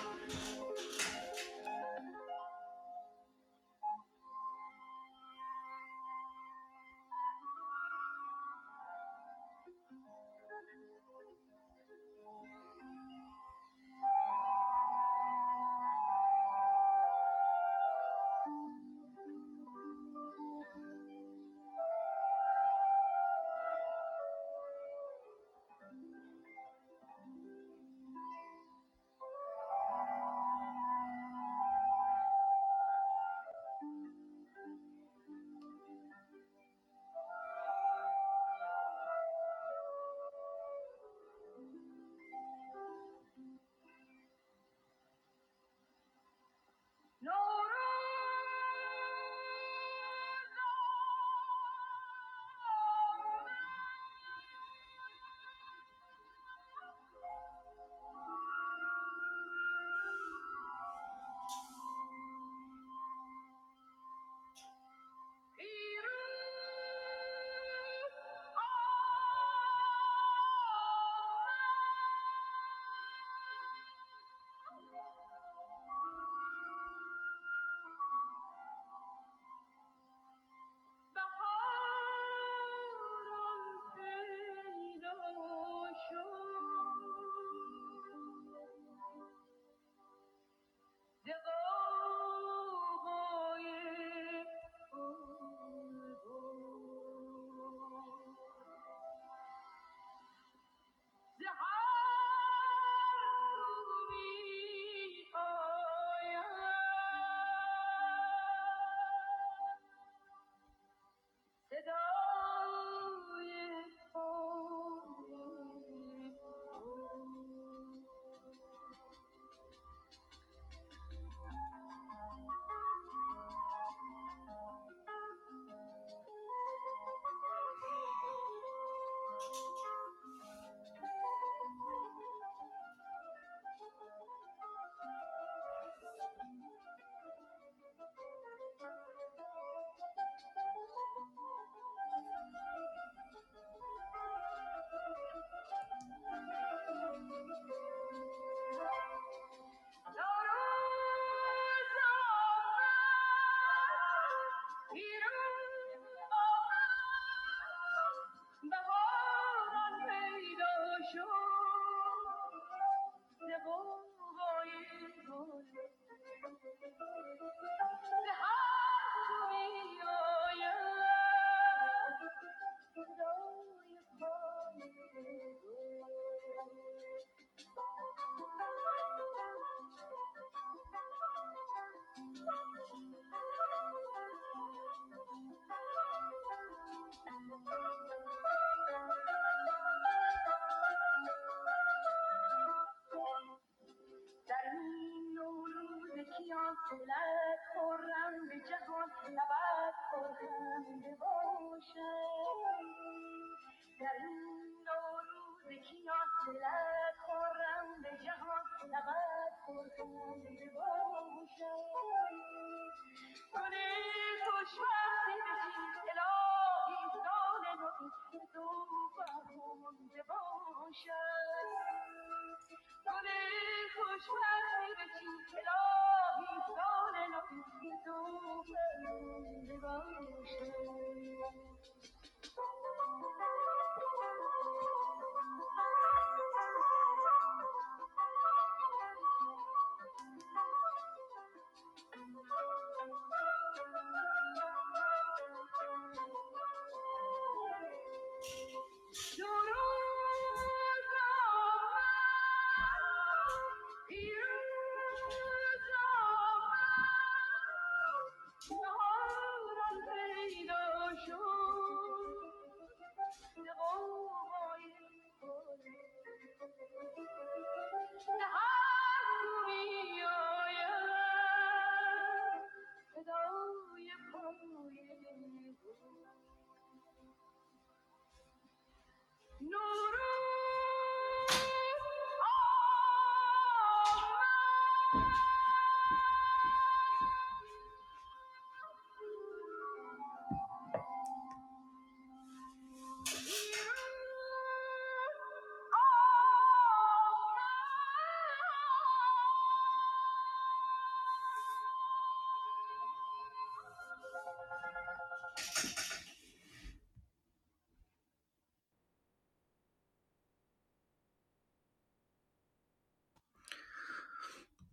Oh, بهاران پیدا شد. دلت خورم به جهان نبد خورم باشد در این نوروز کیان دلت خورم به جهان نبد خورم باشد گل خوشبختی بشی الهی سال نو که تو فرخنده باشد گل خوشبختی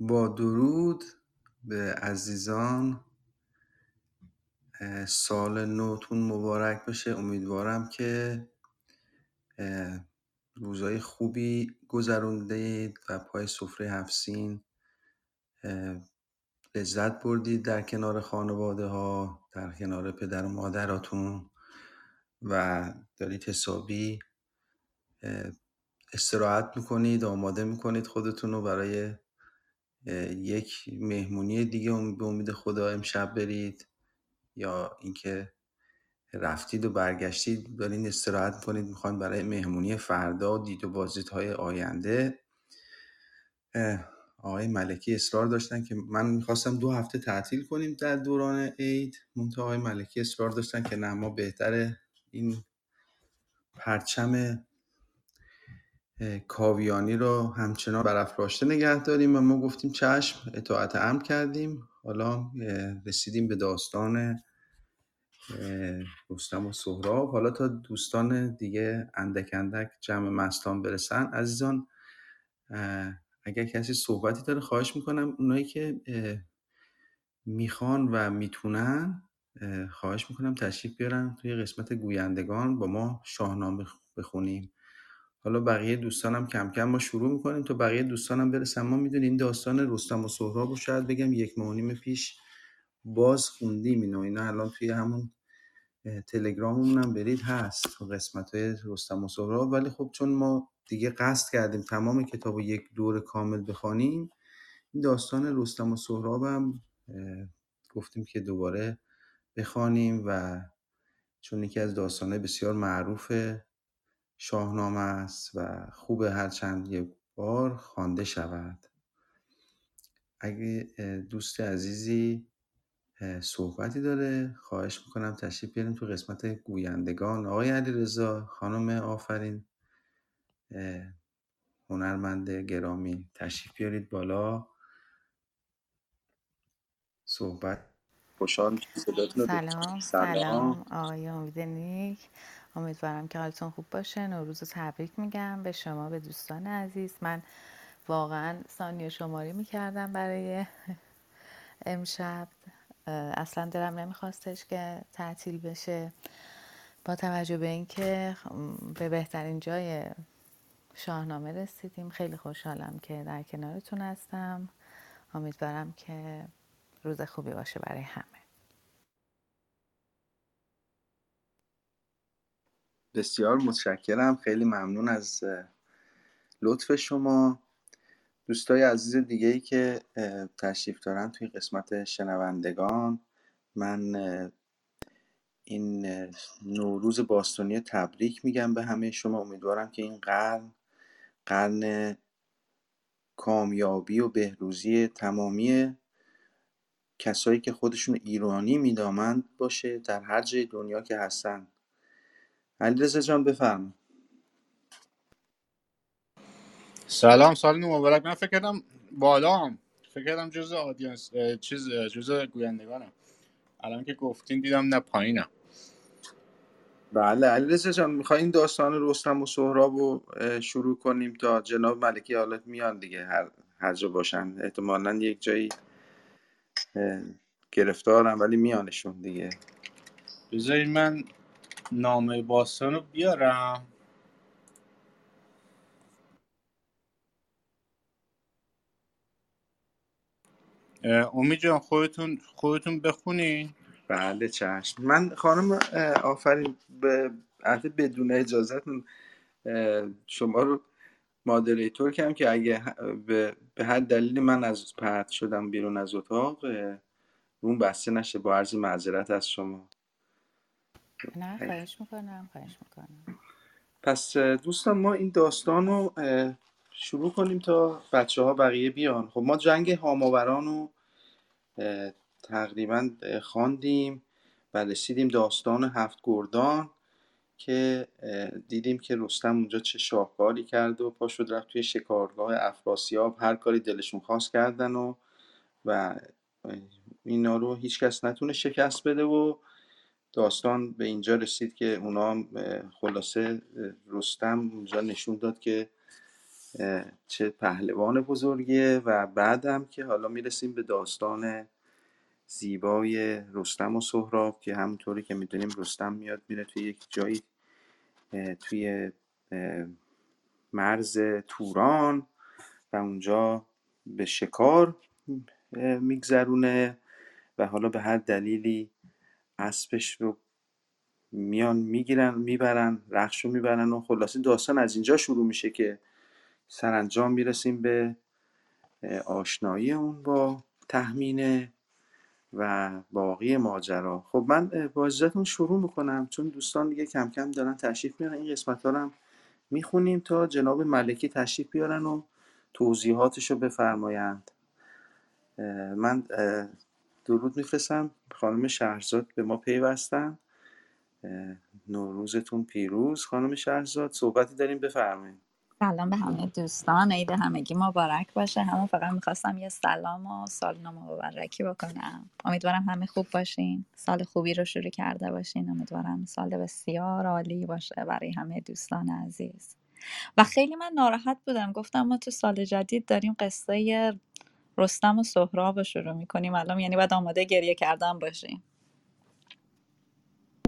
با درود به عزیزان. سال نوتون مبارک بشه. امیدوارم که روزای خوبی گذروندید و پای سفره هفسین لذت بردید در کنار خانواده ها در کنار پدر و مادراتون و دارید حسابی استراحت می‌کنید آماده می‌کنید خودتون رو برای یک مهمونی دیگه به امید خدا امشب برید یا اینکه رفتید و برگشتید دارین استراحت می‌کنید می‌خواین برای مهمونی فردا دید و بازدیدهای آینده. آقای ملکی اصرار داشتن که من می‌خواستم دو هفته تعطیل کنیم در دوران عید. منتها آقای ملکی اصرار داشتن که نه ما بهتره این پرچم کاویانی رو همچنان برافراشته نگه داریم و ما گفتیم چشم اطاعت امر کردیم. حالا رسیدیم به داستان رستم و سهراب. حالا تا دوستان دیگه اندک اندک جمع مستان برسن عزیزان اگر کسی صحبتی داره خواهش می‌کنم. اونایی که می‌خوان و می‌تونن خواهش می‌کنم تشریف بیارن توی قسمت گویندگان. با ما شاهنامه بخونیم. حالا بقیه دوستانم کم کم ما شروع می‌کنیم تا بقیه دوستانم برسن. ما می‌دونیم این داستان رستم و سهراب رو شاید بگم یک ماه و پیش باز خوندیم اینو اینا الان توی همون تلگراممون هم برید. هست قسمت های رستم و سهراب. ولی خب چون ما دیگه قصد کردیم تمام کتاب رو یک دور کامل بخوانیم این داستان رستم و سهراب هم گفتیم که دوباره بخوانیم و چون یکی از داستانهای بسیار معروف شاهنامه است و خوب هر چند یک بار خوانده شود. اگه دوست عزیزی صحبتی داره خواهش می‌کنم تشریف بیاریم تو قسمت گویندگان. آقای علیرضا خانم آفرین هنرمند گرامی تشریف بیارید بالا. صحبت. خوشحال سلام سلام سلام. آقای امید نیک امیدوارم که حالتون خوب باشه. نوروز رو تبریک میگم به شما به دوستان عزیز. من واقعا ثانیه شماری می‌کردم برای امشب. اصلا دلم نمیخواستش که تعطیل بشه. با توجه به اینکه به بهترین جای شاهنامه رسیدیم. خیلی خوشحالم که در کنارتون هستم. امیدوارم که روز خوبی باشه برای همه. بسیار متشکرم. خیلی ممنون از لطف شما. دوستای عزیز دیگه ای که تشریف دارن توی قسمت شنوندگان من این نوروز باستانی تبریک میگم به همه شما. امیدوارم که این قرن قرن کامیابی و بهروزی تمامی کسایی که خودشون ایرانی میدامند باشه در هر جای دنیا که هستن. علیرضا جان بفرما. سلام سال نو مبارک. من فکر کردم بالام. فکر کردم جز آدینس چیز جز گویندگانم. الان که گفتین دیدم نه پایینم. بله علیرضا جان می‌خوای این داستان رستم و سهراب رو شروع کنیم تا جناب ملکی حالت میان دیگه. هر هر جا باشن. احتمالا یک جایی اه، گرفتارن ولی میانشون دیگه. بذارید من نامه باستان رو بیارم. امید جان خودتون خودتون بخونین بله چشم. من خانم آفرین به بدون اجازهتون شما رو مادریتور کردم که اگه به, به هر دلیلی من از پرت شدم بیرون از اتاق روم بسته نشه با عرض معذرت از شما. نه خواهش می‌کنم خواهش می‌کنم. پس دوستان ما این داستان رو شروع کنیم تا بچه ها بقیه بیان. خب ما جنگ هاماوران رو تقریبا خواندیم. و رسیدیم داستان هفت گردان که دیدیم که رستم اونجا چه شاهکاری کرد و پا شد رفت توی شکارگاه افراسیاب. هر کاری دلشون خواست کردن و و اینا رو هیچکس نتونه شکست بده و داستان به اینجا رسید که اونا خلاصه رستم اونجا نشون داد که چه پهلوان بزرگیه و بعدم که حالا می‌رسیم به داستان زیبای رستم و سهراب که همونطوری که می‌دونیم رستم میاد میره توی یک جایی توی مرز توران و اونجا به شکار میگذرونه و حالا به هر دلیلی اسبش رو میان می‌گیرن می‌برن رخش رو می‌برن و خلاصه داستان از اینجا شروع میشه که سرانجام می‌رسیم به آشنایی اون با تهمینه و باقی ماجرا. خب من با اجازهتون شروع می‌کنم چون دوستان دیگه کم کم دارن تشریف میارن. این قسمت هم می‌خونیم تا جناب ملکی تشریف بیارن و توضیحاتش رو بفرمایند من درود میفرستم خانم شهرزاد به ما پیوستن. نوروزتون پیروز. خانم شهرزاد صحبتی داریم؟ بفرمایید. سلام به همه دوستان. عید همگی مبارک باشه. همون فقط می‌خواستم یه سلام و سال نو مبارکی بکنم. امیدوارم همه خوب باشین. سال خوبی رو شروع کرده باشین. امیدوارم سال بسیار عالی باشه برای همه دوستان عزیز. و خیلی من ناراحت بودم. گفتم ما تو سال جدید داریم قصه رستم و سهراب رو شروع می‌کنیم. الان یعنی باید آماده گریه کردن باشیم.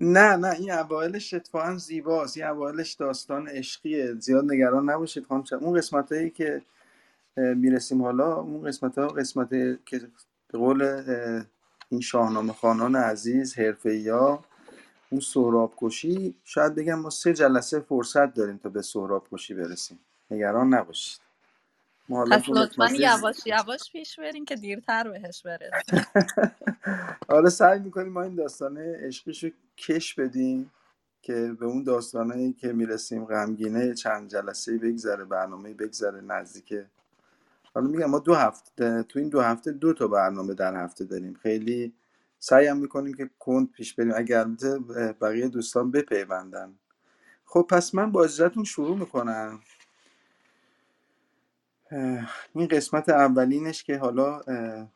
نه نه این اوایلش اتفاقا زیباست. این اوایلش داستان عشقیه زیاد نگران نباشید خانم. اون قسمت هایی که می‌رسیم حالا اون قسمت ها قسمت که به قول این شاهنامه خانان عزیز حرفه ها اون سهراب کشی. شاید بگم ما سه جلسه فرصت داریم تا به سهراب کشی برسیم. نگران نباشید. پس لطفا یواش یواش پیش بریم که دیرتر بهش برسیم. حالا سعی می‌کنیم ما این داستانه عشقیش رو کش بدیم که به اون داستانه که می‌رسیم غمگینه چند جلسه بگذره برنامه بگذره نزدیک. حالا میگم ما دو هفته تو این دو هفته دو تا برنامه در هفته داریم. خیلی سعی هم می‌کنیم که کند پیش بریم. اگر بقیه دوستان بپیوندن. خب پس من با اجازهتون شروع می‌کنم. این قسمت اولینش که حالا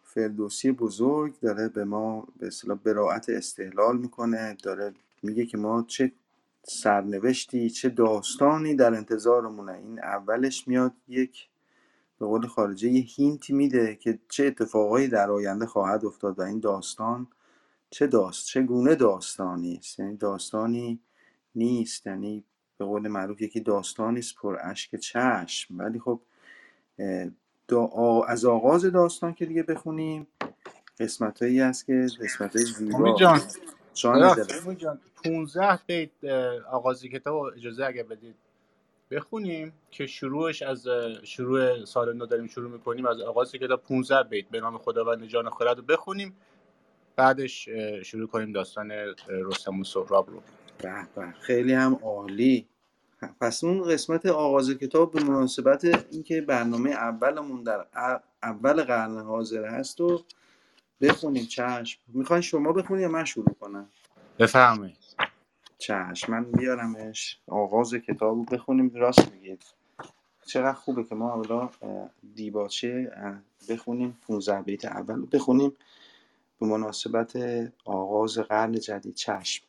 فردوسی بزرگ داره به ما به اصطلاح براعت استحلال می‌کنه داره میگه که ما چه سرنوشتی چه داستانی در انتظارمونه این اولش میاد یک به قول خارجه یه هینتی میده که چه اتفاقایی در آینده خواهد افتاد و این داستان چه داست چه گونه داستانی است. یعنی داستانی نیست یعنی به قول معروف یکی داستانی است پر اشک چشم. ولی خب دا از آغاز داستان که دیگه بخونیم. قسمت هایی هست که قسمت های زیبا جان. جان ببخشید دلم. امید جان. 15 بیت آغازی کتاب اجازه اگه بدید بخونیم که شروعش از شروع سال نو داریم شروع می‌کنیم از آغاز کتاب 15 بیت به نام خداوند جان و خرد رو بخونیم. بعدش شروع کنیم داستان رستم و سهراب رو. به خیلی هم عالی. پس اون قسمت آغاز کتاب به مناسبت اینکه برنامه اولمون در اول قرن حاضر هست و بخونیم. چشم. می‌خوای شما بخونی یا من شروع کنم؟ بفرمایید. چشم. من بیارمش. آغاز کتاب رو بخونیم. راست میگید. چقدر خوبه که ما حالا دیباچه بخونیم. 15 بیت اول رو بخونیم. به مناسبت آغاز قرن جدید. چشم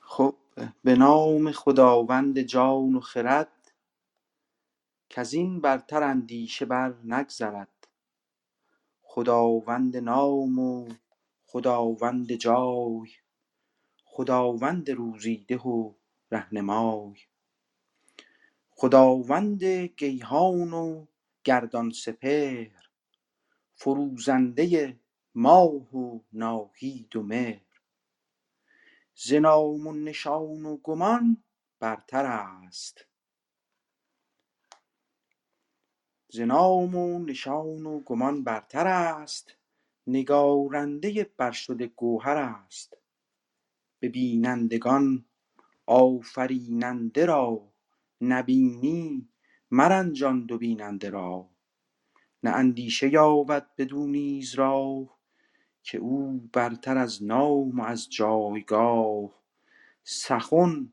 خب به نام خداوند جان و خرد کزین برتر اندیشه بر نگذرد. خداوند نام و خداوند جای خداوند روزیده و رهنمای. خداوند گیهان و گردان سپهر فروزنده ماه و ناهید و مهر. ز نام و نشان و گمان برتر است. ز نام و نشان و گمان برتر است. نگارنده برشده گوهر است. به بینندگان آفریننده را نبینی مرنجان دو بیننده را. نه اندیشه یابد بدو نیز راه. که او برتر از نام و از جایگاه. سخن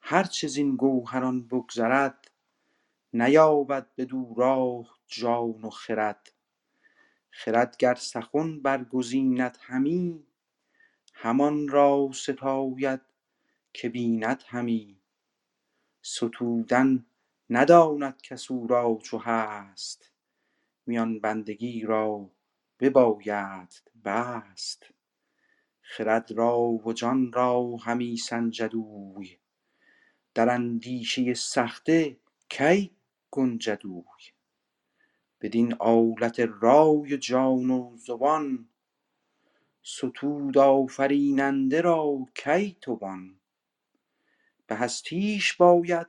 هر چه زین گوهران بگذرد نیابد بدو راه جان و خرد. خرد گر سخن برگزیند همی همان را ستاید که بیند همی. ستودن نداند کس او را چو هست میان بندگی را بباید بست خرد را و جان را همی سنجد در اندیشه سخته کی گنجد اوی؟ بدین آلت رای و جان و زبان ستود آفریننده را کی توان؟ به هستیش باید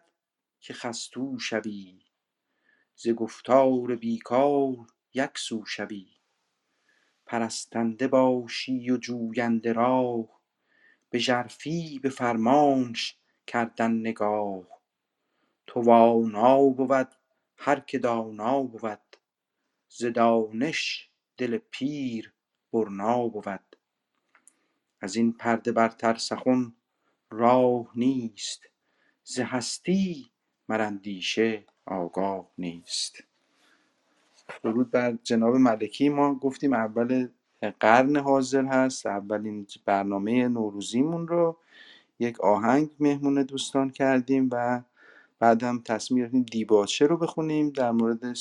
که خستو شوی ز گفتار بیکار یک سو شوی. پرستنده باشی و جوینده راه به ژرفی به فرمانش کردن نگاه. توانا بود هر که دانا بود ز دانش دل پیر برنا بود. از این پرده برتر سخن راه نیست ز هستی مر اندیشه آگاه نیست. درود بر جناب ملکی. ما گفتیم اول قرن حاضر هست اولین برنامه نوروزیمون رو یک آهنگ مهمون دوستان کردیم و بعد هم تصمیم گرفتیم دیباچه رو بخونیم در مورد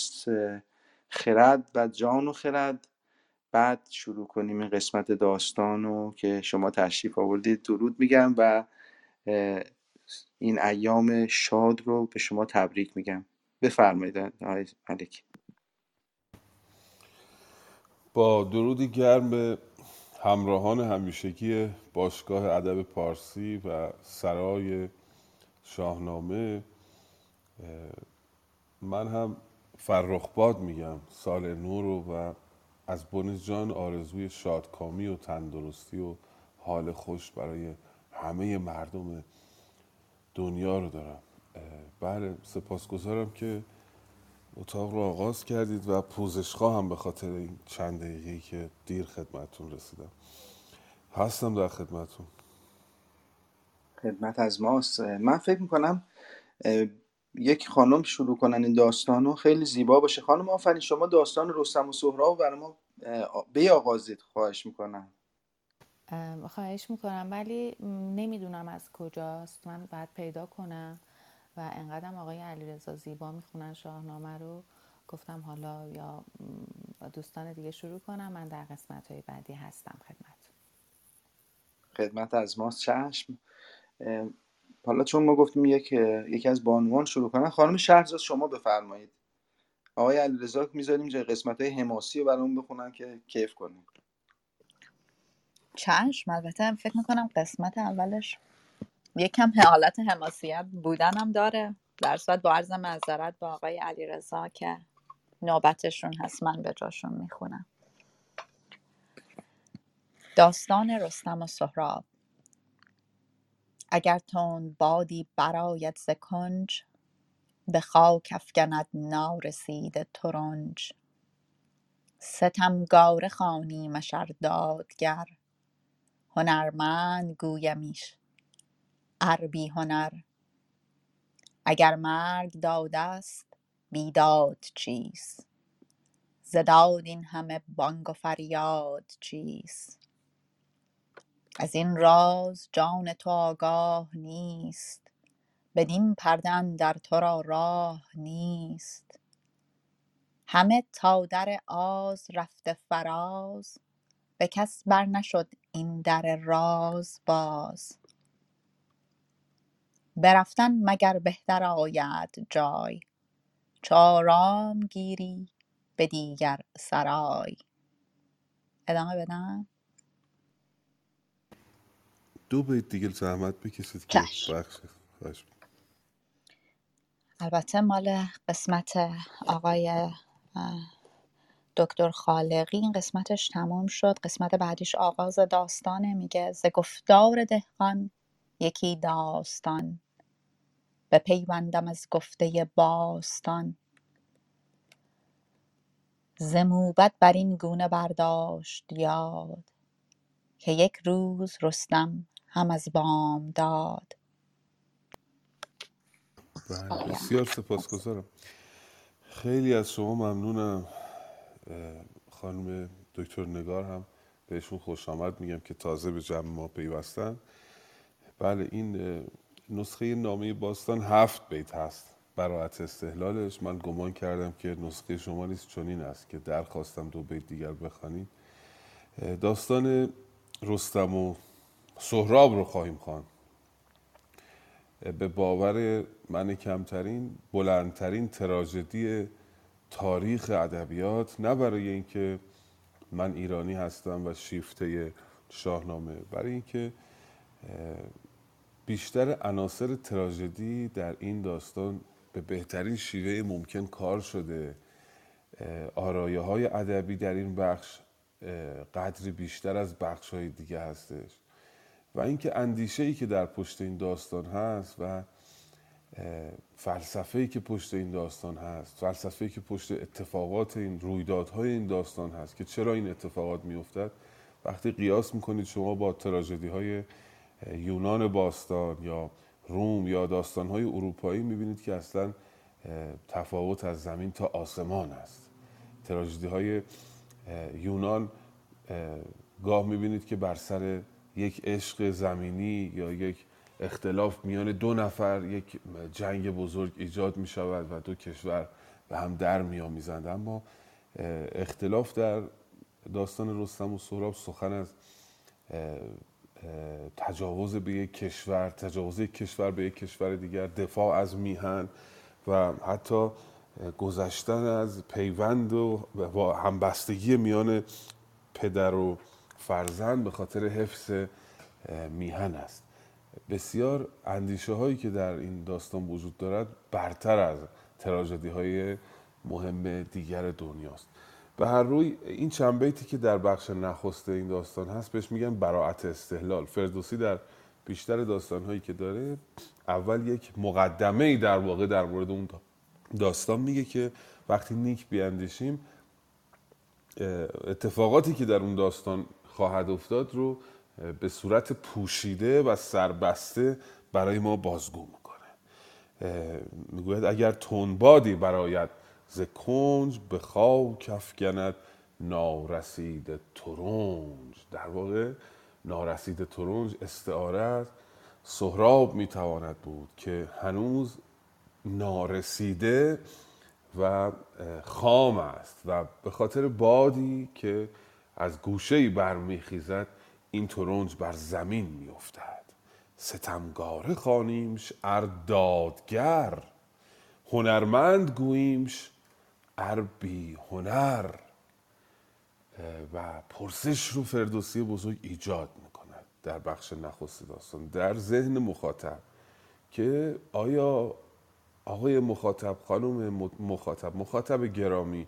خرد و جان و خرد. بعد شروع کنیم این قسمت داستان رو که شما تشریف آوردید. درود میگم و این ایام شاد رو به شما تبریک میگم. بفرمایید آقای ملکی. با درودی گرم به همراهان همیشگی باشگاه ادب پارسی و سرای شاهنامه من هم فرخباد میگم سال نو رو و از بنز جان آرزوی شادکامی و تندرستی و حال خوش برای همه مردم دنیا رو دارم. بله سپاسگزارم که اتاق رو آغاز کردید و پوزش خواهم به خاطر این چند دقیقه که دیر خدمتون رسیدم. هستم در خدمتون خدمت از ماست. من فکر می‌کنم یک خانم شروع کنن این داستان رو خیلی زیبا باشه. خانم آفرین شما داستان رستم و سهراب برای ما بیاغازید خواهش می‌کنم. خواهش می‌کنم ولی نمی‌دونم از کجاست. من باید پیدا کنم. و انقدرم آقای علیرضا زیبا می‌خونن شاهنامه رو. گفتم حالا یا دوستان دیگه شروع کنم. من در قسمت های بعدی هستم خدمت خدمت از ماست چشم. حالا چون ما گفتیم یک یکی از بانوان شروع کنن خانم شهرزاد شما بفرمایید. آقای علیرضا می‌ذاریم جای قسمت های حماسی رو برامون بخونن که کیف کنیم. چشم البته فکر می‌کنم قسمت اولش یکم حالت حماسیت بودنم داره. در صورت با عرض معذرت با آقای علیرضا که نوبتشون هست من به جاشون می‌خونم. داستان رستم و سهراب. اگر تند بادی برآید ز کنج به خاک افکند نارسیده ترنج. ستمگاره خوانیمش ار دادگر هنرمند گویمیش ار بی هنر. اگر مرگ داد است بیداد چیست؟ ز داد این همه بانگ و فریاد چیست؟ از این راز جان تو آگاه نیست بدین پرده اندر تو را راه نیست. همه تا در آز رفته فراز به کس بر نشد این در راز باز. برفتن مگر بهتر آید جای. چو آرام گیری به دیگر سرای. ادامه بدم. دو بیت دیگه زحمت بکشید که چشم. بخش. البته مال قسمت آقای دکتر خالقی. این قسمتش تموم شد. قسمت بعدیش آغاز داستانه. میگه ز گفتار دهقان یکی داستان به پیوندم از گفته باستان. ز موبد بر این گونه برداشت یاد که یک روز رستم هم از بام داد. بله بسیار سپاسگزارم. خیلی از شما ممنونم. خانم دکتر نگار هم بهشون خوش آمد میگم که تازه به جمع ما پیوستن. بله این نسخه نامه باستان هفت بیت هست براعت استحلالش. من گمان کردم که نسخه شما نیست چنین است که درخواستم دو بیت دیگر بخوانید. داستان رستم و سهراب رو خواهیم خواند. به باور من کمترین بلندترین تراژدی تاریخ ادبیات نه برای اینکه من ایرانی هستم و شیفته شاهنامه برای اینکه بیشتر عناصر تراژدی در این داستان به بهترین شیوه ممکن کار شده. آرایه های ادبی در این بخش قدری بیشتر از بخش های دیگه هستش. و اینکه اندیشه ای که در پشت این داستان هست و فلسفه ای که پشت این داستان هست فلسفه ای که پشت اتفاقات این رویدادهای این داستان هست که چرا این اتفاقات میافتد وقتی قیاس می‌کنید شما با تراژدی های یونان باستان یا روم یا داستان های اروپایی می‌بینید که اصلا تفاوت از زمین تا آسمان است. تراژدی های یونان اه، گاه می‌بینید که بر سر یک عشق زمینی یا یک اختلاف میان دو نفر یک جنگ بزرگ ایجاد می شود و دو کشور به هم در میآمیزند. اما اه، اختلاف در داستان رستم و سهراب سخن از تجاوز به یک کشور تجاوز یک کشور به یک کشور دیگر دفاع از میهن و حتی گذشتن از پیوند و همبستگی میان پدر و فرزند به خاطر حفظ میهن است. بسیار اندیشه هایی که در این داستان وجود دارد برتر از تراژدی های مهم دیگر دنیاست. به هر روی این چند بیتی که در بخش نخست این داستان هست بهش میگن براعت استحلال. فردوسی در بیشتر داستان هایی که داره اول یک مقدمه ای در واقع در مورد اون داستان میگه که وقتی نیک بیاندیشیم اتفاقاتی که در اون داستان خواهد افتاد رو به صورت پوشیده و سربسته برای ما بازگو می‌کنه. می‌گوید اگر تنبادی برایت ز کنج به خاک افگند نارسید ترنج. در واقع نارسید ترنج استعاره از سهراب می‌تواند بود که هنوز نارسیده و خام است و به خاطر بادی که از گوشه برمیخیزد این ترنج بر زمین میافتد. ستمگاره خانیمش ار دادگر هنرمند گوییمش ار بی هنر و پرسش رو فردوسی بزرگ ایجاد می‌کند در بخش نخست داستان. در ذهن مخاطب که آیا آقای مخاطب خانم مخاطب مخاطب گرامی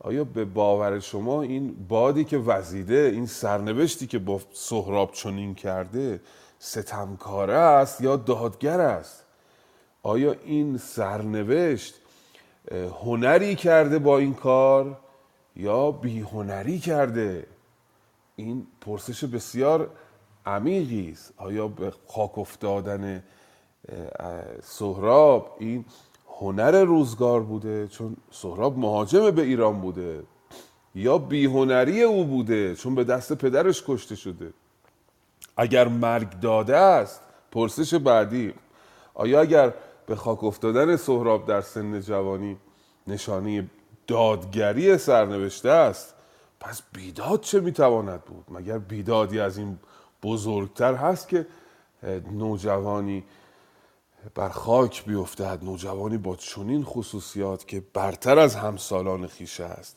آیا به باور شما این بادی که وزیده این سرنوشتی که با سهراب چنین کرده ستمکاره است یا دادگر است؟ آیا این سرنوشت هنری کرده با این کار یا بیهنری کرده؟ این پرسش بسیار عمیقی است. آیا به خاک افتادن سهراب این هنر روزگار بوده چون سهراب مهاجم به ایران بوده یا بیهنری او بوده چون به دست پدرش کشته شده؟ اگر مرگ داده است پرسش بعدی آیا اگر به خاک افتادن سهراب در سن جوانی نشانه دادگری سرنوشته است. پس بیداد چه می‌تواند بود؟ مگر بیدادی از این بزرگتر هست که نوجوانی بر خاک بیفتد نوجوانی با چنین خصوصیات که برتر از همسالان خیشه است؟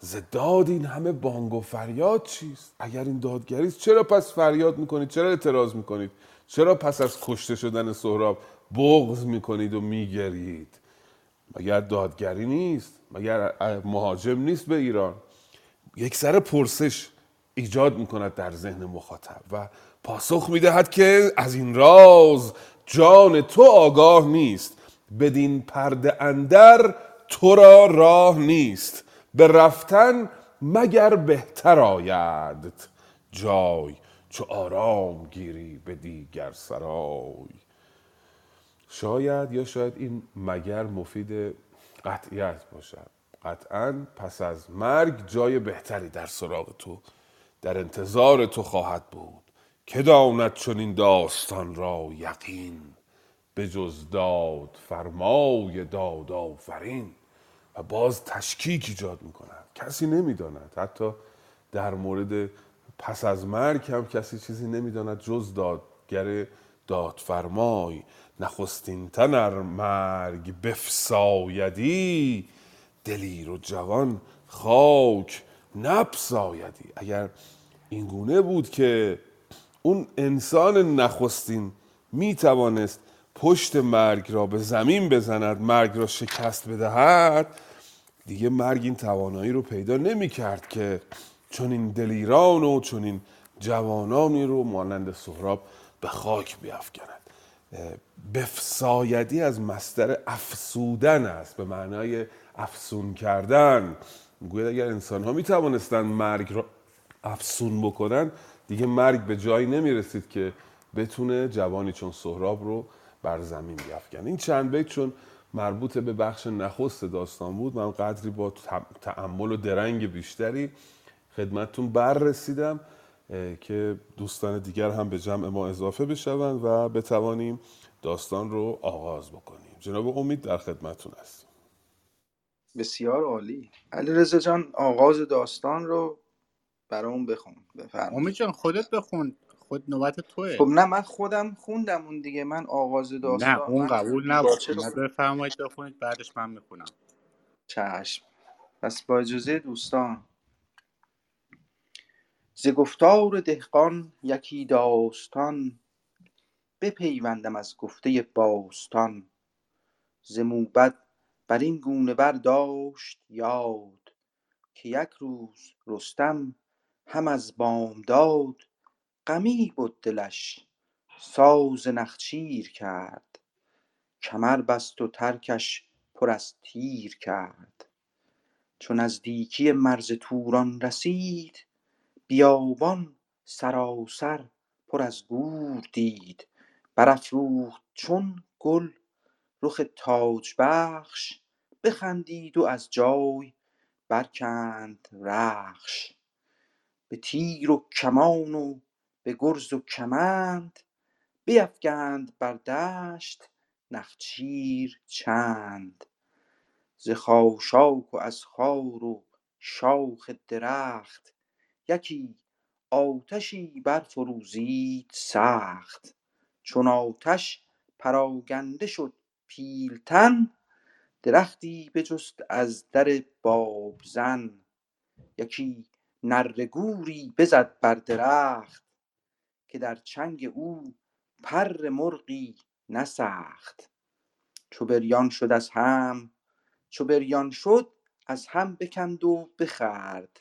زداد این همه بانگ و فریاد چیست؟ اگر این دادگری است چرا پس فریاد می‌کنید؟ چرا اعتراض می‌کنید؟ چرا پس از کشته شدن سهراب بغض می‌کنید و میگرید. مگر دادگری نیست؟ مگر مهاجم نیست به ایران؟ یک سر پرسش ایجاد می‌کند در ذهن مخاطب و پاسخ می‌دهد که از این راز جان تو آگاه نیست. بدین پرده اندر تو را راه نیست. به رفتن مگر بهتر آید جای چو آرام گیری به دیگر سرای. شاید یا شاید این مگر مفید قطعیت باشد قطعا پس از مرگ جای بهتری در سراغ تو در انتظار تو خواهد بود که داند چون این داستان را یقین. به جز داد فرمای داد آفرین و باز تشکیک ایجاد می‌کند. کسی نمی‌داند. حتی در مورد پس از مرگ هم کسی چیزی نمی‌داند جز دادگر دادفرمای. نخستین تنر مرگ بفسایدی دلیر و جوان خاک نپسایدی. اگر این گونه بود که اون انسان نخستین می توانست پشت مرگ را به زمین بزند مرگ را شکست بدهد دیگه مرگ این توانایی رو پیدا نمی کرد که چون این دلیران و چون این جوانانی رو مانند سهراب به خاک بیافکند. بفسایدی از مستر افسودن است به معنای افسون کردن. گوید اگر انسان ها می توانستن مرگ را افسون بکنن دیگه مرگ به جایی نمی رسید که بتونه جوانی چون سهراب رو بر زمین بیافکن این چند بیت چون مربوط به بخش نخست داستان بود من قدری با تعمل و درنگ بیشتری خدمتتون بر رسیدم که دوستان دیگر هم به جمع ما اضافه بشوند و بتوانیم داستان رو آغاز بکنیم. جناب امید در خدمتتون هستیم. بسیار عالی. علی رزا جان آغاز داستان رو برامون بخون. بفرمایید. امید جان خودت بخون. خود نوبت توه. خب نه من خودم خوندم اون دیگه. من آغاز داستان نه اون قبول نبود. بفرمایید بخونید بعدش من می‌خونم. چشم. پس با اجازه دوستان ز گفتار دهقان یکی داستان بپیوندم از گفته باستان. ز موبد بر این گونه برداشت یاد که یک روز رستم هم از بامداد غمی بد دلش ساز نخچیر کرد. کمر بست و ترکش پر از تیر کرد. چو نزدیکی مرز توران رسید بیابان سراسر پر از گور دید برافروخت چون گل رخ تاج بخش بخندید و از جای برکند رخش. به تیر و کمان و به گرز و کمند بیفگند بر دشت نخچیر چند. ز خاشاک و از خار و شاخ درخت یکی آتشی برفروزید سخت. چون آتش پراگنده شد پیلتن درختی بجست از در بابزن. یکی نره گوری بزد بر درخت که در چنگ او پر مرغی نه سخت چو بریان شد از هم چو بریان شد از هم بکند و بخورد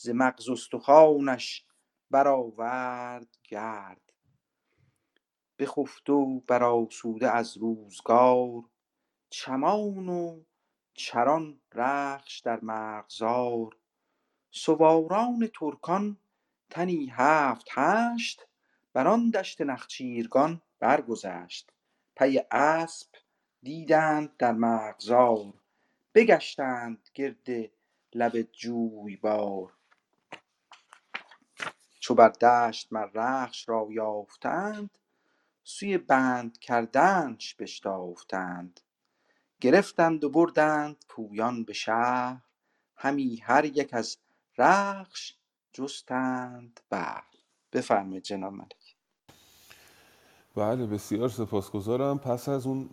ز مغز استخوانش برآورد گرد. بخفت و برآسوده از روزگار چمان و چران رخش در مرغزار سواران ترکان تنی هفت هشت بر آن دشت نخچیرگان برگذشت. پی اسپ دیدند در مرغزار بگشتند گرد لب جویبار. چو بر دشت مر رخش را یافتند سوی بند کردنش بشتافتند. گرفتند و بردند پویان به شهر همی هر یک از رخش جستند بهر بفرمایید جناب ملک. بله بسیار سپاسگزارم. پس از اون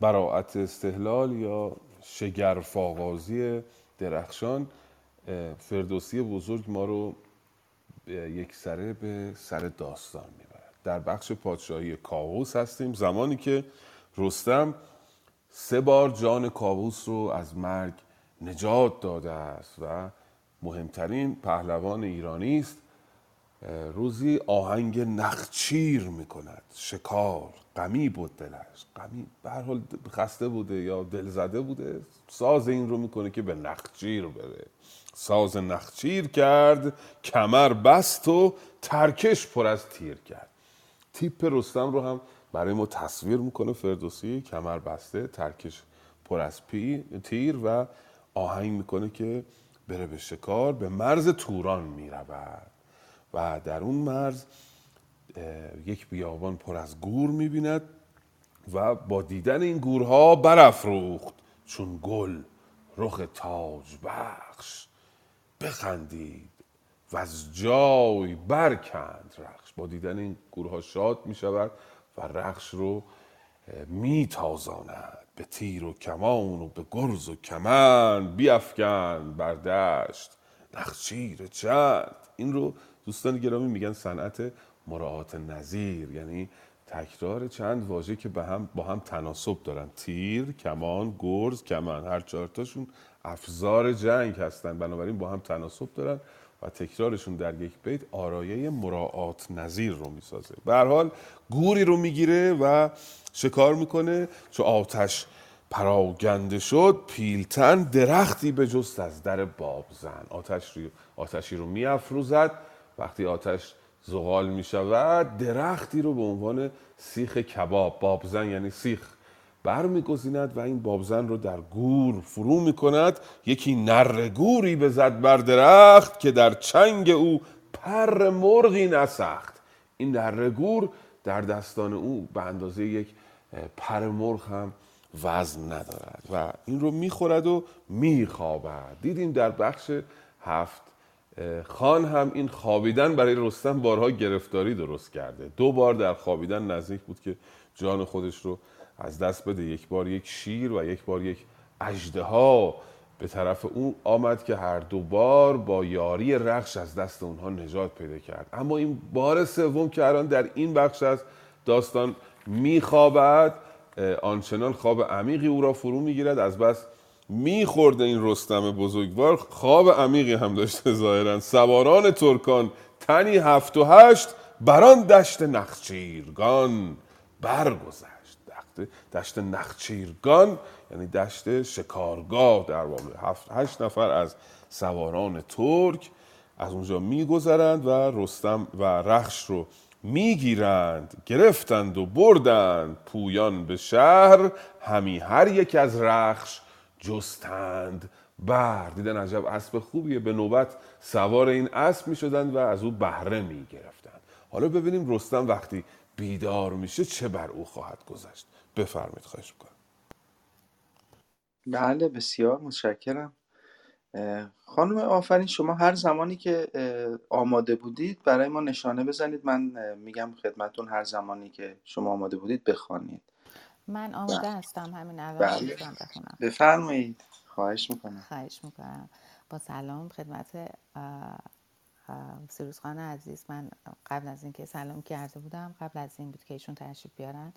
براعت استحلال یا شگرف آغازی درخشان فردوسی بزرگ ما رو یک سره به سر داستان می‌برد. در بخش پادشاهی کاووس هستیم. زمانی که رستم سه بار جان کاووس رو از مرگ نجات داده است و مهمترین پهلوان ایرانی است روزی آهنگ نخچیر می‌کند. شکار غمی بود دلش. غمی به حال خسته بوده یا دل زده بوده ساز این رو می‌کنه که به نخچیر بره. ساز نخچیر کرد کمر بست و ترکش پر از تیر کرد. تیپ رستم رو هم برای ما تصویر می‌کنه فردوسی کمر بسته ترکش پر از پی، تیر و آهنگ می‌کنه که بره به شکار به مرز توران می‌رود. و در اون مرز یک بیابان پر از گور می‌بیند و با دیدن این گورها برافروخت چون گل رخ تاج بخش. بخندید و از جای برکند رخش. با دیدن این گورها شاد می شود و رخش رو می تازاند به تیر و کمان و به گرز و کمند بیافکن بر دشت نخچیر چند. این رو دوستان گرامی میگن صنعت مراعات نظیر. یعنی تکرار چند واژه که به هم با هم تناسب دارن. تیر کمان گرز کمن هر چهارتاشون افزار جنگ هستن. بنابراین با هم تناسب دارن و تکرارشون در یک بیت آرایه مراعات نظیر رو می‌سازه. به حال گوری رو می‌گیره و شکار می‌کنه. چو آتش پراگنده شد پیلتن درختی به جست از در بابزن آتش رو آتشی رو میافروزد. وقتی آتش زغال می شود درختی رو به عنوان سیخ کباب بابزن یعنی سیخ برمیگزیند و این بابزن رو در گور فرو می کند یکی نره گوری بزد بر درخت که در چنگ او پر مرغی نسخت. این نره گور در دستان او به اندازه یک پر مرغ هم وزن ندارد و این رو می‌خورد و میخوابد. دیدیم در بخش هفت خان هم این خوابیدن برای رستم بارها گرفتاری درست کرده. دو بار در خوابیدن نزدیک بود که جان خودش رو از دست بده. یک بار یک شیر و یک بار یک اژدها. به طرف او آمد که هر دو بار با یاری رخش از دست اونها نجات پیدا کرد. اما این بار سوم که الان در این بخش از داستان میخوابد آنچنان خواب عمیقی او را فرو می‌گیرد. از بس میخورده این رستم بزرگوار. خواب عمیقی هم داشته ظاهرا. سواران ترکان تنی هفت و هشت بران دشت نخچیرگان برگذشت. دشت, نخچیرگان یعنی دشت شکارگاه در واقع هفت هشت نفر از سواران ترک از اونجا میگذرند و رستم و رخش رو می‌گیرند گرفتند و بردند پویان به شهر. همی هر یک از رخش جستند بر دیدن عجب اسب خوبیه. به نوبت سوار این اسب می شدند و از او بهره می گرفتند حالا ببینیم رستم وقتی بیدار میشه چه بر او خواهد گذشت. بفرمید خواهش می‌کنم. بله بسیار متشکرم. خانم آفرین شما هر زمانی که آماده بودید برای ما نشانه بزنید. من میگم خدمتون هر زمانی که شما آماده بودید بخوانید. من آماده هستم همین الان بله. می‌تونم بخونم. بفرمایید. خواهش می‌کنم. خواهش می‌کنم. با سلام خدمت سیروس خان عزیز. من قبل از اینکه سلام کرده بودم قبل از این بود که ایشون تشریف بیارن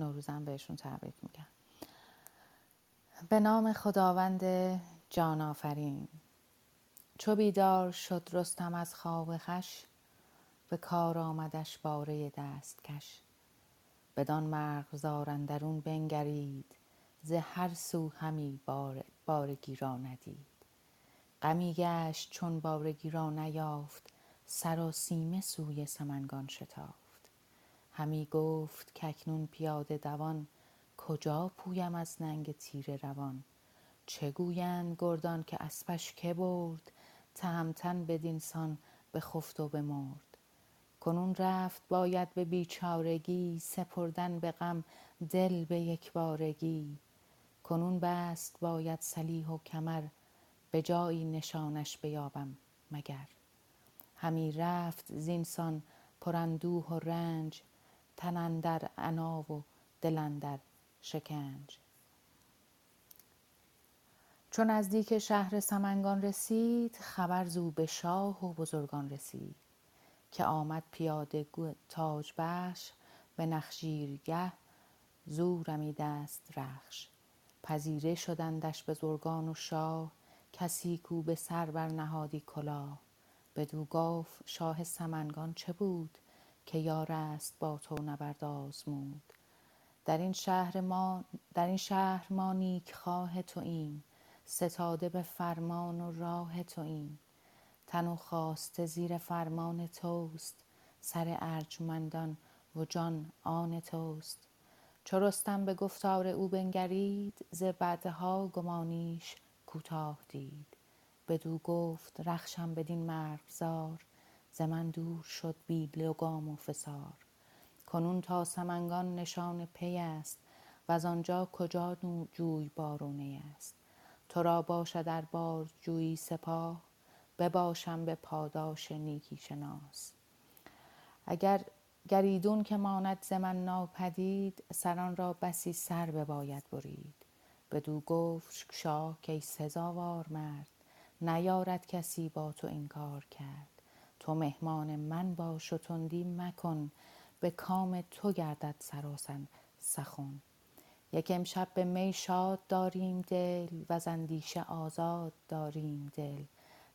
نوروزم بهشون تبریک میگم. به نام خداوند جان آفرین چو بیدار شد رستم از خواب خش به کار آمدش باره دستکش. بدان مرغزار اندرون بنگرید ز هر سو همی بار بارگی را ندید. غمی گشت چون بارگی را نیافت سراسیمه سوی سمنگان شتافت. همی گفت کاکنون پیاده دوان کجا پویم از ننگ تیره روان؟ چه گویند گردان که اسپش که برد؟ تهمتن بدینسان بخفت و بمرد کنون رفت باید به بیچارگی سپردن به غم دل به یکبارگی. کنون بست باید سلیح و کمر به جایی نشانش بیابم مگر. همی رفت زینسان پراندوه و رنج تن اندر عنا و دل اندر شکنج. چون نزدیک شهر سمنگان رسید خبر زو به شاه و بزرگان رسید که آمد پیاده تاج بخش به نخجیرگه زو رمیده است رخش. پذیره شدندش بزرگان و شاه کسی کو به سر بر نهادی کلاه. بدو گفت شاه سمنگان چه بود؟ که یار است با تو نبرد آزمود. در این شهر ما در این شهر ما نیک خواه توییم ستاده به فرمان و راه توییم. تن و خواسته زیر فرمان توست سر ارجمندان و جان آن توست. چو رستم به گفتار او بنگرید ز بعدها گمانیش کوتاه دید. بدو گفت رخشم بدین مرغزار ز من دور شد بی لگام و فسار. کنون تا سمنگان نشان پی است و آنجا کجا جوی بارونه است. تو را باشد در بار جویی سپاه بباشم به پاداش نیکی شناس. اگر گریدون که ماند ز من ناپدید سران را بسی سر بباید برید. بدو گفت شاه کای سزاوار مرد نیارد کسی با تو این کار کرد. تو مهمان من باش و تندی مکن. به کام تو گردد سراسر سخن. یک امشب به می شاد داریم دل و اندیشه آزاد داریم دل.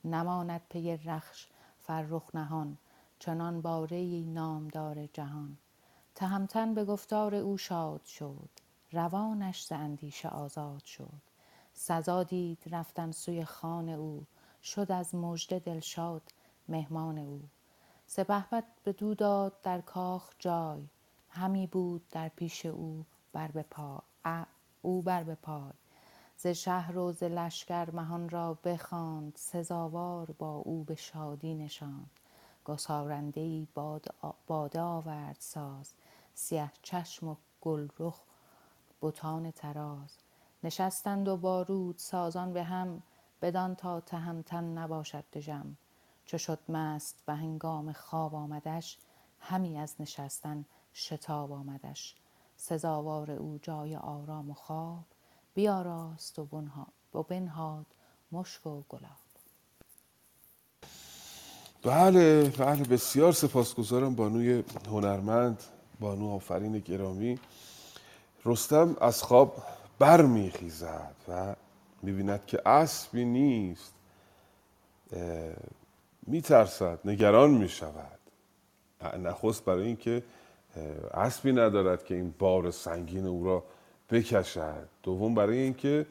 نماند پی رخش فرخ نهان چنان باره ای نامدار جهان. تهمتن به گفتار او شاد شد روانش ز اندیشه آزاد شد. سزا دید رفتن سوی خان او شد از مژده دلشاد مهمان او. سپهبد بدو داد در کاخ جای. همی بود در پیش او بر به پا. او بر به پای. ز شهر و ز لشکر مهان را بخواند. سزاوار با او به شادی نشاند. گسارنده ای باد باده آورد ساز. سیه چشم و گلرخ بتان طراز. نشستند و با رود سازان به هم. بدان تا تهمتن نباشد دژم. چو شد مست و هنگام خواب آمدش همی از نشستن شتاب آمدش. سزاوار او جای آرام و خواب بیاراست و بنها- و بنهاد مشک و گلاب. بله بله بسیار سپاسگزارم بانوی هنرمند بانو آفرین گرامی. رستم از خواب برمیخیزد و می‌بیند که اسبی نیست میترسد نگران می‌شود. نخست برای اینکه اسبی ندارد که این بار سنگین او را بکشد. دوم برای اینکه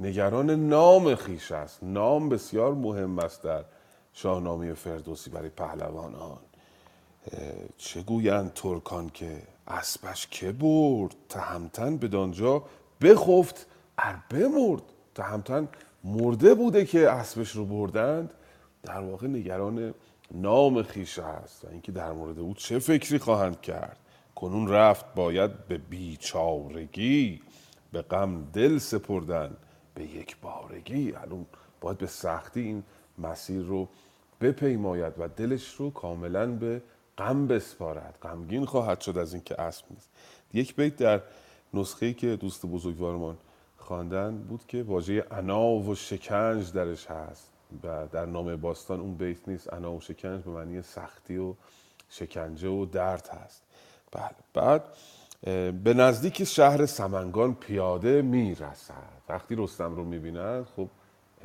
نگران نام خیش است. نام بسیار مهم است در شاهنامه فردوسی برای پهلوانان. چه گویند ترکان که اسبش که برد؟ تهمتن بدانجا بخفت ار بمرد. تهمتن مرده بوده که اسبش رو بردند. در واقع نگران نام خیش است و اینکه در مورد او چه فکری خواهند کرد. کنون رفت باید به بیچارگی به غم دل سپردن به یک بارگی. الان باید به سختی این مسیر رو بپیماید و دلش رو کاملا به غم بسپارد. غمگین خواهد شد از اینکه اسب نیست. یک بیت در نسخه که دوست بزرگوارمان خواندن بود که واژه انا و شکنج درش هست. و در نام باستان اون بیت نیست. انا و شکنج به معنی سختی و شکنجه و درد هست. بله. بعد به نزدیک شهر سمنگان پیاده می‌رسد. وقتی رستم رو می‌بیند خب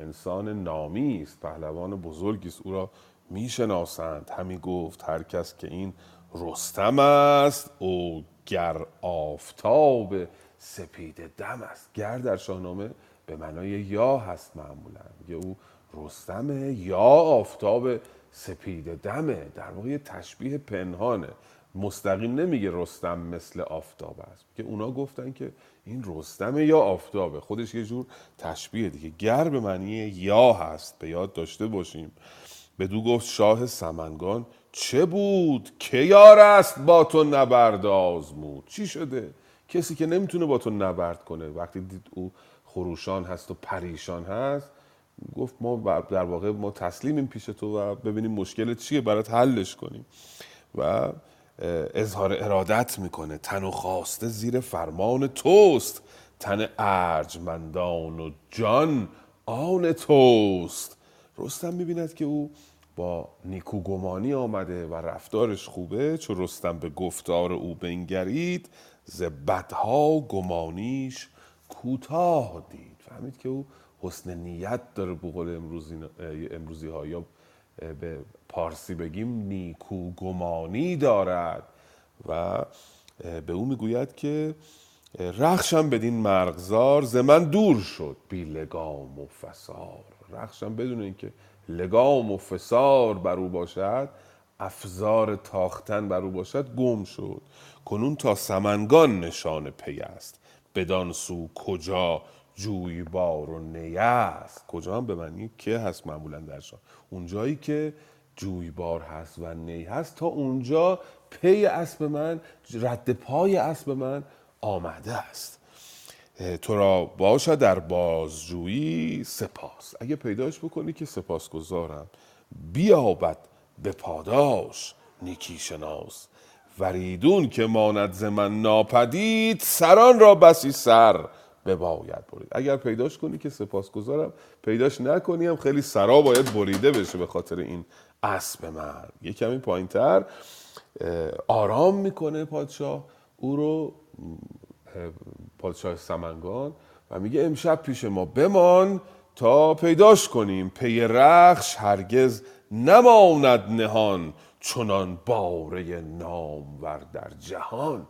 انسان نامی است. پهلوان بزرگی است. او را می‌شناسند. همی گفت هر کس که این رستم است او گر آفتاب سپید دم است. گر در شاهنامه به معنای یا هست معمولا. میگه او رستم یا آفتاب سپید دمه. در واقع یه تشبیه پنهانه. مستقیم نمیگه رستم مثل آفتاب است. که اونا گفتن که این رستم یا آفتابه. خودش یه جور تشبیه دیگه. گر به معنی یا هست به یاد داشته باشیم. بدو گفت شاه سمنگان چه بود؟ که یار است با تو نبرد آزمود. چی شده؟ کسی که نمی‌تونه با تو نبرد کنه. وقتی دید او خروشان هست و پریشان هست گفت ما در واقع ما تسلیمیم پیش تو و ببینیم مشکل چیه برات حلش کنیم. و اظهار ارادت می‌کنه. تن و خواسته زیر فرمان توست. تن ارجمندان و جان آن توست. رستم می‌بیند که او با نیکوگمانی آمده و رفتارش خوبه چون رستم به گفتار او بنگرید ز بدها گمانیش کوتاه دید. فهمید که او حسن نیت داره بقول امروزی, امروزی ها یا به پارسی بگیم نیکو گمانی دارد. و به او می‌گوید که رخشم بدین مرغزار ز من دور شد بی لگام و فسار. رخشم بدون اینکه لگام و فسار بر او باشد افزار تاختن بر او باشد گم شد. کنون تا سمنگان نشان پی است. بدان سو کجا جویبار و نیه است کجا هم به معنی که هست معمولا در شان اونجایی که جویبار هست و نی هست تا اونجا پی اسب من رد پای اسب من آمده است. تو را باشد در بازجویی سپاس. اگه پیداش بکنی که سپاس گذارم بیابد به پاداش نیکی شناس وریدون که ماند ز من ناپدید سران را بسی سر. بباید برید. اگر پیداش کنی که سپاسگزارم. پیداش نکنی هم خیلی سرا باید بریده بشه به خاطر این اسب من یه کمی پایین تر آرام می‌کنه پادشاه. او رو پادشاه سمنگان و میگه امشب پیش ما بمان تا پیداش کنیم. پی رخش هرگز نماند نهان چنان باره نامور در جهان.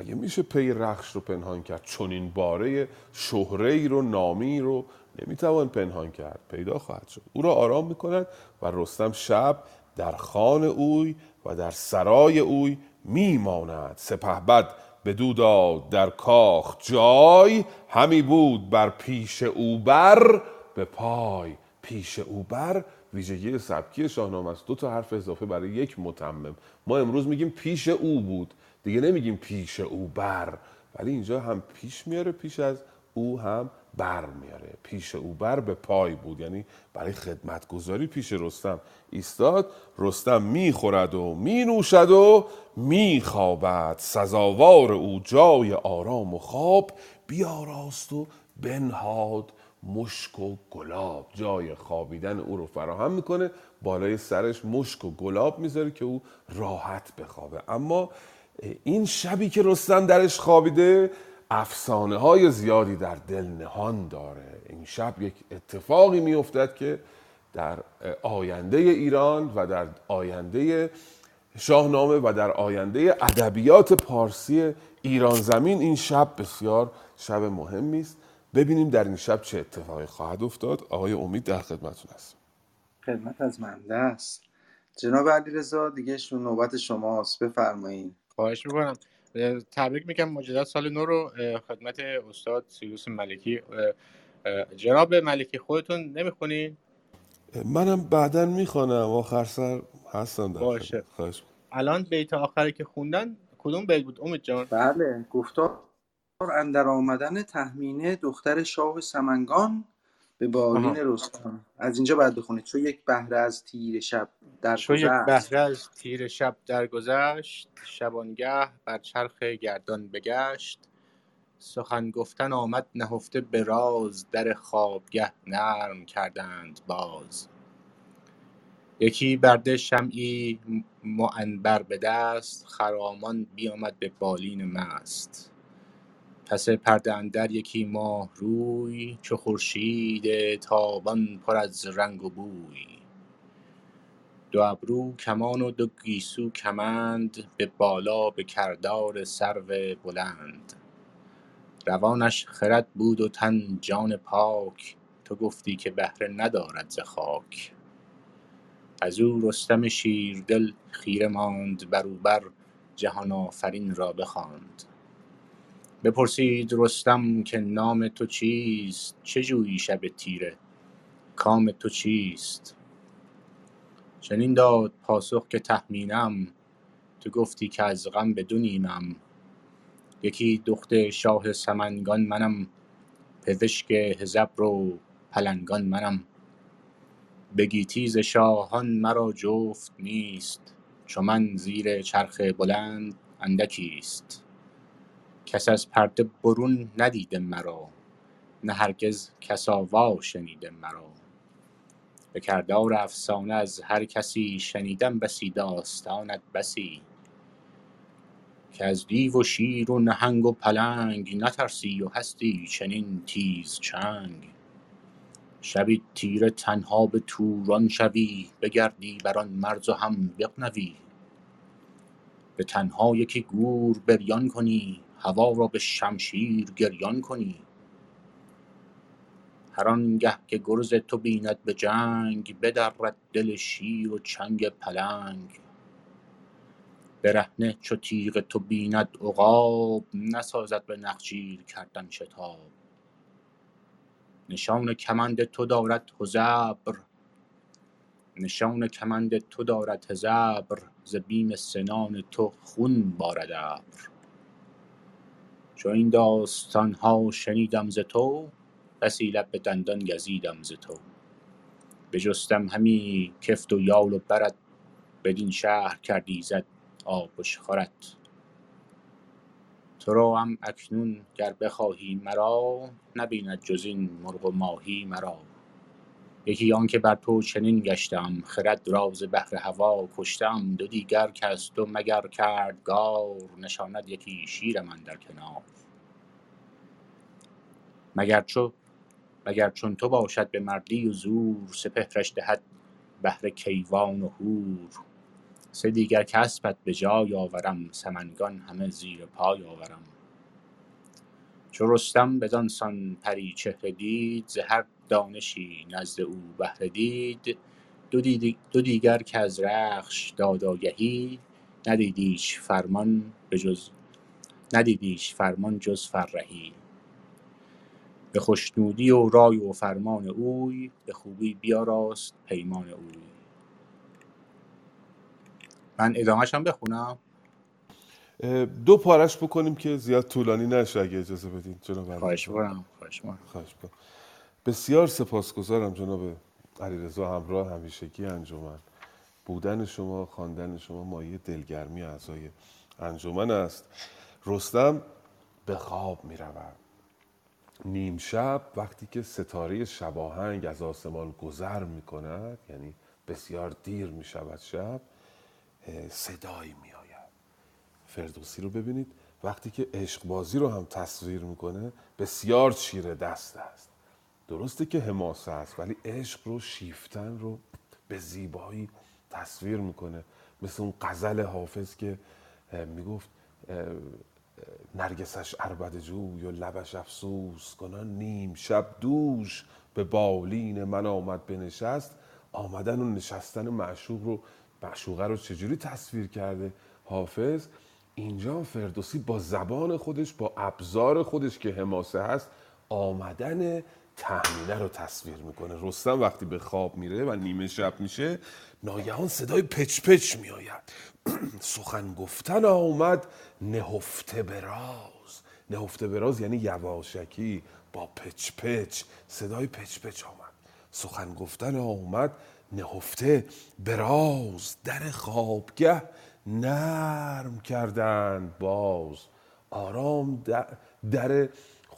مگه میشه پی رخش رو پنهان کرد؟ چون این باره شهره ای رو نامی رو نمی‌توان پنهان کرد. پیدا خواهد شد. او را آرام می‌کنند و رستم شب در خان اوی و در سرای اوی میماند. سپه بد به داد در کاخ جای همی بود بر پیش او بر به پای پیش او بر. ویژگی سبکی شاهنامه است. دو تا حرف اضافه برای یک متمم. ما امروز میگیم پیش او بود. دیگه نمیگیم پیش او بر ولی اینجا هم پیش میاره پیش از او هم بر میاره. پیش او بر به پای بود یعنی برای خدمتگذاری پیش رستم ایستاد. رستم می‌خورد و مینوشد و میخوابد. سزاوار او جای آرام و خواب بیاراست و بنهاد مشک و گلاب. جای خوابیدن او رو فراهم می‌کنه بالای سرش مشک و گلاب می‌ذاره که او راحت بخوابه. اما این شبی که رستم درش خوابیده افسانه های زیادی در دل نهان داره. این شب یک اتفاقی میافتد که در آینده ایران و در آینده شاهنامه و در آینده ادبیات پارسی ایران زمین این شب بسیار شب مهمی است. ببینیم در این شب چه اتفاقی خواهد افتاد. آقای امید در خدمتتون است خدمت از منده است جناب علیرضا دیگه نوبت شماست. بفرمایید خواهش می‌کنم. تبریک میگم مجدد سال نو رو خدمت استاد سیروس ملکی. جناب ملکی خودتون نمی‌خونین؟ منم بعدا می‌خوانم. آخر سر هستم در باشه. خواهش. الان بیت آخری که خوندن کدوم بیت بود؟ امید جان. بله. گفتار اندر آمدن تهمینه دختر شاه سمنگان به بالین رستم. از اینجا باید بخونید. چون یک بهره از تیر شب در چو یک بهره از تیر شب درگذشت شبانگه بر چرخ گردان بگشت. سخن گفتن آمد نهفته به راز در خوابگه نرم کردند باز. یکی برده شمعی معنبر به دست خرامان بیامد به بالین مست. پس پرده اندر یکی ماه روی چو خورشید تابان پر از رنگ و بوی. دو ابرو کمان و دو گیسو کمند به بالا به کردار سرو بلند. روانش خرد بود و تن جان پاک تو گفتی که بهره ندارد ز خاک. از او رستم شیردل خیره ماند بر او بر جهان آفرین را بخواند. بپرسید رستم که نام تو چیست؟ چه جویی شب تیره؟ کام تو چیست؟ چنین داد پاسخ که تهمینم تو گفتی که از غم به دو نیمم یکی دخت شاه سمنگان منم پزشک هژبر و پلنگان منم. به گیتی ز شاهان مرا جفت نیست چو من زیر چرخ بلند اندکیست. کس از پرده برون ندیده مرا نه هرگز کس آوا شنیده مرا. به کردار افسانه از هر کسی شنیدم بسی داستانت بسی. که از دیو و شیر و نهنگ و پلنگ نترسی و هستی چنین تیز چنگ. شبی تیره تنها به توران شوی بگردی بر آن مرز و هم بغنوی. به تنها یکی گور بریان کنی هوا را به شمشیر گریان کنی. هر آنگه که گرز تو بیند به جنگ بدرد دل شیر و چنگ پلنگ. برهنه چو تیغ تو بیند عقاب نسازد به نخجیر کردن شتاب. نشان کمند تو دارد هژبر نشان کمند تو دارد هژبر ز بیم سنان تو خون بارد ابر. چو این داستان ها شنیدم ز تو بسی لب به دندان گزیدم ز تو. بجستم همی کفت و یال و برت بدین شهر کرد ایزد آبشخورت تو را هم اکنون گر بخواهی مرا نبیند جز این مرغ و ماهی مرا. یکی آنکه بر تو چنین گشتم خرد را ز بهر هوا کشتم دو دیگر که از تو مگر کردگار نشاند یکی شیرم اندر کنار. مگر چو مگر چون تو باشد به مردی و زور سپهرش دهد بهر کیوان و هور سه دیگر که اسپت به جای آورم سمنگان همه زیر پای آورم. چو رستم بدان سان پری چهره دید ز هر دانشی نزد او بهره دید. دو, دو دیگر که از رخش داد آگهی ندیدیش فرمان به جز ندیدیش فرمان جز فرهی. به خوشنودی و رای و فرمان اوی به خوبی بیاراست پیمان اوی. من ادامهش هم بخونم دو پارش بکنیم که زیاد طولانی نشه اگه اجازه بدین جناب خواهش می‌کنم خواهش می‌کنم. خواهش. بسیار سپاسگزارم جناب علیرضا همراه همیشگی انجمن. بودن شما خواندن شما مایه دلگرمی اعضای انجمن است. رستم به خواب می رود نیم شب وقتی که ستاره شباهنگ از آسمان گذر می کند یعنی بسیار دیر می شود شب صدایی می آید فردوسی رو ببینید. وقتی که عشق بازی رو هم تصویر می‌کنه بسیار چیره دست است. درسته که حماسه است ولی عشق رو شیفتن رو به زیبایی تصویر می‌کنه. مثل اون غزل حافظ که می‌گفت نرگسش عربد جوی و لبش افسوس کنان نیم شب دوش به بالین من آمد بنشست. آمدن و نشستن معشوق رو معشوقه رو چجوری تصویر کرده حافظ؟ اینجا فردوسی با زبان خودش با ابزار خودش که حماسه هست آمدن تهمینه رو تصویر می‌کنه. رستم وقتی به خواب میره و نیمه شب میشه ناگهان صدای پچ پچ میآید. سخن گفتن آمد نهفته براز نهفته براز یعنی یواشکی با پچ پچ صدای پچ پچ آمد. سخن گفتن آمد نهفته براز در خوابگه نرم کردند باز. آرام در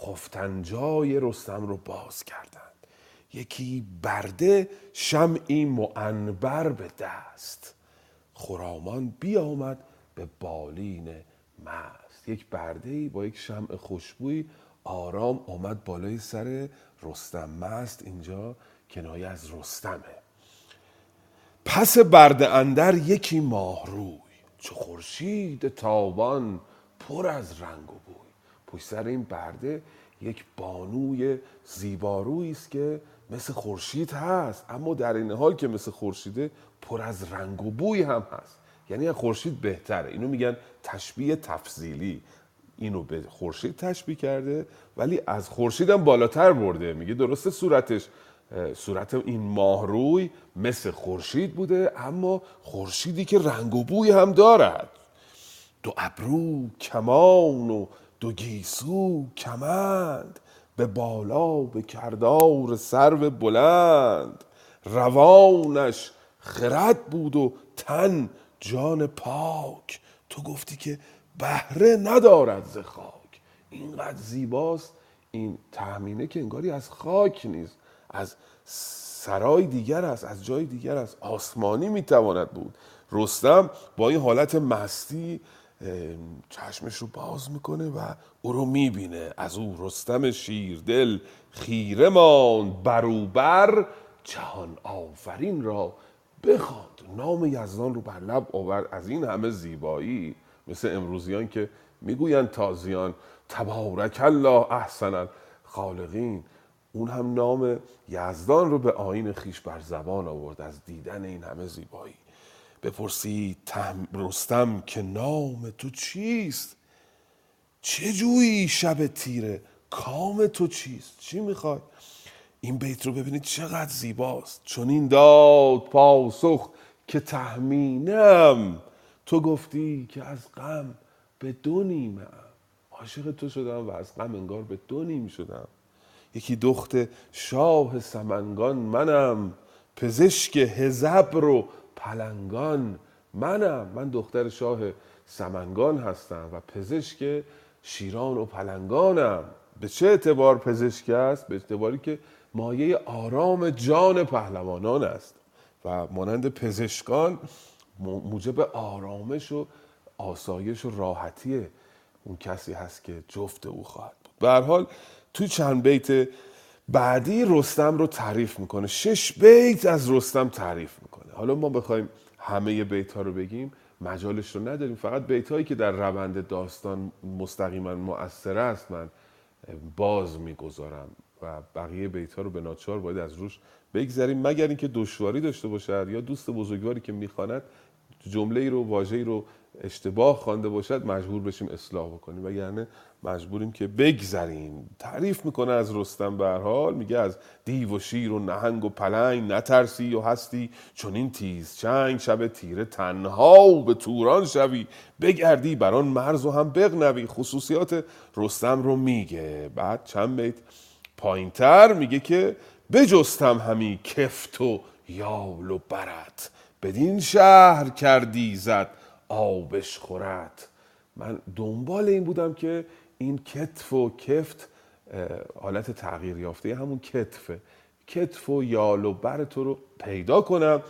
خفتنجای رستم رو باز کردند. یکی برده شمعی معنبر به دست. خرامان بیامد به بالین مست. یک برده با یک شمع خوشبوی آرام آمد بالای سر رستم مست اینجا کنایه از رستمه. پس برده اندر یکی ماه روی چو خورشید تابان پر از رنگ و پشت سر این برده یک بانوی زیبارویی است که مثل خورشید هست اما در این حال که مثل خورشیده پر از رنگ و بوی هم هست. یعنی خورشید بهتره. اینو میگن تشبیه تفضیلی. اینو به خورشید تشبیه کرده ولی از خورشید هم بالاتر برده. میگه درسته صورتش صورت این ماهروی مثل خورشید بوده اما خورشیدی که رنگ و بوی هم دارد. دو ابرو کمان و دو گیسو کمند به بالا به کردار سرو بلند. روانش خرد بود و تن جان پاک. تو گفتی که بهره ندارد ز خاک. اینقدر زیباست این تهمینه که انگاری از خاک نیست. از سرای دیگر است از جای دیگر است. آسمانی می‌تواند بود. رستم با این حالت مستی چشمش رو باز می‌کنه و او رو می‌بینه. از او رستم شیردل خیره ماند بروبر جهان آفرین را بخواند. نام یزدان رو بر لب آورد. از این همه زیبایی مثل امروزیان که می‌گویند تازیان تبارک الله احسن خالقین اون هم نام یزدان رو به آین خیش بر زبان آورد. از دیدن این همه زیبایی. بپرسی رستم که نام تو چیست؟ چه جویی شب تیره کام تو چیست؟ چی می‌خوای؟ این بیت رو ببینید چقدر زیباست. چون این داد پاسخ که تهمینم. تو گفتی که از غم به دو نیمه عاشق تو شدم و از غم انگار به دو نیم شدم. یکی دخت شاه سمنگان منم. پزشک هزبر و پلنگان. منم. من دختر شاه سمنگان هستم و پزشک شیران و پلنگانم. به چه اعتبار پزشک است؟ به اعتباری که مایه آرام جان پهلوانان است و مانند پزشکان موجب آرامش و آسایش و راحتی اون کسی هست که جفت او خواهد بود. به حال توی چند بیت بعدی رستم رو تعریف می‌کنه. شش بیت از رستم تعریف می‌کنه. حالا ما بخوایم همه بیت ها رو بگیم مجالش رو نداریم. فقط بیت هایی که در روند داستان مستقیما مؤثر است من باز می‌گذارم و بقیه بیت ها رو به ناچار باید از روش بگذریم. مگر اینکه دشواری داشته باشد یا دوست بزرگواری که می‌خواند جمله رو واژه‌ای رو اشتباه خوانده باشد مجبور بشیم اصلاح بکنیم. و یعنی مجبوریم که بگذریم. تعریف می‌کنه از رستم به حال میگه از دیو و شیر و نهنگ و پلنگ نترسی و هستی. چون این تیز چنگ شب تیره تنها به توران شوی. بگردی بر آن مرز و هم بغنوی. خصوصیات رستم رو میگه. بعد چند بیت پایینتر میگه که بجستم همی کفت و یال و برت. بدین شهر کردی زد آبش خورد. من دنبال این بودم که این کتف و کفت حالت تغییر یافته همون کتفه. کتف و یال و بر تو رو پیدا کنم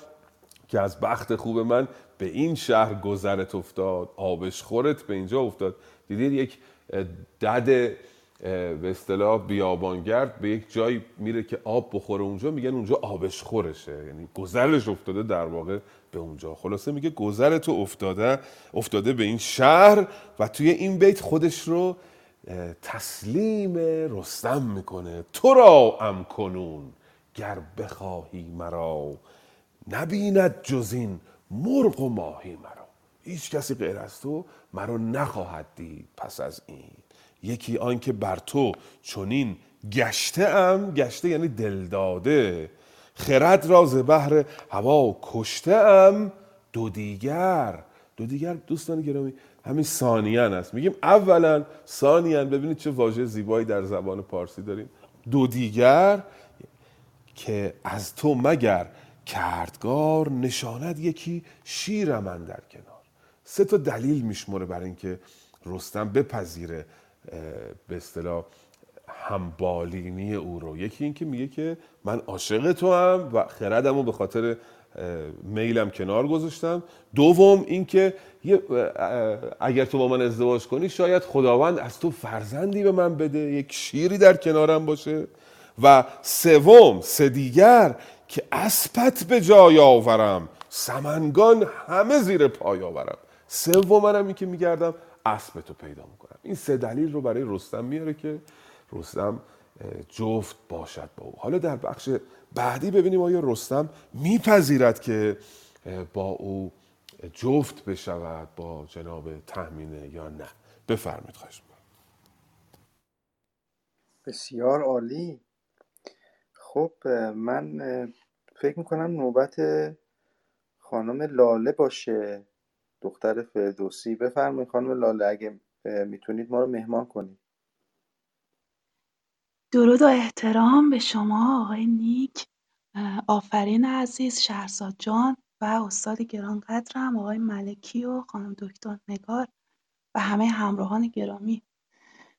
که از بخت خوب من به این شهر گذرت افتاد. آبش خورت به اینجا افتاد. دیدید یک دد به اصطلاح بیابانگرد به یک جایی میره که آب بخوره اونجا میگن اونجا آبش خورشه. یعنی گذرش افتاده در واقع به اونجا. خلاصه میگه گذر تو افتاده افتاده به این شهر و توی این بیت خودش رو تسلیم رستم می‌کنه. تو را ام کنون گر بخواهی مرا. نبیند جز این مرغ و ماهی مرا. هیچ کسی غیر از تو مرا نخواهد دید پس از این. یکی آنکه بر تو چنین گشته ام گشته یعنی دلداده. خرد را ز بحر هوا کشته ام دو دیگر دو دیگر دوستان گرامی همین ثانیان است. میگیم اولا ثانیان. ببینید چه واژه زیبایی در زبان پارسی داریم. دو دیگر که از تو مگر کردگار نشاند یکی شیر من در کنار. سه تا دلیل میشمره برای اینکه رستم بپذیره. به اصطلاح همبالینی او رو. یکی اینکه میگه که من عاشق تو هم و خردم رو به خاطر میلم کنار گذاشتم. دوم اینکه اگر تو با من ازدواج کنی شاید خداوند از تو فرزندی به من بده یک شیری در کنارم باشه. و سوم سه دیگر که اسپت به جای آورم سمنگان همه زیر پای آورم. سوم منم این که میگردم اسب تو پیدا می‌کنم. این سه دلیل رو برای رستم میاره که رستم جفت باشد با او. حالا در بخش بعدی ببینیم آیا رستم میپذیرد که با او جفت بشود با جناب تهمینه یا نه. بفرمید خواهش. بسیار عالی. خب من فکر می‌کنم نوبت خانم لاله باشه دختر فردوسی. بفرمایید خانم لاله اگه می‌تونید ما رو مهمان کنید. درود و احترام به شما آقای نیک. آفرین عزیز شهرزاد جان و استاد گرانقدرم آقای ملکی و خانم دکتر نگار و همه همراهان گرامی.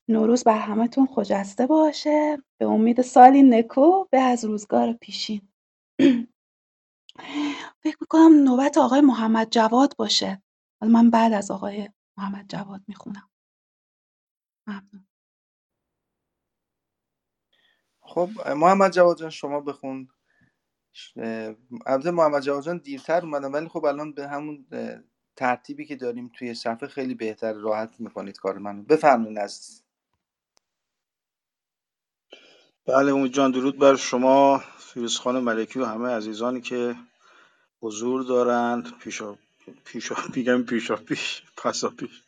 نوروز بر همتون خجسته باشه. به امید سالی نکو به از روزگار پیشین. فکر می‌کنم نوبت آقای محمد جواد باشه. حالا من بعد از آقای محمد جواد می‌خونم. ممنون. خب محمد جواد جان شما بخون البته محمد جواد جان دیرتر اومدن ولی خب الان به همون ترتیبی که داریم توی صفحه خیلی بهتر راحت می‌کنید کار من بفرمایید عزیز بله امید جان درود بر شما. فیروز خان ملکی و همه عزیزانی که حضور دارند. پیشا پیشا میگم پیشا پیش پسا پیش.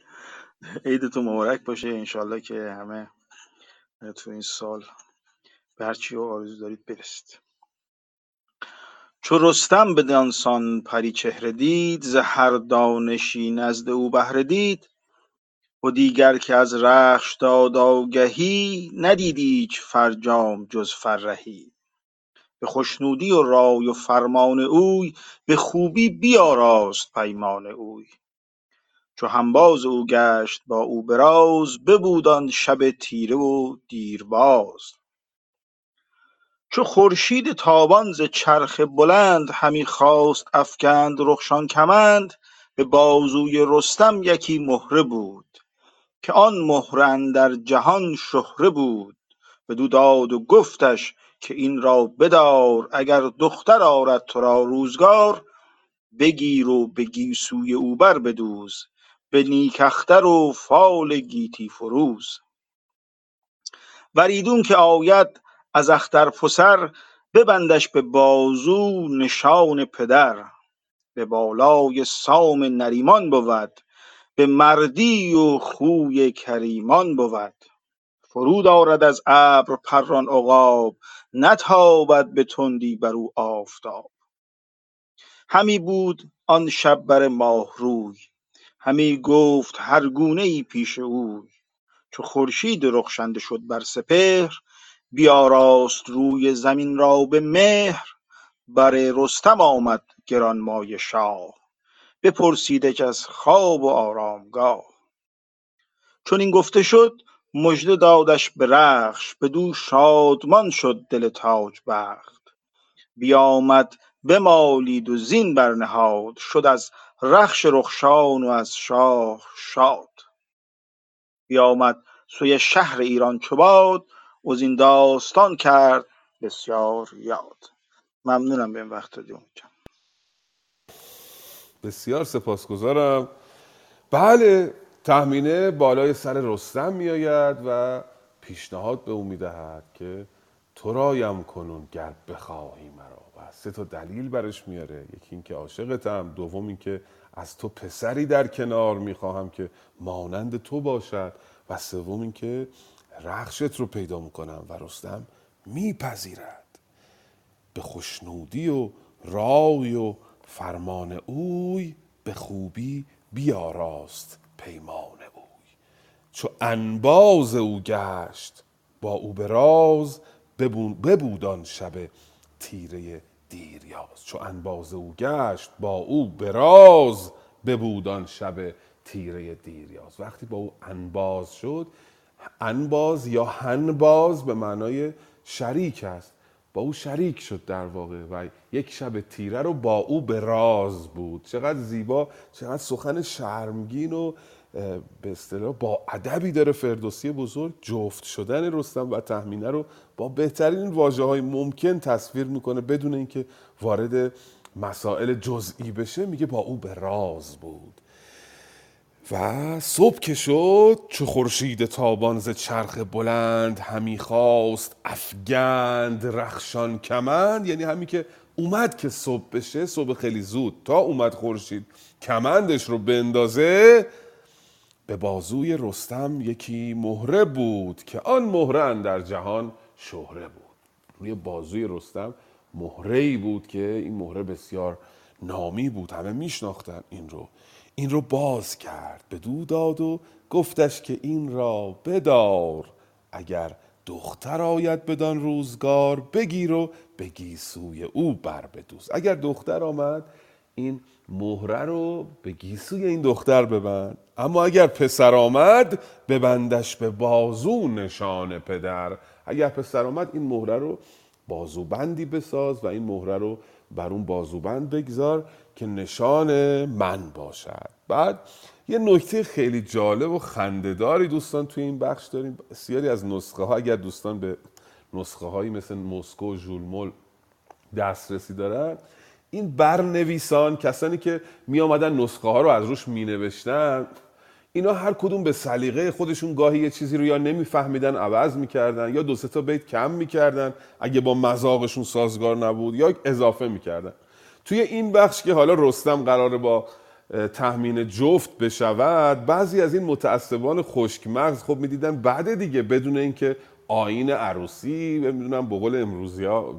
عیدتون مبارک باشه. انشالله که همه تو این سال به هر چی آرزو دارید برسید. چو رستم بدانسان پری چهره دید ز دانشی نزد او بهره دید. و دیگر که از رخش داد آگهی ندید ایچ فرجام جز فرهی. به خشنودی و رای و فرمان اوی به خوبی بیاراست پیمان اوی. چو همباز او گشت با او به راز ببود آن شب تیره و دیرباز. چو خورشید تابان ز چرخ بلند همی خواست افکند رخشان کمند به بازوی رستم یکی مهره بود که آن مهره اندر جهان شهره بود. بدو داد و گفتش که این را بدار اگر دختر آرد تو را روزگار بگیر و به گیسوی او بر بدوز به نیک اختر و فال گیتی فروز. وریدون که آید از اختر پسر ببندش به بازو نشان پدر. به بالای سام نریمان بود به مردی و خوی کریمان بود. فرود آرد از ابر پران عقاب نتابد به تندی بر او آفتاب. همی بود آن شب بر ماه روی. همی گفت هر گونه ای پیش اوی. چو خورشید رخشنده شد بر سپهر بیاراست روی زمین را به مهر. بر رستم آمد گرانمایه شاه. بپرسیدش از خواب و آرامگاه. چون این گفته شد مژده دادش به رخش بدو شادمان شد دل تاج بخت. بیامد بمالید و زین برنهاد. شد از رخش رخشان و از شاه شاد. بیامد سوی شهر ایران چو باد وزین داستان کرد بسیار یاد. ممنونم به این وقت جان. بسیار سپاسگزارم. بله تهمینه بالای سر رستم میآید و پیشنهاد به او می‌دهد که تو رایم کنون گر بخواهی مرا. و سه تا دلیل برش میاره. یکی اینکه عاشقتم دوم اینکه از تو پسری در کنار می‌خواهم که مانند تو باشد و سوم اینکه رخشت رو پیدا می‌کنم و رستم میپذیرد. به خوشنودی و رای و فرمان اوی به خوبی بیاراست پیمان اوی. چو انباز او گشت با او به راز ببو- ببود آن شب تیره دیریاز. چو انباز او گشت با او به راز ببود آن شب تیره دیریاز. وقتی با او انباز شد انباز یا هنباز به معنای شریک است. با او شریک شد در واقع و یک شب تیره رو با او به راز بود. چقدر زیبا چقدر سخن شرمگین و به اصطلاح با ادبی داره فردوسی بزرگ جفت شدن رستم و تهمینه رو با بهترین واجه های ممکن تصویر می‌کنه بدون اینکه وارد مسائل جزئی بشه. میگه با او به راز بود. و صبح که شد چو خورشید تابان ز چرخ بلند همی خواست افگند رخشان کمند. یعنی همین که اومد که صبح بشه صبح خیلی زود تا اومد خورشید کمندش رو بندازه به بازوی رستم یکی مهره بود که آن مهره در جهان شهره بود. روی بازوی رستم مهره ای بود که این مهره بسیار نامی بود. همه میشناختن این رو. این رو باز کرد به دو داد و گفتش که این را بدار. اگر دختر آید بدان روزگار بگیر و به گیسوی او بر بدوز. اگر دختر آمد این مهره رو به گیسوی این دختر ببند. اما اگر پسر آمد ببندش به بازو نشان پدر. اگر پسر آمد این مهره رو بازوبندی بساز و این مهره رو بر اون بازوبند بگذار که نشان من باشد. بعد یه نکته خیلی جالب و خندهداری دوستان توی این بخش داریم. بسیاری از نسخه ها اگر دوستان به نسخه هایی مثل مسکو و ژولمول دسترسی دارن این برنویسان کسانی که می آمدن نسخه ها رو از روش می نوشتن اینا هر کدوم به سلیقه خودشون گاهی یه چیزی رو یا نمیفهمیدن عوض می‌کردن یا دو سه تا بیت کم می‌کردن اگه با مذاقشون سازگار نبود یا اضافه می‌کردن. توی این بخش که حالا رستم قراره با اه، تهمین جفت بشود بعضی از این متعصبان خشک مغز خب می‌دیدن بعد دیگه بدون اینکه آین عروسی نمی‌دونم به قول امروزی ها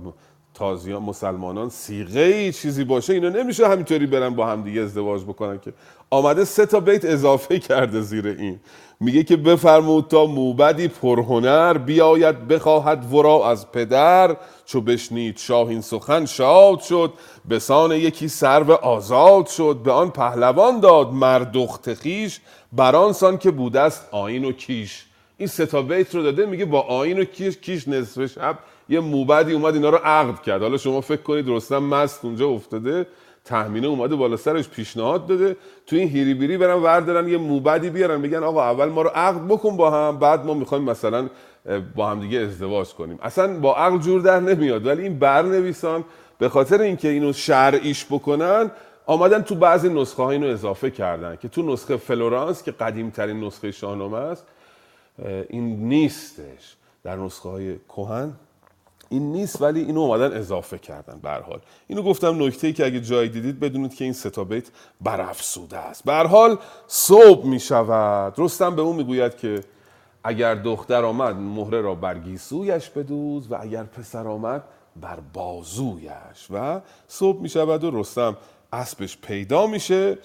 تازیان مسلمانان سیغه ای چیزی باشه اینا نمیشه همینطوری برن با همدیگه ازدواج بکنن که. آمده سه تا بیت اضافه کرده زیر این. میگه که بفرمود تا موبدی پرهنر بیاید بخواهد ورا از پدر. چو بشنید شاه این سخن شاد شد به سان یکی سرو آزاد شد. به آن پهلوان داد مردخت خیش بران سان که بوده است آین و کیش. این سه تا بیت رو داده میگه با آین و کیش کیش نصف شب یه موبدی اومد اینا رو عقد کرد. حالا شما فکر کنید رستم مست اونجا افتاده تهمینه اومده بالا سرش پیشنهاد داده. تو این هیری بیری برن وردارن یه موبدی بیارن بگن آقا اول ما رو عقد بکن با هم بعد ما می‌خوایم مثلا با هم دیگه ازدواج کنیم. اصلا با عقل جور در نمیاد ولی این برنویسان به خاطر اینکه اینو شرعیش بکنن آمدن تو بعضی نسخه ها اینو اضافه کردن که تو نسخه فلورانس که قدیم ترین نسخه شاهنامه است این نیستش. در نسخه های کهن این نیست ولی اینو اومدن اضافه کردن به حال. اینو گفتم نکته ای که اگه جای دیدید بدونید که این سه تا بیت برافزوده است. به حال صبح می شود رستم به اون می‌گوید که اگر دختر آمد مهره را بر گیسویش بدوز و اگر پسر آمد بر بازویش. و صبح می شود و رستم اسبش پیدا میشه.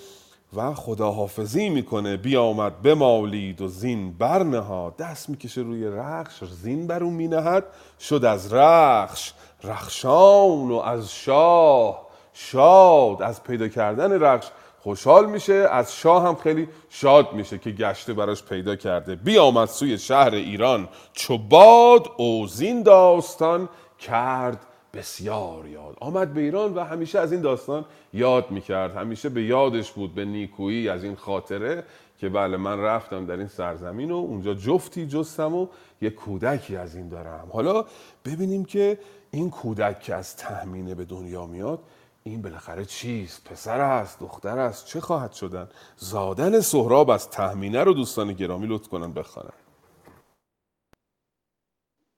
و خداحافظی می‌کنه. بیامد بمالید و زین برنها دست می‌کشه روی رخش زین بر اون مینهد. شد از رخش رخشان و از شاه شاد. از پیدا کردن رخش خوشحال میشه از شاه هم خیلی شاد میشه که گشته براش پیدا کرده. بیامد سوی شهر ایران. چو باد او زین داستان کرد بسیار یاد. آمد به ایران و همیشه از این داستان یاد می‌کرد. همیشه به یادش بود به نیکویی از این خاطره که بله من رفتم در این سرزمین و اونجا جفتی جستم و یه کودکی از این دارم. حالا ببینیم که این کودک که از تهمینه به دنیا میاد این بالاخره چیست؟ پسر است دختر است چه خواهد شدن؟ زادن سهراب از تهمینه رو دوستان گرامی لطف کنن بخوانن.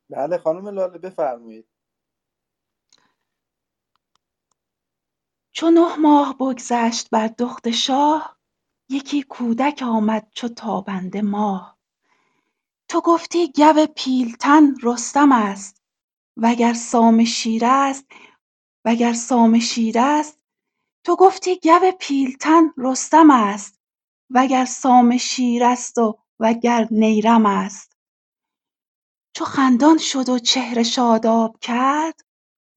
بله خانم لاله بفرمایید. چو نه ماه بگذشت بر دخت شاه یکی کودک آمد چو تابنده ماه. تو گفتی گو پیلتن رستم است وگر سام شیر است وگر سام شیر است. تو گفتی گو پیلتن رستم است وگر سام شیر است و وگر نیرم است. چو خندان شد و چهره شاداب کرد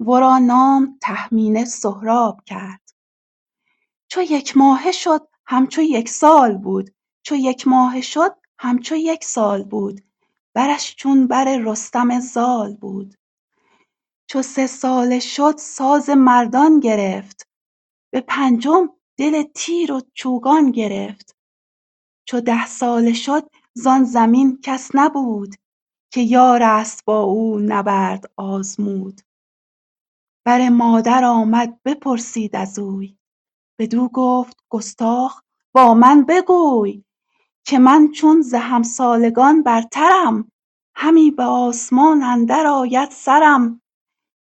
ورا نام تهمینه سهراب کرد. چو یک ماهه شد همچو یک سال بود. چو یک ماهه شد همچو یک سال بود. برش چون بر رستم زال بود. چو سه ساله شد ساز مردان گرفت. به پنجم دل تیر و چوگان گرفت. چو ده ساله شد زان زمین کس نبود. که یار است با او نبرد آزمود. بر مادر آمد بپرسید از اوی. بدو گفت گستاخ با من بگوی که من چون ز همسالگان برترم همی به آسمان اندر آید سرم.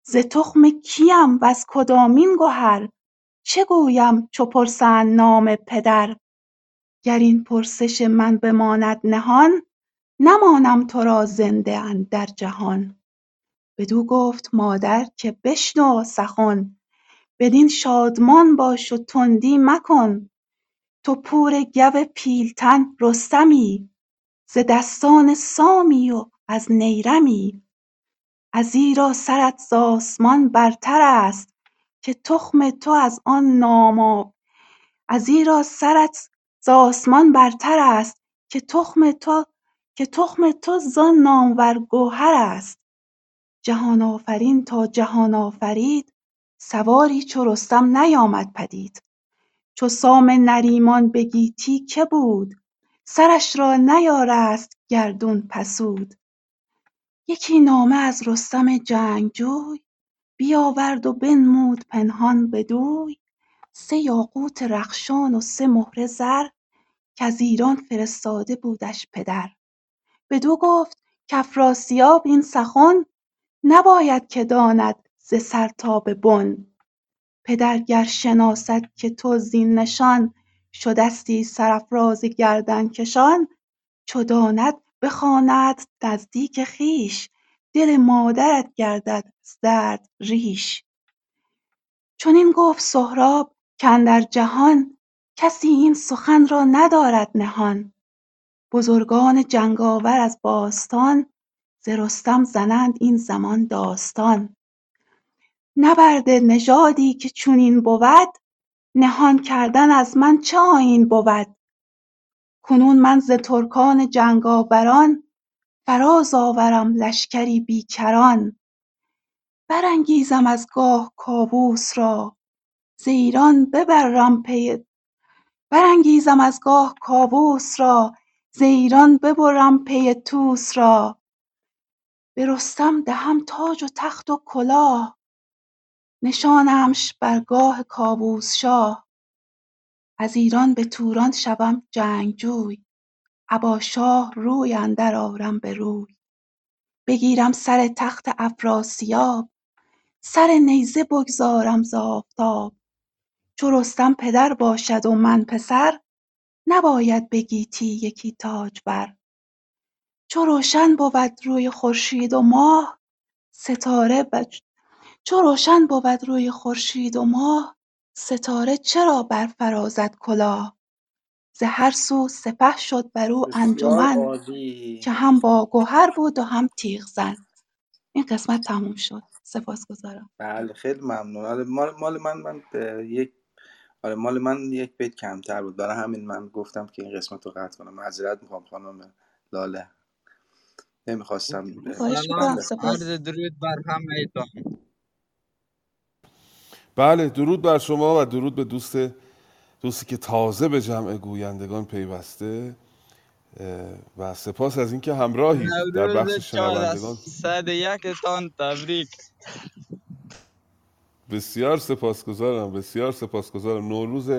ز تخم کیم وز کدامین گهر چه گویم چو پرسند نام پدر؟ گر این پرسش من بماند نهان نمانم تو را زنده اندر جهان. بدو گفت مادر که بشنو سخن بدین شادمان باش و تندی مکن. تو پور گو پیلتن رستمی ز دستان سامی و از نیرمی. ازیرا سرت ز آسمان برتر است که تخم تو از آن نام ازیرا سرت ز آسمان برتر است که تخم تو که تخم تو زان نامور گوهر است. جهان آفرین تا جهان آفرید سواری چو رستم نیامد پدید. چو سام نریمان به گیتی که بود؟ سرش را نیارست گردون پسود. یکی نامه از رستم جنگجوی بیاورد و بنمود پنهان بدوی سه یاقوت رخشان و سه مهره زر کز ایران فرستاده بودش پدر. بدو گفت کافراسیاب این سخن نباید که داند ز سر تا به بن. پدر گر شناسد که تو زین نشان شدستی سرافراز گردنکشان چو داند بخواندت نزدیک خویش دل مادرت گردد از درد ریش. چنین گفت سهراب کاندر جهان کسی این سخن را ندارد نهان. بزرگان جنگاور از باستان ز رستم زنند این زمان داستان. نبرد نژادی که چنین بود نهان کردن از من چه آیین بود؟ کنون من ز ترکان جنگاوران فراز آورم لشکری بی کران برانگیزم از گاه کاووس را ز ایران ببرم پی برانگیزم از گاه کاووس را ز ایران ببرم پی طوس را. به رستم دهم تاج و تخت و کلاه نشانمش بر گاه کاووس شاه. از ایران به توران شوم جنگجوی ابا شاه روی اندر آرم به روی. بگیرم سر تخت افراسیاب سر نیزه بگذارم ز آفتاب. چو رستم پدر باشد و من پسر نباید به گیتی یکی تاج بر چو روشن بود روی خورشید و ماه ستاره چو روشن بود روی خورشید و ماه ستاره چرا برفرازد کلاه؟ ز هر سو سپه شد بر او انجمن که هم با گهر بود و هم تیغ زن این قسمت تموم شد. سپاسگزارم. بله خیلی ممنون. آره مال, مال من من یک آره مال من یک بیت کمتر بود. برای همین من گفتم که این قسمت رو قطع کنم. معذرت می‌خوام خانم لاله. نمی‌خواستم عرض درود بر همهتان بله درود بر شما و درود به دوست دوستی که تازه به جمع گویندگان پیوسته و سپاس از اینکه همراهی در بخش شنوندگان. 401 تان تبریک. بسیار سپاسگزارم بسیار سپاسگزارم. نوروز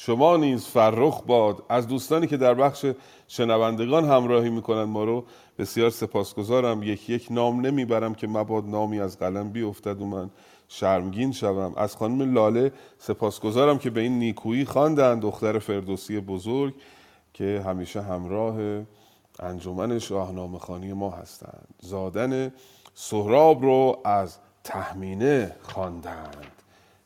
شما نیز فرخ باد. از دوستانی که در بخش شنوندگان همراهی می‌کنند ما رو بسیار سپاسگزارم. یک یک نام نمی‌برم که مباد نامی از قلم بیفتد و من شرمگین شوم. از خانم لاله سپاسگزارم که به این نیکویی خواندند. دختر فردوسی بزرگ که همیشه همراه انجمن شاهنامه خانی ما هستند. زادن سهراب رو از تهمینه خواندند.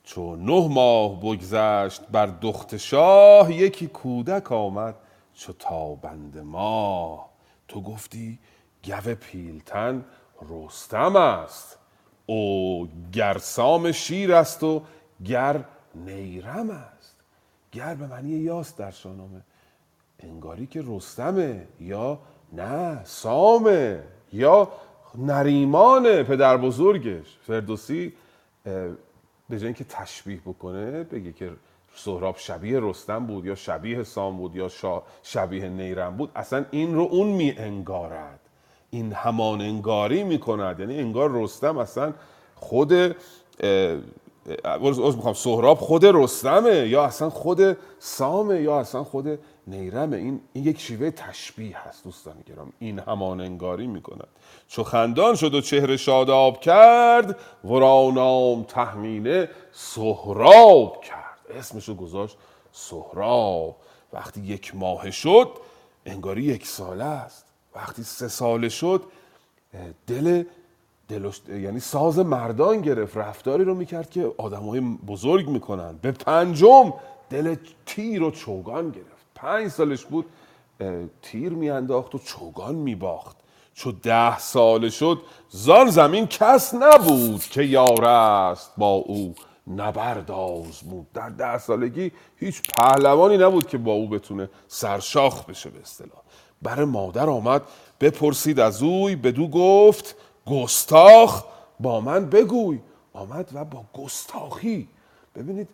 چون نه ماه بگذشت بر دخت شاه یکی کودک آمد چو تابند ماه. تو گفتی گو پیلتن رستم است. او گر سام شیر است و گر نیرم است. گر به معنی یاست در شاهنامه انگاری که رستمه یا نه سامه یا نریمانه پدر بزرگش. فردوسی به جای اینکه تشبیه بکنه بگه که سهراب شبیه رستم بود یا شبیه سام بود یا شبیه نیرم بود اصلا این رو اون می انگارد این همان انگاری می کند یعنی انگار رستم اصلا خود عذر می‌خوام سهراب خود رستمه یا اصلا خود سامه یا اصلا خود نیرمه این, این یک شیوه تشبیه هست دوستان گرام این همان انگاری می‌کند. چو خندان شد و چهره شاداب کرد ورا نام تهمینه سهراب کرد. اسمشو گذاشت سهراب. وقتی یک ماه شد انگاری یک ساله است. وقتی سه ساله شد دل دلش یعنی ساز مردان گرفت. رفتاری رو می‌کرد که آدمای بزرگ می‌کنن به پنجم دل تیر و چوگان گرفت. پنج سالش بود تیر میانداخت و چوگان میباخت. چو ده ساله شد زان زمین کس نبود که یار است با او نبرد آزمود در ده سالگی هیچ پهلوانی نبود که با او بتونه سرشاخ بشه به اصطلاح. بر مادر آمد بپرسید از اوی بدو گفت گستاخ با من بگوی. آمد و با گستاخی. ببینید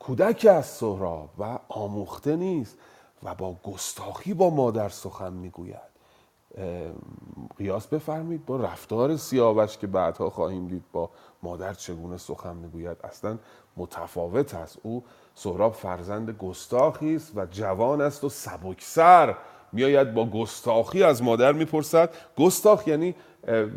کودکی از سهراب و آموخته نیست و با گستاخی با مادر سخن می‌گوید. قیاس بفرمید با رفتار سیاوش که بعدها خواهیم دید با مادر چگونه سخن می‌گوید. اصلا متفاوت است. او سهراب فرزند گستاخی است و جوان است و سبکسر. میآید با گستاخی از مادر می‌پرسد. گستاخ یعنی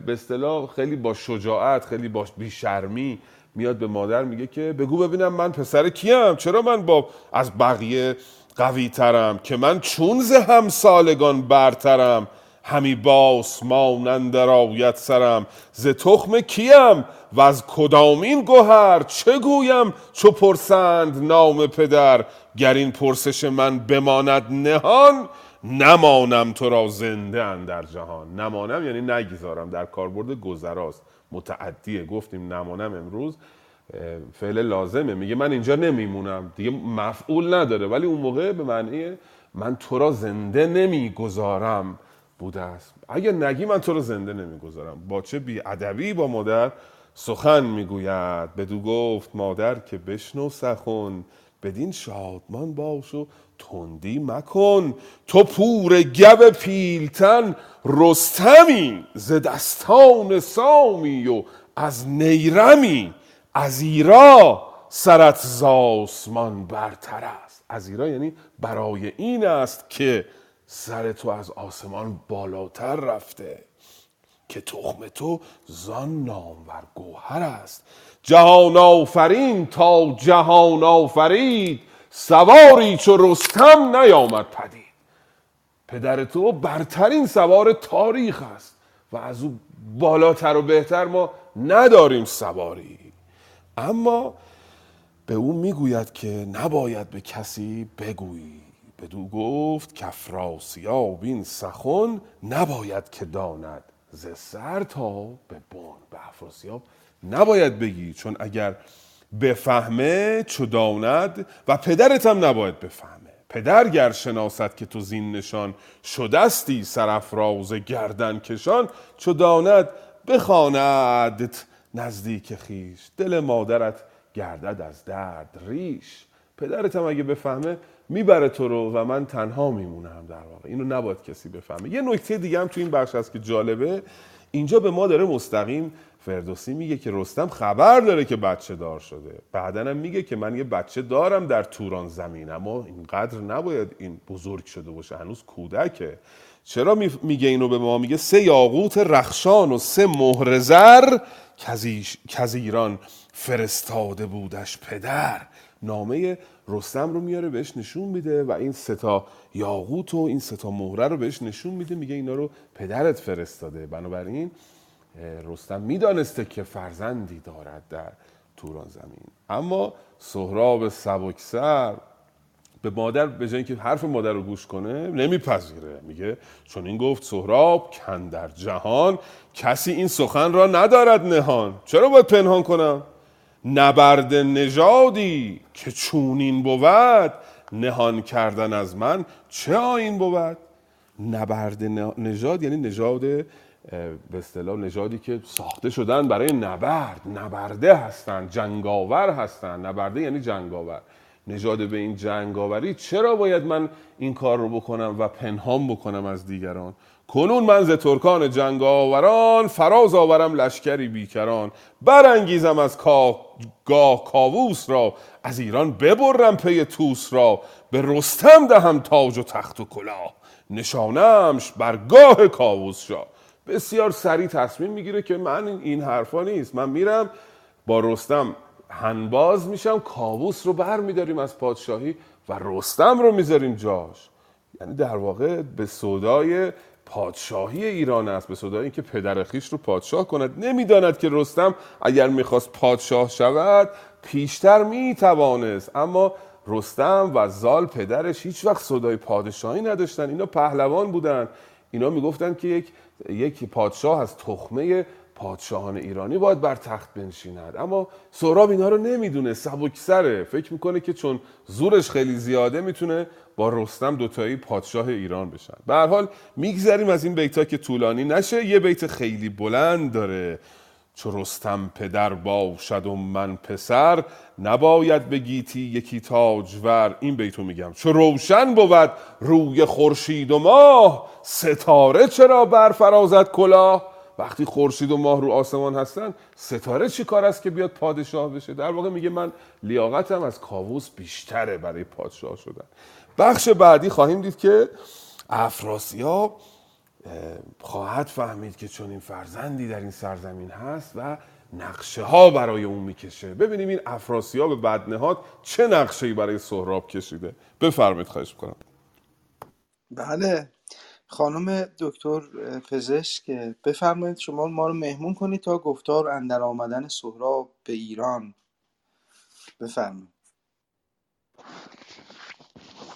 به اصطلاح خیلی با شجاعت خیلی با بیشرمی میاد به مادر میگه که بگو ببینم من پسر کیم چرا من با از بقیه قوی ترم که من چون ز همسالگان برترم؟ همی باس مانند آید سرم ز تخم کیم؟ و از کدامین گوهر؟ چه گویم؟ چو پرسند نام پدر گر این پرسش من بماند نهان نمانم تو را زنده اندر جهان. نمانم یعنی نگذارم در کاربرد گذراست. متعدیه. گفتیم نمانم امروز فعل لازمه. میگه من اینجا نمیمونم. دیگه مفعول نداره. ولی اون موقع به معنی من تو را زنده نمی‌گذارم بوده است. اگه نگی من تو رو زنده نمی‌گذارم. با چه بیادبی با مادر سخن می‌گوید. بدو گفت مادر که بشنو سخن بدین شادمان باش و تندی مکن تو پور گو پیلتن رستمی ز دستان سامی و از نیرمی. از ایرا سرت ز آسمان برتر است. از ایرا یعنی برای این است که سر تو از آسمان بالاتر رفته که تخم تو زان نامور گوهر است. جهان آفرین تا جهان آفرید. سواری چو رستم نیامد پدید. پدر تو برترین سوار تاریخ است و از او بالاتر و بهتر ما نداریم سواری. اما به او می‌گوید که نباید به کسی بگویی. بدو گفت کفراسیاب این سخن نباید که داند ز سر تا به بن. به افراسیاب نباید بگی چون اگر بفهمه چو داند و پدرت هم نباید بفهمه. پدر گر شناست که تو زین نشان شدستی سرافراز گردن کشان چو داند بخواندت نزدیک خیش دل مادرت گردد از درد ریش. پدرت هم اگه بفهمه می‌بره تو رو و من تنها میمونم در واقع. اینو نباید کسی بفهمه. یه نکته دیگه هم تو این بخش هست که جالبه. اینجا به ما داره مستقیم فردوسی میگه که رستم خبر داره که بچه دار شده. بعدا هم میگه که من یه بچه دارم در توران زمین اما اینقدر نباید این بزرگ شده باشه. هنوز کودکه. چرا می- میگه اینو به ما؟ میگه سه یاقوت رخشان و سه مهر زر کز ایران فرستاده بودش پدر. نامه رستم رو میاره بهش نشون میده و این ستا یاقوت و این ستا مهره رو بهش نشون میده. میگه اینا رو پدرت فرستاده. بنابراین رستم می‌دانسته که فرزندی دارد در توران زمین. اما سهراب سبکسر به مادر به جای اینکه حرف مادر رو گوش کنه نمیپذیره. میگه چون این گفت سهراب کن در جهان کسی این سخن را ندارد نهان. چرا باید پنهان کنم؟ نبرد نژادی که چونین بود نهان کردن از من چه آین بود؟ نبرد نژاد یعنی نژاد به اصطلاح نژادی که ساخته شدن برای نبرد. نبرده هستند جنگاور هستند نبرده یعنی جنگاور. نژاد به این جنگاوری چرا باید من این کار رو بکنم و پنهان بکنم از دیگران؟ کنون من ز ترکان جنگاوران فراز آورم لشکری بیکران. برانگیزم از. گاه کاووس را. از ایران ببرم پی توس را. به رستم دهم تاج و تخت و کلاه. نشانمش بر گاه کاووس شاه. بسیار سریع تصمیم می‌گیره که من این حرفا نیست. من میرم با رستم هنباز میشم کاووس رو بر میداریم از پادشاهی و رستم رو می‌ذاریم جاش. یعنی در واقع به صدای پادشاهی ایران است به صدای اینکه پدر خیش رو پادشاه کند. نمی‌داند که رستم اگر می‌خواست پادشاه شود پیشتر می‌توانست. اما رستم و زال پدرش هیچ وقت صدای پادشاهی نداشتن. اینا پهلوان بودن. اینا می‌گفتن که یک یک پادشاه از تخمه پادشاهان ایرانی باید بر تخت بنشیند. اما سهراب اینا رو نمی‌دونه سبکسره. فکر می‌کنه که چون زورش خیلی زیاده می‌تونه با رستم دوتایی پادشاه ایران بشن. به هر حال میگذریم از این بیتا که طولانی نشه. یه بیت خیلی بلند داره. چو رستم پدر باشد و من پسر نباید به گیتی یکی تاجور. این بیتو میگم. چو روشن بود روی خورشید و ماه ستاره چرا برفرازد کلاه؟ وقتی خورشید و ماه رو آسمان هستن ستاره چی کار است که بیاد پادشاه بشه؟ در واقع میگه من لیاقتم از کاووس بیشتره برای پادشاه شدن. بخش بعدی خواهیم دید که افراسیاب خواهد فهمید که چون این فرزندی در این سرزمین هست و نقشه ها برای اون می‌کشه. ببینیم این افراسیاب بدنهاد چه نقشه ای برای سهراب کشیده. بفرمایید خواهش کنم بله. خانم دکتر پزشک بفرمایید شما ما رو مهمون کنید تا گفتار اندر آمدن سهراب به ایران. بفرمایید.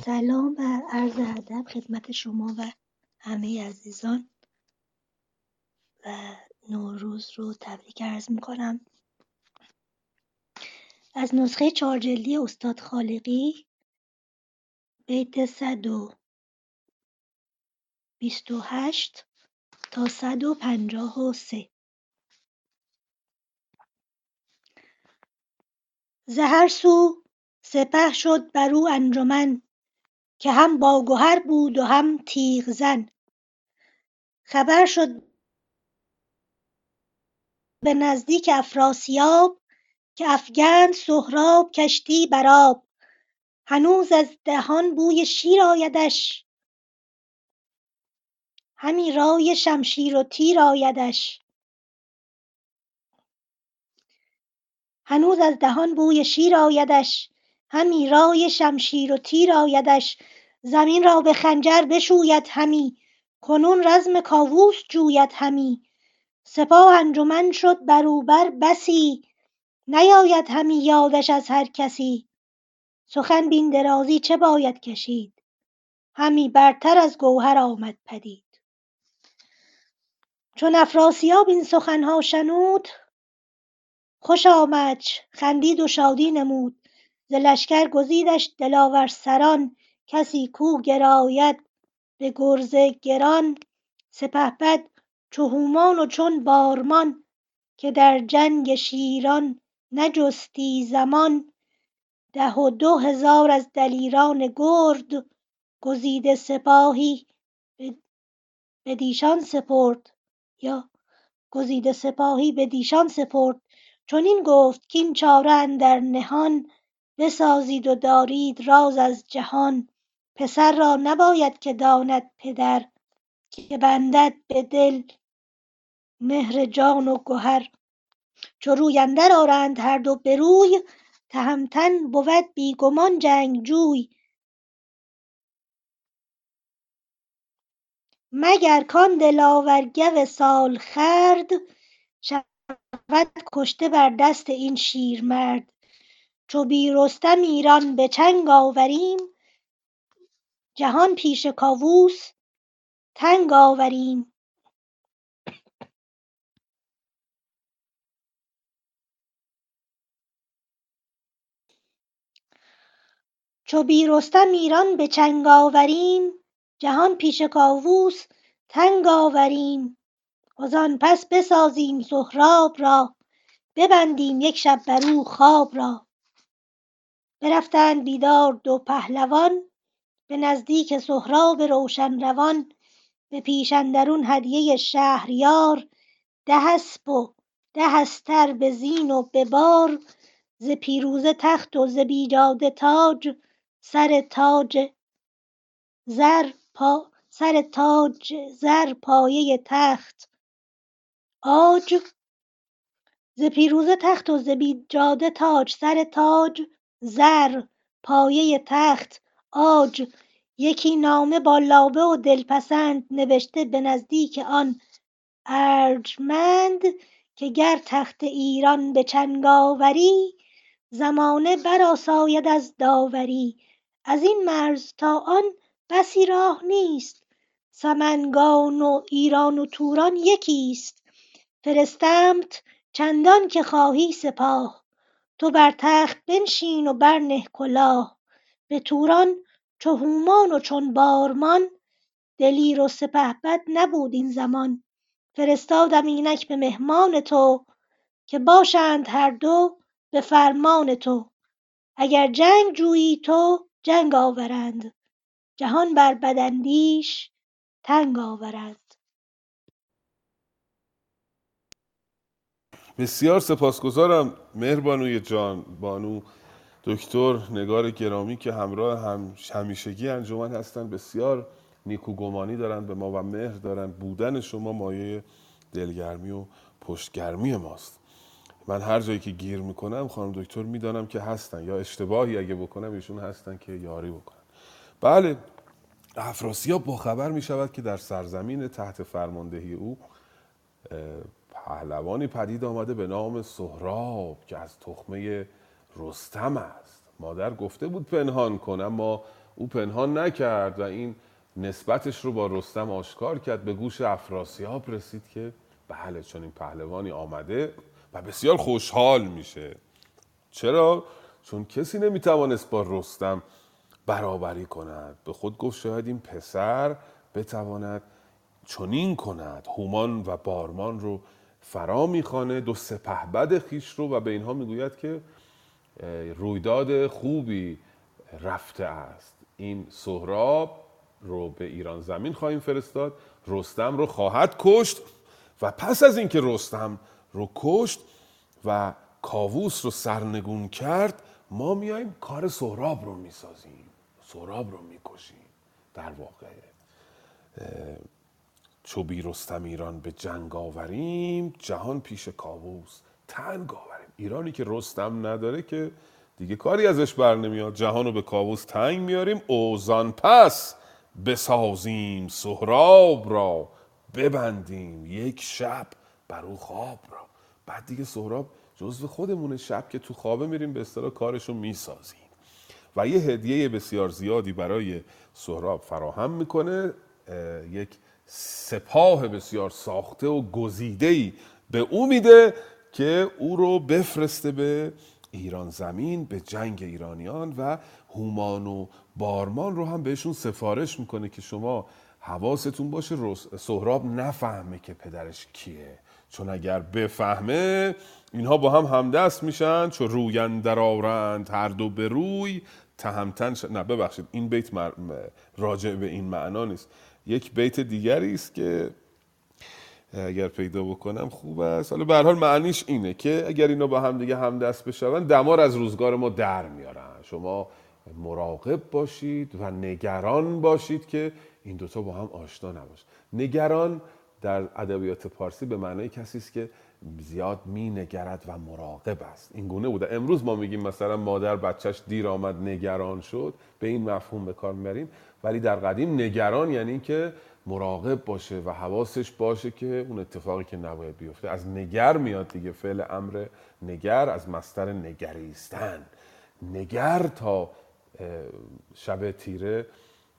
سلام و عرض ادب خدمت شما و همه عزیزان و نوروز رو تبریک عرض می‌کنم. از نسخه چهار جلدی استاد خالقی بیت 128 تا 153 ز هر سو سپه شد بر او انجمن. که هم باگهر بود و هم تیغ زن. خبر شد به نزدیک افراسیاب که افگند سهراب کشتی بر آب. هنوز از دهان بوی شیر آیدش. همی رای شمشیر و تیر آیدش. هنوز از دهان بوی شیر آیدش. همی رای شمشیر و تیر آیدش زمین را به خنجر بشوید همی کنون رزم کاووس جوید همی. سپاه انجمن شد بر او بر بسی نیاید همی یادش از هر کسی. سخن بین درازی چه باید کشید؟ همی برتر از گوهر آمد پدید. چون افراسیاب این سخن ها شنود خوش آمدش خندید و شادی نمود. ز لشکر گزیدش دلاور سران کسی کو گراید به گرز گران. سپهبد چو هومان و چون بارمان که در جنگ شیران نجستی زمان. ده و دو هزار از دلیران گرد گزیده سپاهی بدیشان سپرد. یا گزیده سپاهی بدیشان سپرد. چنین گفت کاین چاره اندر نهان بسازید و دارید راز از جهان. پسر را نباید که داند پدر که بندد به دل مهر جان و گهر. چو روی اندر آرند هر دو به روی تهمتن بود بی گمان جنگجوی مگر کان دلاور گو سالخورد شود کشته بر دست این شیرمرد. چو بی ایران به چنگ آوریم جهان پیش کاووس تنگ آوریم. چو بی ایران به چنگ آوریم جهان پیش کاووس تنگ آوریم. وزان پس بسازیم سهراب را ببندیم یک شب برو خواب را. برفتند بیدار دو پهلوان به نزدیک سهراب روشن روان به پیش اندرون هدیه شهریار ده اسپ و ده استر به زین و به بار ز پیروزه تخت و ز بیجاده تاج سر تاج زر پایه تخت. عاج ز پیروزه تخت و ز بیجاده تاج سر تاج زر پایه تخت عاج یکی نامه با لابه و دلپسند نبشته به نزدیک آن ارجمند که گر تخت ایران به چنگ آوری زمانه برآساید از داوری. ازین مرز تا آن بسی راه نیست سمنگان و ایران و توران یکیست. فرستمت چندان که خواهی سپاه. تو بر تخت بنشین و برنه کلاه. به توران چو هومان و چون بارمان دلیر و سپهبد نبود این زمان. فرستادم اینک به مهمان تو که باشند هر دو به فرمان تو. اگر جنگ جویی تو جنگ آورند. جهان بر بداندیش تنگ آورند. بسیار سپاسگزارم مهربانوی جان بانو دکتر نگار گرامی که همراه هم همیشگی انجمن هستند بسیار نیکوگمانی دارند به ما و مهر دارند بودن شما مایه دلگرمی و پشتگرمی ماست. من هر جایی که گیر می‌کنم خانم دکتر می‌دانم که هستن یا اشتباهی اگه بکنم ایشون هستن که یاری بکنن. بله افراسیاب با خبر می شود که در سرزمین تحت فرماندهی او پهلوانی پدید آمده به نام سهراب که از تخمه رستم است. مادر گفته بود پنهان کن اما او پنهان نکرد و این نسبتش رو با رستم آشکار کرد. به گوش افراسیاب رسید که بله چون این پهلوانی آمده و بسیار خوشحال میشه. چرا؟ چون کسی نمی‌توانست با رستم برابری کند. به خود گفت شاید این پسر بتواند چنین کند هومان و بارمان رو فرا می‌خوانه دو سپهبد خیش رو و به اینها می‌گوید که رویداد خوبی رفته است. این سهراب رو به ایران زمین خواهیم فرستاد رستم رو خواهد کشت و پس از اینکه رستم رو کشت و کاووس رو سرنگون کرد ما میایم کار سهراب رو می‌سازیم سهراب رو می‌کشیم در واقع. چو بی رستم ایران به جنگ آوریم جهان پیش کاووس تنگ آوریم. ایرانی که رستم نداره که دیگه کاری ازش بر نمیاد. جهان رو به کاووس تنگ میاریم اوزان پس بسازیم سهراب را ببندیم یک شب بر او خواب را. بعد دیگه سهراب جزو خودمونه شب که تو خوابه میریم به اصطلاح کارشو می‌سازیم. و یه هدیه بسیار زیادی برای سهراب فراهم می‌کنه یک سپاه بسیار ساخته و گزیده به او میده که او رو بفرسته به ایران زمین به جنگ ایرانیان و هومان و بارمان رو هم بهشون سفارش می‌کنه که شما حواستون باشه سهراب نفهمه که پدرش کیه. چون اگر بفهمه اینها با هم همدست میشن چون روین در آورند هر دو به روی تهمتن ش... نه ببخشید این بیت راجع به این معنا نیست. یک بیت دیگری است که اگر پیدا بکنم خوب است. حالا به هر حال معنیش اینه که اگر اینا با هم دیگه همدست بشون دمار از روزگار ما در میارن. شما مراقب باشید و نگران باشید که این دوتا با هم آشنا نباشه نگران در ادبیات پارسی به معنای کسی است که زیاد می نگرد و مراقب است. این گونه بوده. امروز ما میگیم مثلا مادر بچهش دیر آمد نگران شد. به این مفهوم به کار می‌بریم. ولی در قدیم نگران یعنی که مراقب باشه و حواسش باشه که اون اتفاقی که نباید بیفته. از نگر میاد دیگه فعل امر نگر از مستر نگریستن. نگر تا شب تیره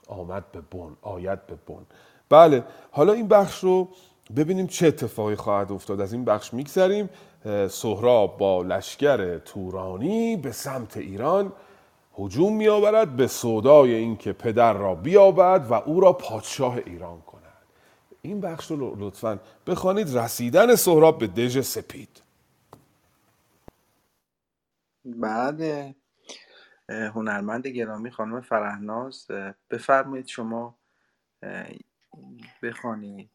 آمد به بن آید به بن. بله حالا این بخش رو ببینیم چه اتفاقی خواهد افتاد. از این بخش میگذریم. سهراب با لشکر تورانی به سمت ایران. هجوم میآورد به سودای اینکه پدر را بیابد و او را پادشاه ایران کند. این بخش رو لطفا بخوانید. رسیدن سهراب به دژ سپید. بعد هنرمند گرامی خانم فرهناز بفرمایید شما بخوانید.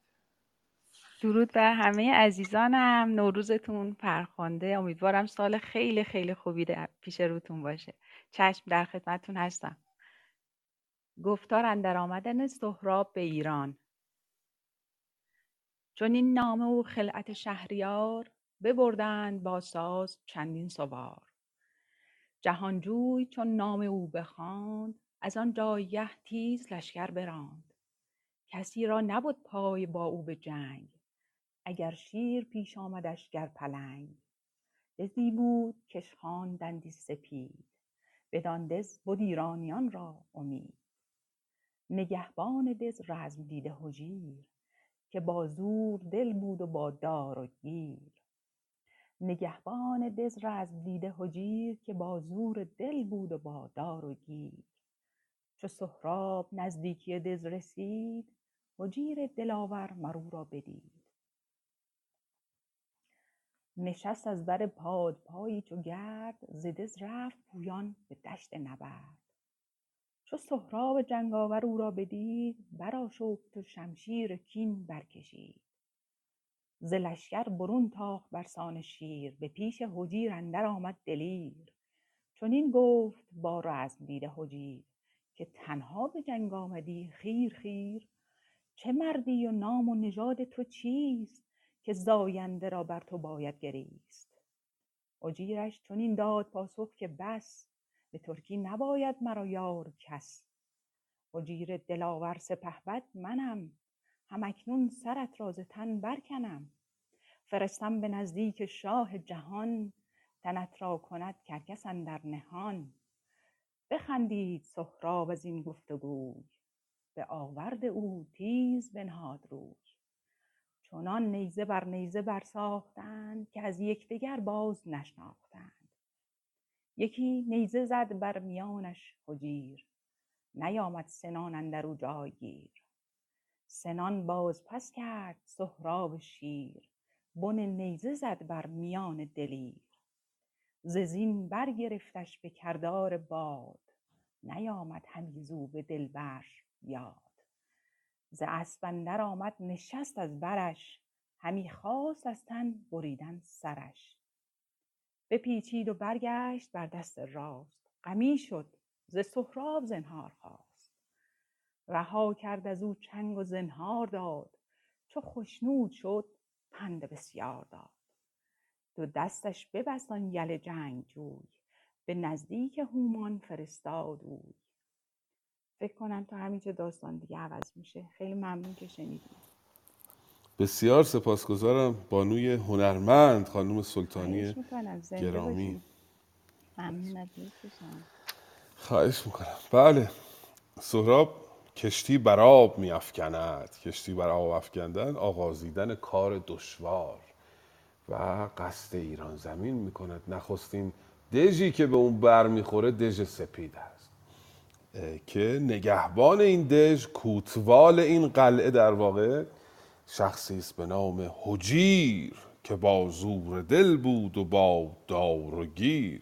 درود بر همه عزیزانم. نوروزتون فرخنده. امیدوارم سال خیلی خیلی خوبی در پیش روتون باشه. چشم در خدمتتون هستم. گفتار اندر آمدن سهراب به ایران. چون این نامه و خلعت شهریار ببردند با ساز چندین سوار. جهانجوی چون نام او بخواند از آن جایگه تیز لشکر براند. کسی را نبد پای با او به جنگ اگر شیر پیش آمدش گر پلنگ. دزی بود کش خواندندی سپید. بدان دز بد ایرانیان را امید. نگهبان دز رزم دیده هجیر که با زور دل بود و با دار و گیر. نگهبان دز رزم دیده هجیر که با زور دل بود و با دار و گیر. چو سهراب نزدیکی دز رسید هجیر دلاور مر او را بدید. نشست از بر پادپایی چو گرد ز رفت پویان به دشت نبرد. چو سهراب جنگاور او را بدید برآشفت و شمشیر کین برکشید. ز لشکر برون تاخت برسان شیر به پیش هجیر اندر آمد دلیر. چنین گفت با رزم دیده هجیر که تنها به جنگ آمدی خیر خیر. چه مردی و نام و نژاد تو چیست؟ که زاینده را بر تو باید گریست. هجیرش چنین داد پاسخ که بس به ترکی نباید مرا یار کس. هجیر دلاور سپهبد منم هم اکنون سرت را ز تن برکنم. فرستم به نزدیک شاه جهان تنت را کند کرکس اندر نهان. بخندید سهراب از این گفت وگوی به آورد او تیز بنهاد روی. چنان نیزه بر نیزه برساختند که از یکدیگر باز نشناختند. یکی نیزه زد بر میانش هجیر نیامد سنان اندر او جایگیر. سنان باز پس کرد سهراب شیر بن نیزه زد بر میان دلیر. ز زین برگرفتش به کردار باد نیامد همی زو به دلبرش یاد. ز اسپ اندر آمد نشست از برش همی خواست از تن بریدن سرش. بپیچید و برگشت بر دست راست غمی شد ز سهراب زنهار خواست. رها کرد از او چنگ و زنهار داد چو خشنود شد پند بسیار داد. دو دستش ببست آن یل جنگجوی به نزدیک هومان فرستاد اوی. فکر کنم تا همینجا داستان دیگه عوض میشه. خیلی ممنون که شنیدید بسیار سپاسگزارم بانوی هنرمند خانم سلطانی خواهش می‌کنم. زنده گرامی. ممنون خواهش می‌کنم. بله. سهراب کشتی بر آب میافکند. کشتی بر آب افکندن آغازیدن کار دشوار و قصد ایران زمین می‌کند. نخستین دژی که به اون بر می‌خوره دژ سپید است. که نگهبان این دژ کوتوال این قلعه در واقع شخصی است به نام هجیر که با زور دل بود و با دار و گیر.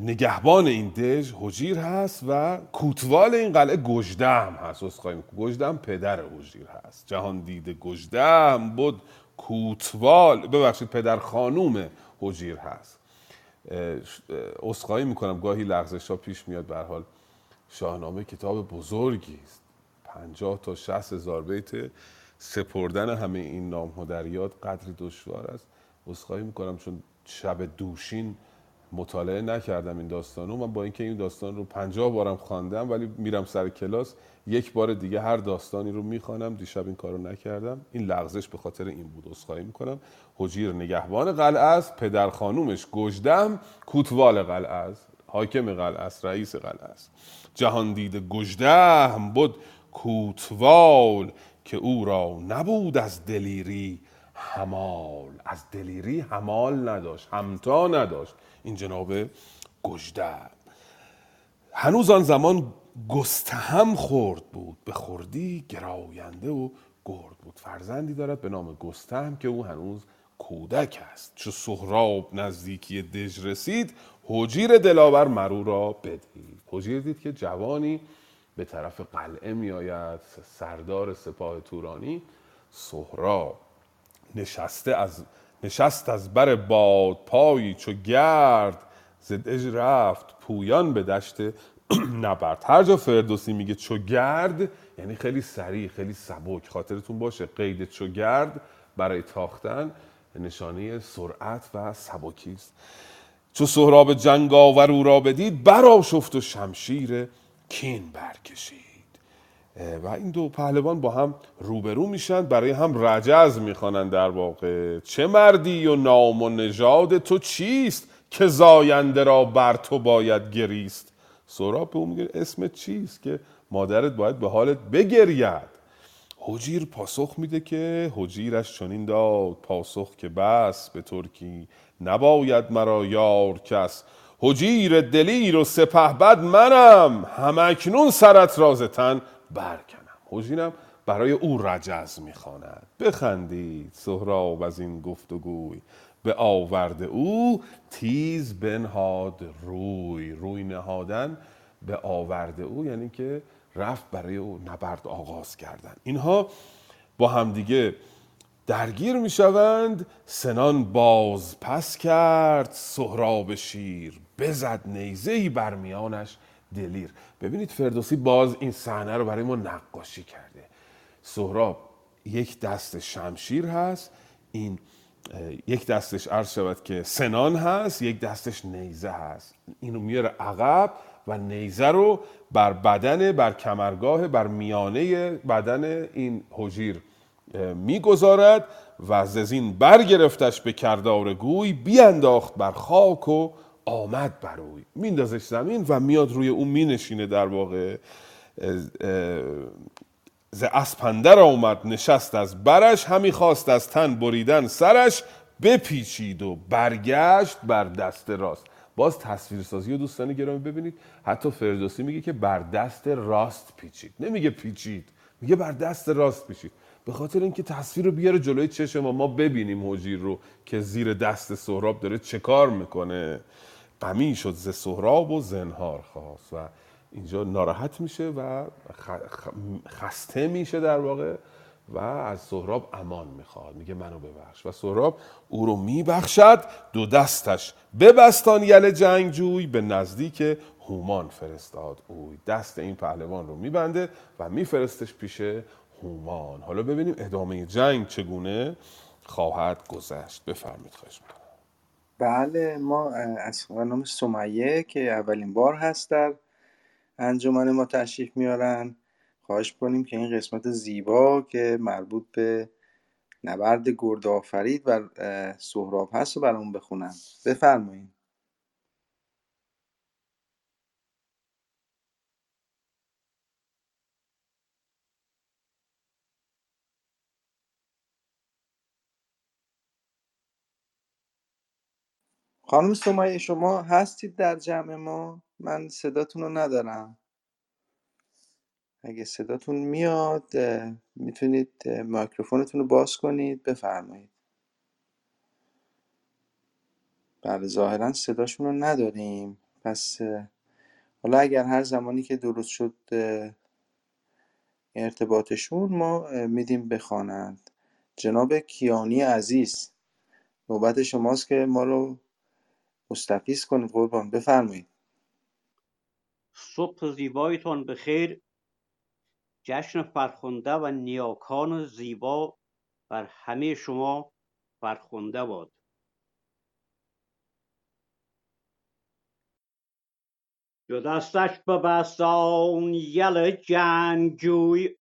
نگهبان این دژ هجیر هست و کوتوال این قلعه گژدهم هست اسخای گژدهم پدر هجیر هست. جهان دیده گژدهم بود کوتوال. ببخشید پدر خانوم هجیر هست. اسخایی می‌کنم. گاهی لغزش ها پیش میاد. به حال شاهنامه کتاب بزرگی است. پنجاه تا شست هزار بیت. سپردن همه این نام هدریات قدری دشوار است. اسخایی می‌کنم چون شب دوشین مطالعه نکردم این داستان رو من با اینکه این داستان رو پنجاه بارم خواندم ولی میرم سر کلاس یک بار دیگه هر داستانی رو می‌خوانم دیشب این کارو نکردم. این لغزش به خاطر این بود عذرخواهی می‌کنم. حجیر نگهبان قلعه است پدر خانومش گژدهم کوتوال قلعه است حاکم قلعه است رئیس قلعه است جهان دیده گژدهم بود کوتوال که او را نبود از دلیری همال از دلیری همال نداشت همتا نداشت. این جناب گژدهم هنوز آن زمان گستهم خورد بود. به خردی گراینده و گرد بود. فرزندی دارد به نام گستهم که او هنوز کودک است. چو سهراب نزدیکی دژ رسید حجیر دلاور مرو را بدید. حجیر دید که جوانی به طرف قلعه میآید سردار سپاه تورانی سهراب. نشسته از نشست از بر باد پایی چو گرد. ز دژ رفت پویان به دشت نبرد. هر جا فردوسی میگه چو گرد یعنی خیلی سریع خیلی سبک. خاطرتون باشه قید چو گرد برای تاختن نشانه سرعت و سبکی است. چو سهراب جنگاور او را بدید برآشفت و شمشیر کین برکشید. و این دو پهلوان با هم روبرو میشن برای هم رجز می‌خوانند در واقع. چه مردی و نام و نژاد تو چیست که زاینده را بر تو باید گریست؟ سهراب به اون میگه اسم چیست که مادرت باید به حالت بگرید؟ حجیر پاسخ میده که حجیرش چنین داد پاسخ که بس به ترکی نباید مرا یار کس. حجیر دلیر و سپه بد منم همکنون سرت راز تن. برکنم. حجیرم برای او رجز می‌خواند. بخندید سهراب از این گفتگوی. به آورد او تیز بنهاد روی. روی نهادن به آورد او یعنی که رفت برای او نبرد آغاز کردن. اینها با همدیگه درگیر می‌شوند. سنان باز پس کرد. سهراب شیر بزد نیزه بر میانش. دلیر. ببینید فردوسی باز این صحنه رو برای ما نقاشی کرده. سهراب یک دست شمشیر هست این یک دستش عرض شود که سنان هست یک دستش نیزه هست. اینو میاره عقب و نیزه رو بر بدن بر کمرگاه بر میانه بدن این حجیر می‌گذارد و از زین برگرفتش به کردار گوی بیانداخت بر خاک و آمد بر اوی. میندازش زمین و میاد روی اون مینشینه در واقع. ز اسپندر آمد نشست از برش همی خواست از تن بریدن سرش بپیچید و برگشت بر دست راست. باز تصویرسازی و دوستان گرامی ببینید. حتی فردوسی میگه که بر دست راست پیچید. نمیگه پیچید میگه بر دست راست پیچید. به خاطر اینکه تصویر رو بیاره جلوی چشم ما ما ببینیم حجیر رو که زیر دست سهراب داره چه کار می‌کنه. غمی شد ز سهراب و زنهار خواست و اینجا ناراحت میشه و خسته میشه در واقع و از سهراب امان می‌خواد میگه منو ببخش. و سهراب او رو میبخشد دو دستش ببستان یل جنگجوی به نزدیک هومان فرستاد اوی. دست این پهلوان رو میبنده و میفرستش پیش هومان. حالا ببینیم ادامه جنگ چگونه خواهد گذشت. بفرمید خواهش می‌کنم. بله ما از خانم سمیه که اولین بار هست در انجمن ما تشریف میارن. خواهش کنیم که این قسمت زیبا که مربوط به نبرد گرد آفرید و سهراب هست رو برامون بخونن. بفرمایید خانم سمیه شما هستید در جمع ما؟ من صداتون رو ندارم. اگه صداتون میاد می‌تونید میکروفونتون رو باز کنید بفرمایید. بله ظاهرا صداشون رو نداریم. پس حالا اگر هر زمانی که درست شد ارتباطشون ما میدیم بخوانند جناب کیانی عزیز نوبت شماست که ما رو مستفیض کنید. قربان بفرمایید. صبح زیبایتان به خیر جشن فرخنده و نیاکان زیبا بر همه شما فرخنده باد. دو دستش ببستان یل جنگجوی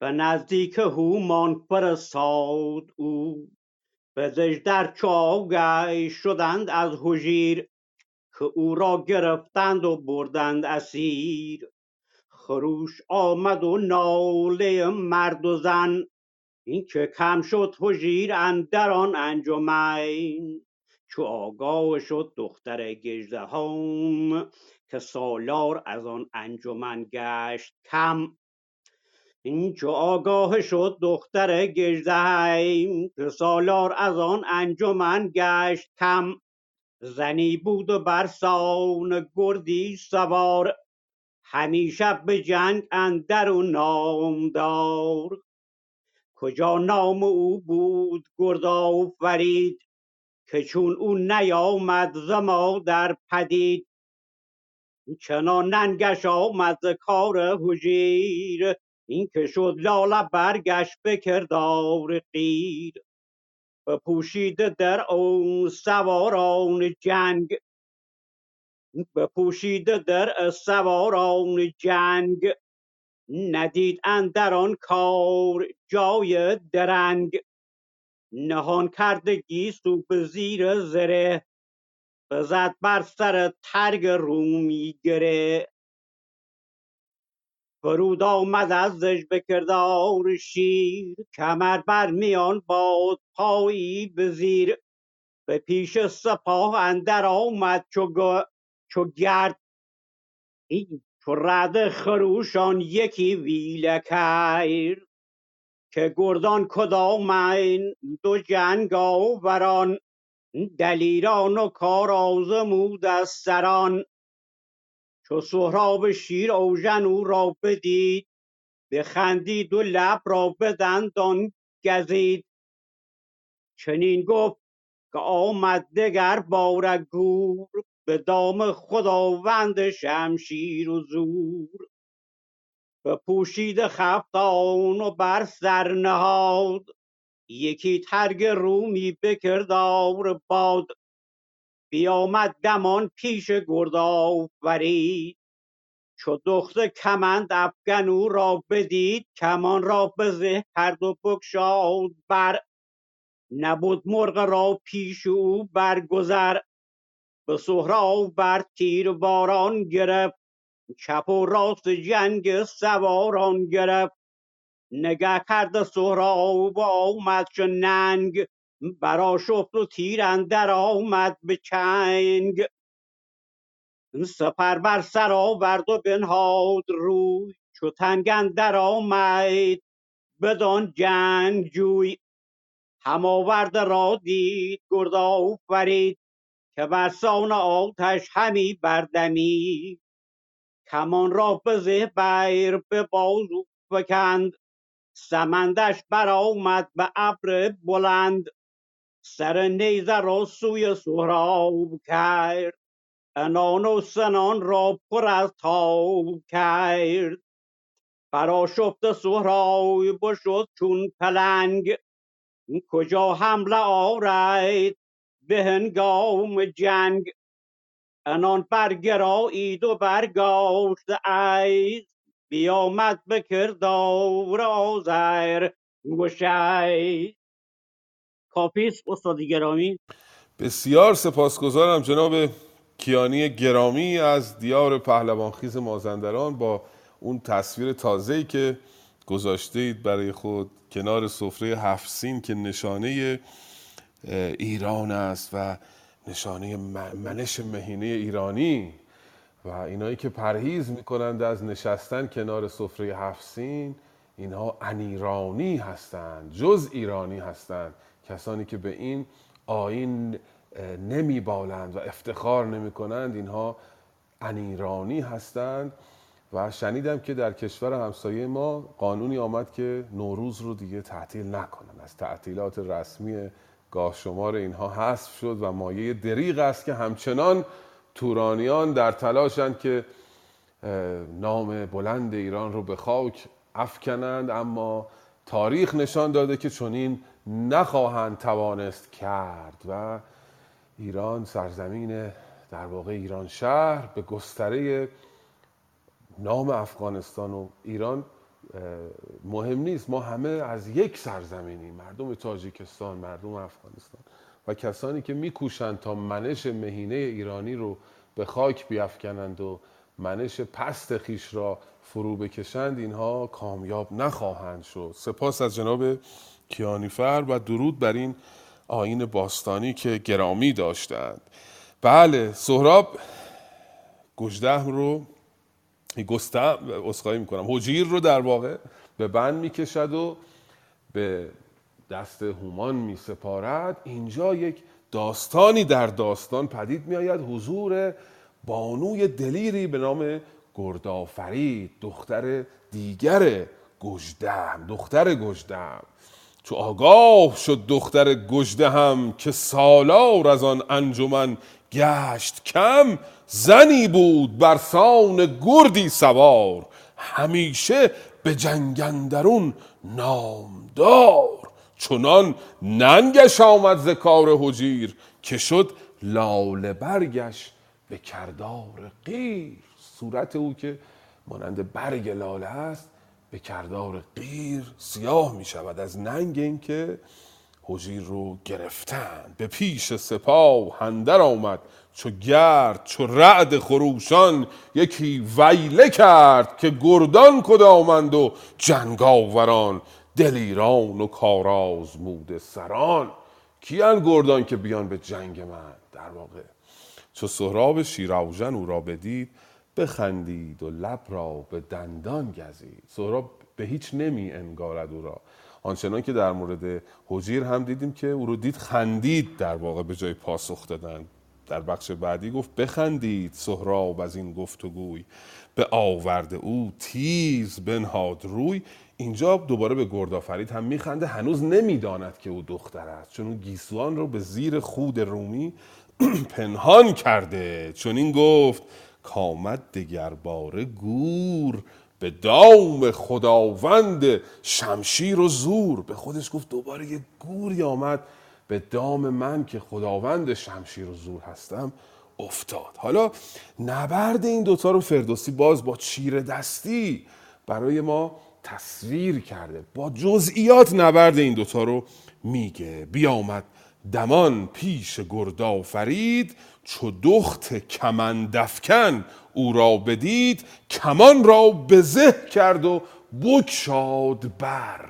به نزدیک هومان فرستاد او. پزشک در چاگه شدند از هژیر که او را گرفتند و بردند اسیر. خروش آمد و ناله مرد و زن این که کم شد هژیر اندر آن انجمن. چو آگاه شد دختر گژدهم که سالار از آن انجمن گشت کم. این چو آگاه شد دختر گژدهم که سالار از آن انجمن گشت کم زنی بود و برسان گردی سوار همیشه به جنگ اندر و نامدار. کجا نام او بود گرد آفرید که چون او نیامد ز مادر پدید. چنان ننگش آمد ز کار هژیر این که شد لاله برگشت به کردار قیر. بپوشیده در اون سواران جنگ. بپوشیده در سواران جنگ. ندید اندر آن کار جای درنگ. نهان کرده گیسو به زیر زره. بزد بر سر ترگ رومی گره. فرود آمد ازش به کردار شیر کمر بر میان باد پایی به زیر. به پیش سپاه اندر آمد چو, چو گرد. این چو رد خروشان یکی ویلکیر که گردان کدامین دو جنگ آوران. دلیران و کار آزمود از سران. چو سهراب شیر اوژن او را بدید بخندید و لب را به دندان گزید. چنین گفت که آمد دگر باره گور به دام خداوند شمشیر و زور. بپوشیده خفتان و بر سر نهاد یکی ترگ رومی به کردار باد. بیامد دمان پیش گرد آفرید چو دخت کمند افگن او را بدید کمان را به زه کرد و بگشاد بر. نبود مرغ را پیش او برگذر به سهراب بر تیر باران گرفت. چپ و راست جنگ سواران گرفت. نگه کرد سهراب آمد چو ننگ. براشفت و تیر اندر آمد به چنگ. سپر بر سر آورد و بنهاد روی. چو تنگ اندر آمد بدان جنگ جوی. هم آورده را دید گرد آفرید. که برسان آتش همی بردمید. کمان را به زه بیر به بازو فکند. سمندش برآمد به ابر بلند. سر نیزه را سوی سهراب کرد. انان و سنان را پر از تاب کرد. برآشفت سهراب بشد چون پلنگ. کجا حمله آرد به هنگام جنگ؟ عنان برگرایید و برگاشت اسپ بیامد به کردار آزر کاپیس استاد گرامی. بسیار سپاسگزارم جناب کیانی گرامی از دیار پهلوانخیز مازندران با اون تصویر تازه‌ای که گذاشته اید برای خود کنار سفره هفت سین که نشانه ایران است و نشانه منش مهینه ایرانی و اینایی که پرهیز می‌کنند از نشستن کنار سفره هفت سین اینها انیرانی هستند جز ایرانی هستند. کسانی که به این آین نمیبالند و افتخار نمی کنند اینها انیرانی هستند و شنیدم که در کشور همسایه ما قانونی آمد که نوروز رو دیگه تعطیل نکنن. از تعطیلات رسمی گاه شمار اینها حذف شد و مایه دریغ است که همچنان تورانیان در تلاشند که نام بلند ایران رو به خاک افکنند. اما تاریخ نشان داده که چنین نخواهند توانست کرد و ایران سرزمین در واقع ایران شهر به گستره نام افغانستان و ایران مهم نیست. ما همه از یک سرزمینیم مردم تاجیکستان مردم افغانستان. و کسانی که میکوشند تا منش مهینه ایرانی رو به خاک بیافکنند و منش پست خیش را فرو بکشند اینها کامیاب نخواهند شد. سپاس از جناب کیانیفر و درود بر این آین باستانی که گرامی داشتند. بله سهراب گجده رو گستم اسخایی می‌کنم حجیر رو در واقع به بند می‌کشد و به دست هومان میسپارد. اینجا یک داستانی در داستان پدید میآید حضور بانوی دلیری به نام گردآفرید دختر دیگر گژدهم دختر گژدهم چو آگاه شد دختر گژده هم که سالار از آن انجمن گشت کم زنی بود بر سان گردی سوار همیشه به جنگ اندرون نامدار چنان ننگش آمد ز کار حجیر که شد لاله برگش به کردار قیر. صورت او که مانند برگ لاله است به کردار قیر سیاه می شود از ننگ اینکه حجیر رو گرفتند به پیش سپاه هندر آمد چو گرد چو رعد خروشان. یکی ویله کرد که گردان کدامند و جنگاوران دلیران و کارآزموده سران. کیان گردان که بیان به جنگ من؟ در واقع چو سهراب شیراوژن او را بدید بخندید و لب را به دندان گزید. سهراب به هیچ نمی انگارد او را. آنچنان که در مورد حجیر هم دیدیم که او رو دید خندید در واقع به جای پاسخ دادن. در بخش بعدی گفت بخندید سهراب از این گفتگوی. به آورد او تیز بنهاد روی. اینجا دوباره به گردآفرید هم میخنده. هنوز نمی‌داند که او دختر است. چون اون گیسوان رو به زیر خود رومی پنهان کرده. چون این گفت کامد دگر باره گور به دام خداوند شمشیر و زور. به خودش گفت دوباره یه گوری آمد به دام من که خداوند شمشیر و زور هستم افتاد. حالا نبرد این دوتا رو فردوسی باز با چیر دستی برای ما تصویر کرده. با جزئیات نبرد این دوتا رو میگه. بیامد دمان پیش گردآفرید چو دخت کمندفکن او را بدید کمان را به زه کرد و بگشاد بر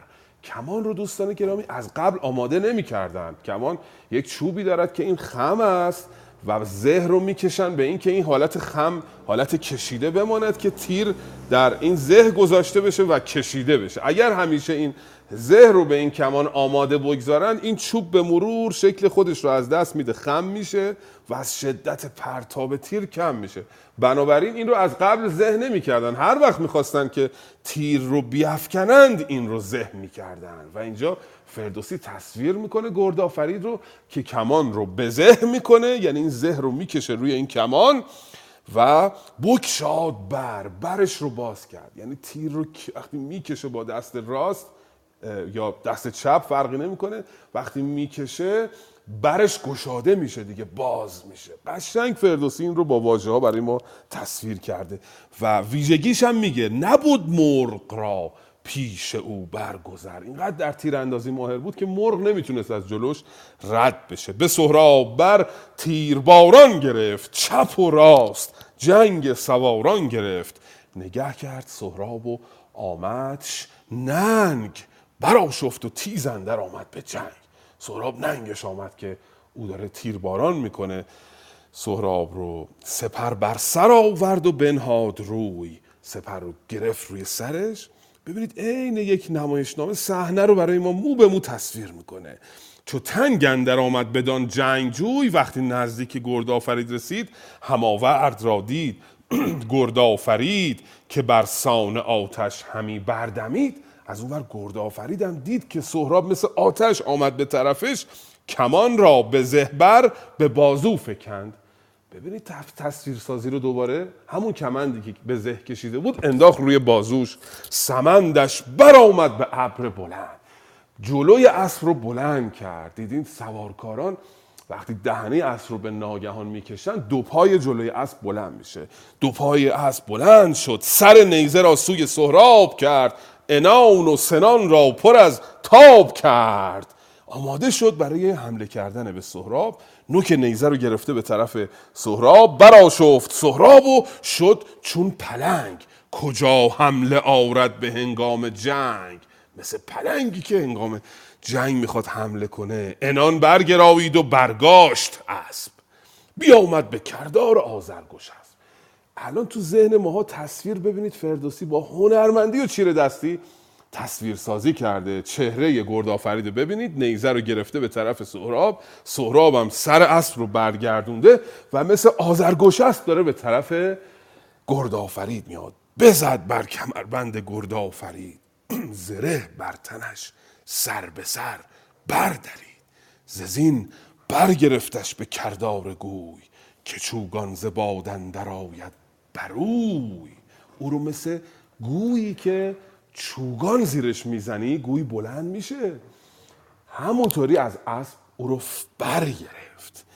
کمان رو دوستان گرامی از قبل آماده نمی کردن. کمان یک چوبی دارد که این خم است و زه رو می‌کشن به این که این حالت خم حالت کشیده بماند که تیر در این زه گذاشته بشه و کشیده بشه اگر همیشه این زه رو به این کمان آماده بگذارن این چوب به مرور شکل خودش رو از دست میده خم میشه و از شدت پرتاب تیر کم میشه. بنابراین این رو از قبل زه نمی‌کردن. هر وقت می‌خواستن که تیر رو بیافکنند این رو زه می‌کردن. و اینجا فردوسی تصویر می‌کنه گردآفرید رو که کمان رو به زه می‌کنه یعنی این زه رو می‌کشه روی این کمان و بکشاد بر برش رو باز کرد. یعنی تیر رو وقتی می‌کشه با دست راست یا دست چپ فرقی نمی‌کنه. وقتی می‌کشه برش گشاده میشه دیگه باز میشه. قشنگ فردوسی این رو با واژه ها برای ما تصویر کرده. و ویژگیش هم میگه نبود مرغ را پیش او برگذر. اینقدر در تیراندازی ماهر بود که مرغ نمی‌تونست از جلوش رد بشه. به سهراب بر تیرباران گرفت چپ و راست جنگ سواران گرفت. نگه کرد سهراب و آمدش ننگ. براشفت و تیز اندر آمد به جنگ. سهراب ننگش آمد که او داره تیرباران می‌کنه. سهراب رو سپر بر سر آورد و بنهاد روی. سپر رو گرفت روی سرش. ببینید عین یک نمایشنامه صحنه رو برای ما مو به مو تصویر می‌کنه. چو تنگ اندر آمد بدان جنگجوی وقتی نزدیک گرد آفرید رسید هماورد را دید. گرد آفرید که بر سان آتش همی بردمید. از اون ور گرد آفریدم دید که سهراب مثل آتش آمد به طرفش کمان را به زهبر به بازو فکند. ببینید تصویرسازی رو دوباره همون کمندی که به زه کشیده بود انداخت روی بازوش سمندش برآمد به ابر بلند. جلوی اسب رو بلند کرد. دیدین سوارکاران وقتی دهنه اسب رو به ناگهان می‌کشن دو پای جلوی اسب بلند میشه. دو پای اسب بلند شد سر نیزه را سوی سهراب کرد. انان و سنان را پر از تاب کرد. آماده شد برای حمله کردن به سهراب. نوک نیزه رو گرفته به طرف سهراب. براشفت سهراب و شد چون پلنگ. کجا حمله آورد به هنگام جنگ؟ مثل پلنگی که هنگام جنگ می‌خواد حمله کنه. انان برگراوید و برگاشت اسب. بیامد به کردار آزرگوش الان تو ذهن ماها تصویر ببینید فردوسی با هنرمندی و چیره دستی تصویر سازی کرده چهره گردآفرید رو ببینید نیزه رو گرفته به طرف سهراب سهراب هم سر اسب رو برگردونده و مثل آزرگوشست داره به طرف گردآفرید میاد. بزد بر کمربند گردآفرید زره بر تنش سر به سر بردرید. ززین برگرفتش به کردار گوی که چوگان ز بادن درآید بروی. او رو مثل گویی که چوگان زیرش می‌زنی گوی بلند میشه. همونطوری از اسب او رو برگرفت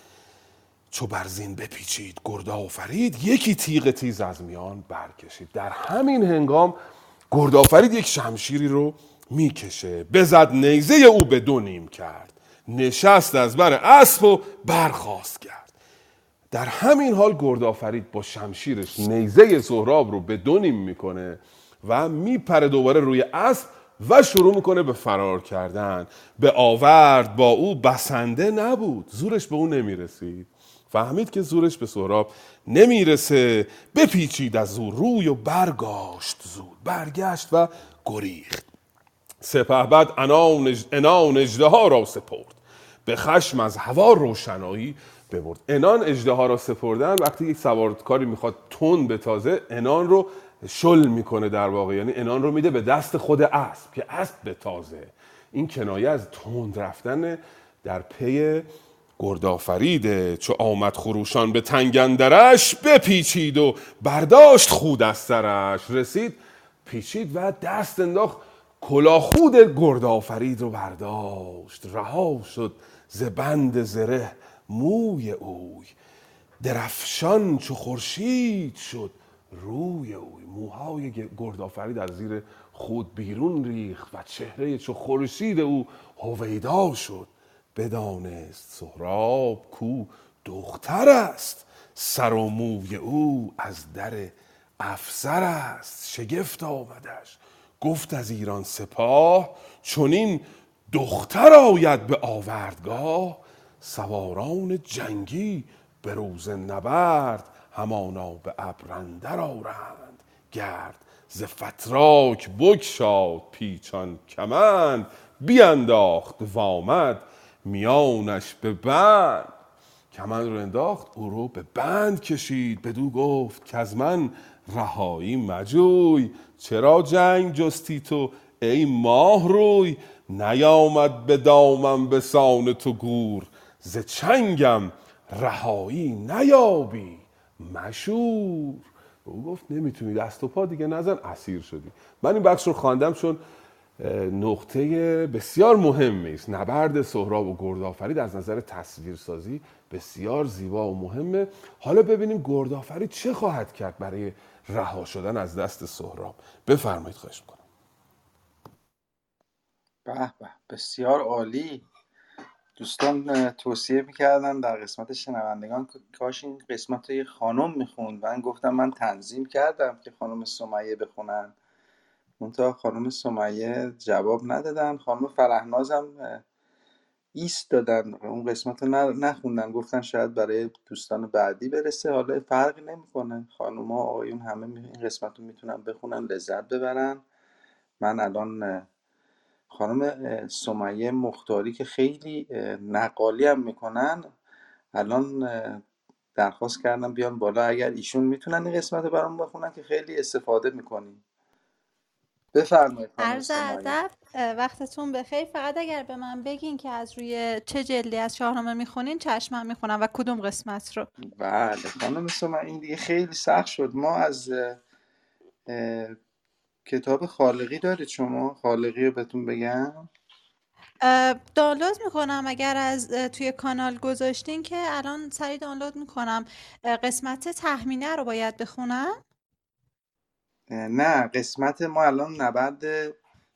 چو برزین بپیچید گرد آفرید یکی تیغ تیز از میان برکشید. در همین هنگام گرد آفرید یک شمشیری رو می‌کشه. بزد نیزه او به دو نیم کرد. نشست از بر اسب و برخاست کرد در همین حال گرد آفرید با شمشیرش نیزه سهراب رو به دو نیم می‌کنه و میپره دوباره روی اسب و شروع می‌کنه به فرار کردن. به آورد با او بسنده نبود. زورش به او نمی‌رسید. فهمید که زورش به سهراب نمی‌رسه. بپیچید از او روی و برگاشت زود. برگشت و گریخت. سپه بعد انان, اجده را سپرد. به خشم از هوا روشنایی ببرد. انان اجده را سپردن وقتی یک سوارکاری می‌خواد تون به تازه انان رو شل می‌کنه در واقع. یعنی انان رو میده به دست خود اسب که اسب به تازه این کنایه از تند رفتن در پی گردآفریده چو آمد خروشان به تنگندرش بپیچید و برداشت خود از سرش. رسید پیچید و دست انداخت. کلاخود گرد آفرید رو برداشت. رها شد ز بند زره. موی اوی. درفشان چو خورشید شد روی اوی. موهای گرد آفرید از زیر خود بیرون ریخت و چهره چو خورشید او هویدا شد. بدانست سهراب کو دختر است. سر و موی او از در افسر است. شگفت آمدش. گفت از ایران سپاه چونین دختر آید به آوردگاه. سواران جنگی به روز نبرد همانا به ابر اندر آرند گرد ز فتراک بگشاد پیچان کمند بینداخت و آمد میانش به بند. کمند رو انداخت او رو به بند کشید. بدو گفت که از من رهایی مجوی. چرا جنگ جستی تو ای ماه روی نیامد به دامم به سان تو گور. ز چنگم رهایی نیابی. مشور او گفت نمی‌تونی دست و پا دیگه نزن. اسیر شدی. من این بخش رو خواندم چون نقطه بسیار مهمی است. نبرد سهراب و گردآفرید از نظر تصویرسازی بسیار زیبا و مهمه. حالا ببینیم گردآفرید چه خواهد کرد برای رها شدن از دست سهراب. بفرمایید خواهش می‌کنم. به به. بسیار عالی. دوستان توصیه می‌کردن در قسمت شنوندگان کاش این قسمت رو خانم می‌خوند من گفتم من تنظیم کردم که خانم سمیه بخونن. منتها خانم سمیه جواب ندادن خانم فرهنازم ایست دادن. اون قسمت رو نخوندن گفتن شاید برای دوستان بعدی برسه. حالا فرقی نمی‌کنه. خانوما آقایون همه این قسمت رو می‌تونن بخونن لذت ببرن. من الان خانم سمیه مختاری که خیلی نقالی هم می‌کنن الان درخواست کردم بیان بالا اگر ایشون می‌تونن این قسمت رو برام بخونن که خیلی استفاده می‌کنیم بفرمایید خانم عرض ادب وقتتون بخیر. فقط اگر به من بگین که از روی چه جلدی از شاهنامه می‌خونین چشمم می‌خونم و کدوم قسمت رو؟ بله خانم سمایی این دیگه خیلی سخت شد. ما از کتاب خالقی دارید شما؟ خالقی رو بهتون بگم؟ دانلود می‌کنم اگر از توی کانال گذاشتین که الان سریع دانلود می‌کنم. قسمت تحمینه رو باید بخونم؟ نه قسمت ما الان نبرد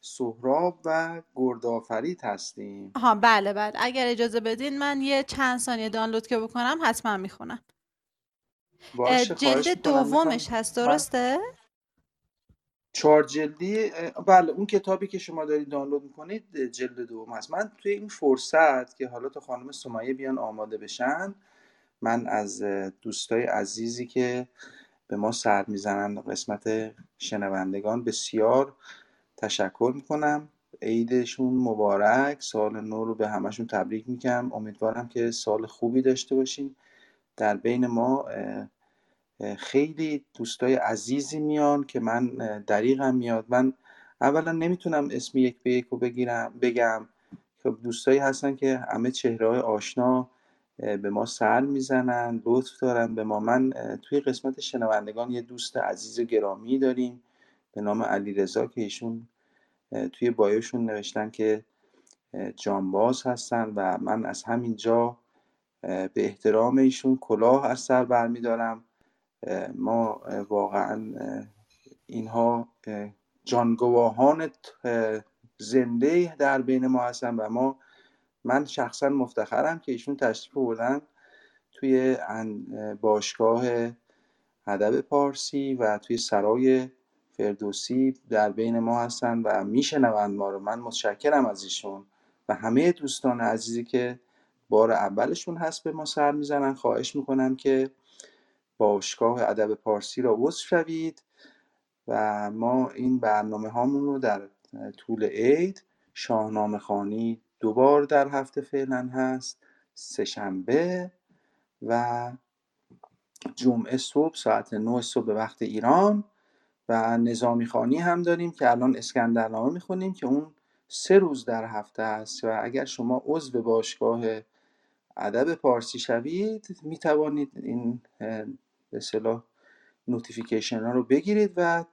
سهراب و گردآفرید هستیم. آها بله بله. اگر اجازه بدین من یه چند ثانیه دانلود که بکنم حتما می‌خونم. جلد دومش هست درسته؟ چهار جلدی بله اون کتابی که شما دارید دانلود می‌کنید جلد دوم هست من توی این فرصت که حالا تا خانم سمیه بیان آماده بشن من از دوستای عزیزی که به ما سر می‌زنن قسمت شنوندگان بسیار تشکر می‌کنم. عیدشون مبارک سال نو رو به همشون تبریک میگم. امیدوارم که سال خوبی داشته باشین. در بین ما خیلی دوستای عزیزی میان که من دریغم میاد. من اولا نمی‌تونم اسم یک به یک رو بگیرم بگم. خب دوستایی هستن که همه چهره های آشنا به ما سر می‌زنن لطف دارن به ما. من توی قسمت شنوندگان یه دوست عزیز گرامی داریم به نام علی رضا که ایشون توی بایوشون نوشتن که جانباز هستن و من از همین جا به احترام ایشون کلاه از سر برمیدارم. ما واقعا اینها اه، جانگواهان اه، زنده در بین ما هستن و ما من شخصا مفتخرم که ایشون تشریف بردن توی باشگاه ادب پارسی و توی سرای فردوسی در بین ما هستن و میشنوند ما رو. من متشکرم از ایشون و همه دوستان عزیزی که بار اولشون هست به ما سر می‌زنن. خواهش می‌کنم که باشگاه ادب پارسی را عضو شوید و ما این برنامه هامون رو در طول عید شاهنامه خانی دو بار در هفته فعلا هست سهشنبه و جمعه صبح ساعت 9 صبح به وقت ایران و نظامی خانی هم داریم که الان اسکندرنامه می‌خونیم که اون سه روز در هفته است و اگر شما عضو باشگاه ادب پارسی شوید می‌توانید این به اصطلاح notification ها رو بگیرید و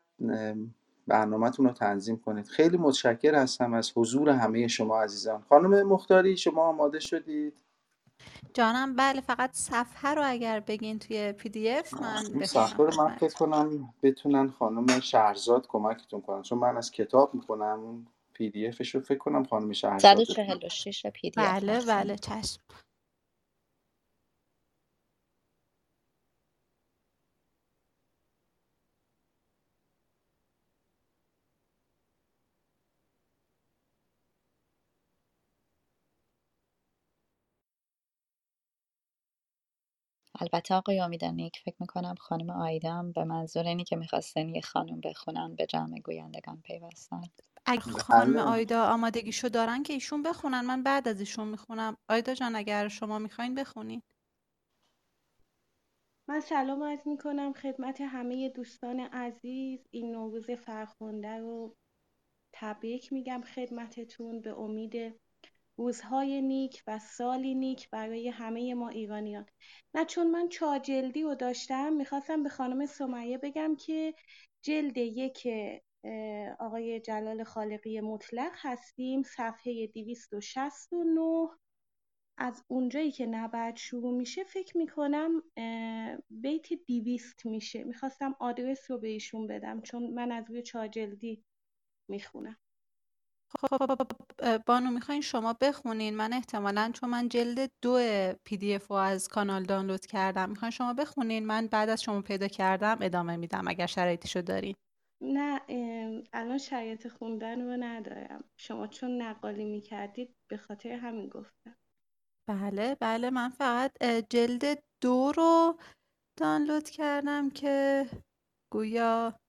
برنامهتون رو تنظیم کنید. خیلی متشکر هستم از حضور همه شما عزیزان. خانم مختاری شما آماده شدید؟ جانم بله فقط صفحه رو اگر بگین توی PDF من صفحه رو من فکر کنم بتونن خانم شهرزاد کمکتون کنن. چون من از کتاب می‌کنم اون PDF ش رو فکر کنم خانم شهرزاد بتونه 146 PDF بله بله چشم. البته آقای امیدنیک فکر می‌کنم خانم آیدا هم به منظور اینی که می‌خواستن یه خانم بخونن به جمع گویندگان پیوستن. اگه خانم بله آیدا آمادگیشو دارن که ایشون بخونن من بعد از ایشون می‌خونم. آیدا جان اگر شما می‌خواین بخونین. من سلام عرض می‌کنم خدمت همه دوستان عزیز. این نوروز فرخنده رو تبریک میگم خدمتتون به امید روزهای نیک و سالی نیک برای همه ما ایرانیان. نه چون من چهار جلدی رو داشتم می‌خواستم به خانم سمیه بگم که جلد یک آقای جلال خالقی مطلق هستیم صفحه 269 از اونجایی که نبرد شروع میشه فکر می‌کنم بیت دیویست میشه. می‌خواستم آدرس رو به ایشون بدم چون من از روی چهار جلدی می‌خونم. خب اه، بانو می‌خواین شما بخونین. من احتمالا چون من جلد دو پی دی اف رو از کانال دانلود کردم می‌خواین شما بخونین. من بعد از شما پیدا کردم ادامه میدم اگر شرایطشو دارین. نه الان شرایط خوندن رو ندارم. شما چون نقالی می‌کردید به خاطر همین گفتم. بله بله. من فقط جلد دو رو دانلود کردم که گویا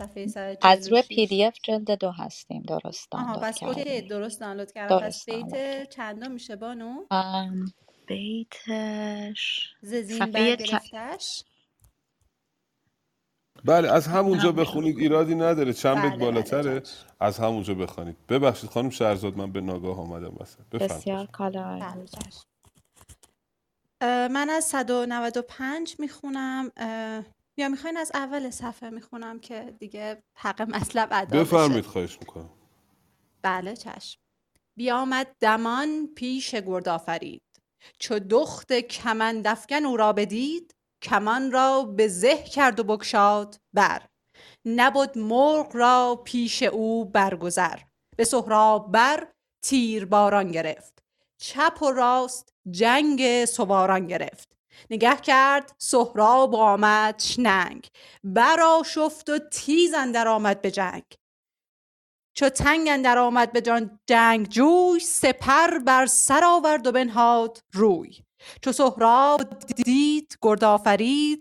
صفحه از روی PDF 146 جلد دو هستیم. درست آها پس OK درست دانلود کردم پس درست بیت چندم میشه بانو؟ ام، بیتش ززین چ... برگرفتش بله از همونجا همون بخونید ایرادی نداره. چند بیت بله بله بالاتره؟ چشم از همونجا بخونید ببخشید خانم شهرزاد من به ناگاه آمدم وسط. بسیار کالا. بله من از 195 می‌خونم. یا می‌خواین از اول صفحه می‌خونم که دیگه حق مطلب ادا بشه بفرمایید خواهش می‌کنم. بله چشم. بیامد دمان پیش گرد آفرید چو دخت کمند افگن او را بدید کمان را به زه کرد و بگشاد بر. نبد مرغ را پیش او برگذر. به سهراب بر تیر باران گرفت. چپ و راست جنگ سواران گرفت. نگه کرد سهراب و آمدش ننگ برآشفت و تیز اندر آمد به جنگ. چو تنگ اندر آمد به جان جنگ جوی سپر بر سر آورد و بنهاد روی. چو سهراب دید گرد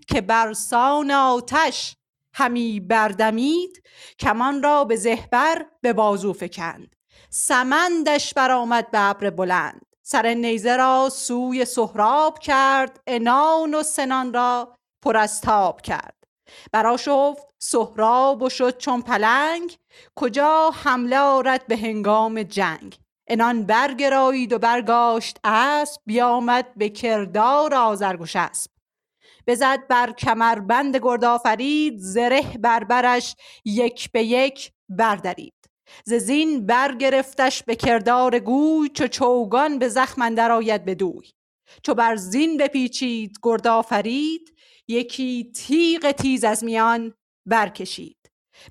که برسان آتش همی بردمید کمان را به زهبر به بازو فکند. سمندش برآمد به ابر بلند. سر نیزه را سوی سهراب کرد عنان و سنان را پر از تاب کرد. برآشفت سهراب و شد چون پلنگ کجا حمله آرد به هنگام جنگ. عنان برگرایید و برگاشت اسب بیامد به کردار آزرگوش اسب بزد بر کمربند گرد آفرید زره بر برش یک به یک بردرید. ز زین برگرفتش به کردار گوی چو چوگان به زخم اندر آید بدوی چو بر زین بپیچید گرد آفرید یکی تیغ تیز از میان برکشید.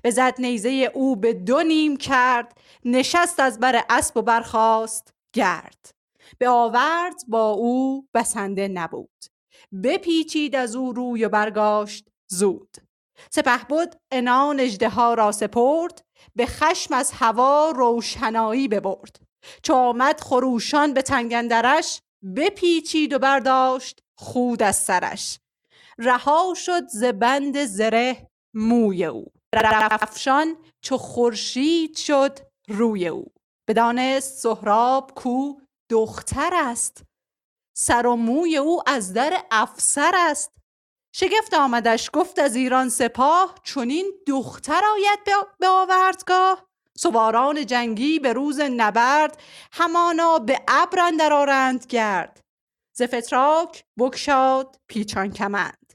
بزد نیزه او به دو نیم کرد نشست از بر اسب و برخاست گرد. به آورد با او بسنده نبود. بپیچید از او روی و برگاشت زود. سپهبد عنان اژدها را سپرد به خشم از هوا روشنایی ببرد. چو آمد خروشان به تنگ اندرش بپیچید و برداشت خود از سرش. رها شد ز بند زره موی او. رفشان چو خورشید شد روی او. بدانست سهراب کو دختر است. سر و موی او از در افسر است. شگفت آمدش گفت از ایران سپاه چنین دختر آید به آوردگاه. سواران جنگی به روز نبرد همانا به ابر اندر آرند گرد. ز فتراک بگشاد پیچان کمند.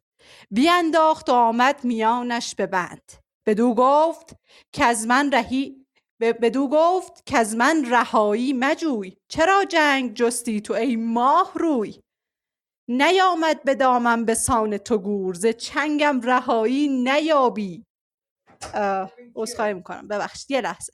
بینداخت و آمد میانش به بند. بدو گفت کز من رهی بدو گفت کز من رهایی مجوی. چرا جنگ جستی تو ای ماه روی؟ نیامد به دامم به سان تو گور ز چنگم رهایی نیابی. اه، عذرخواهی می‌کنم. ببخشید یه لحظه.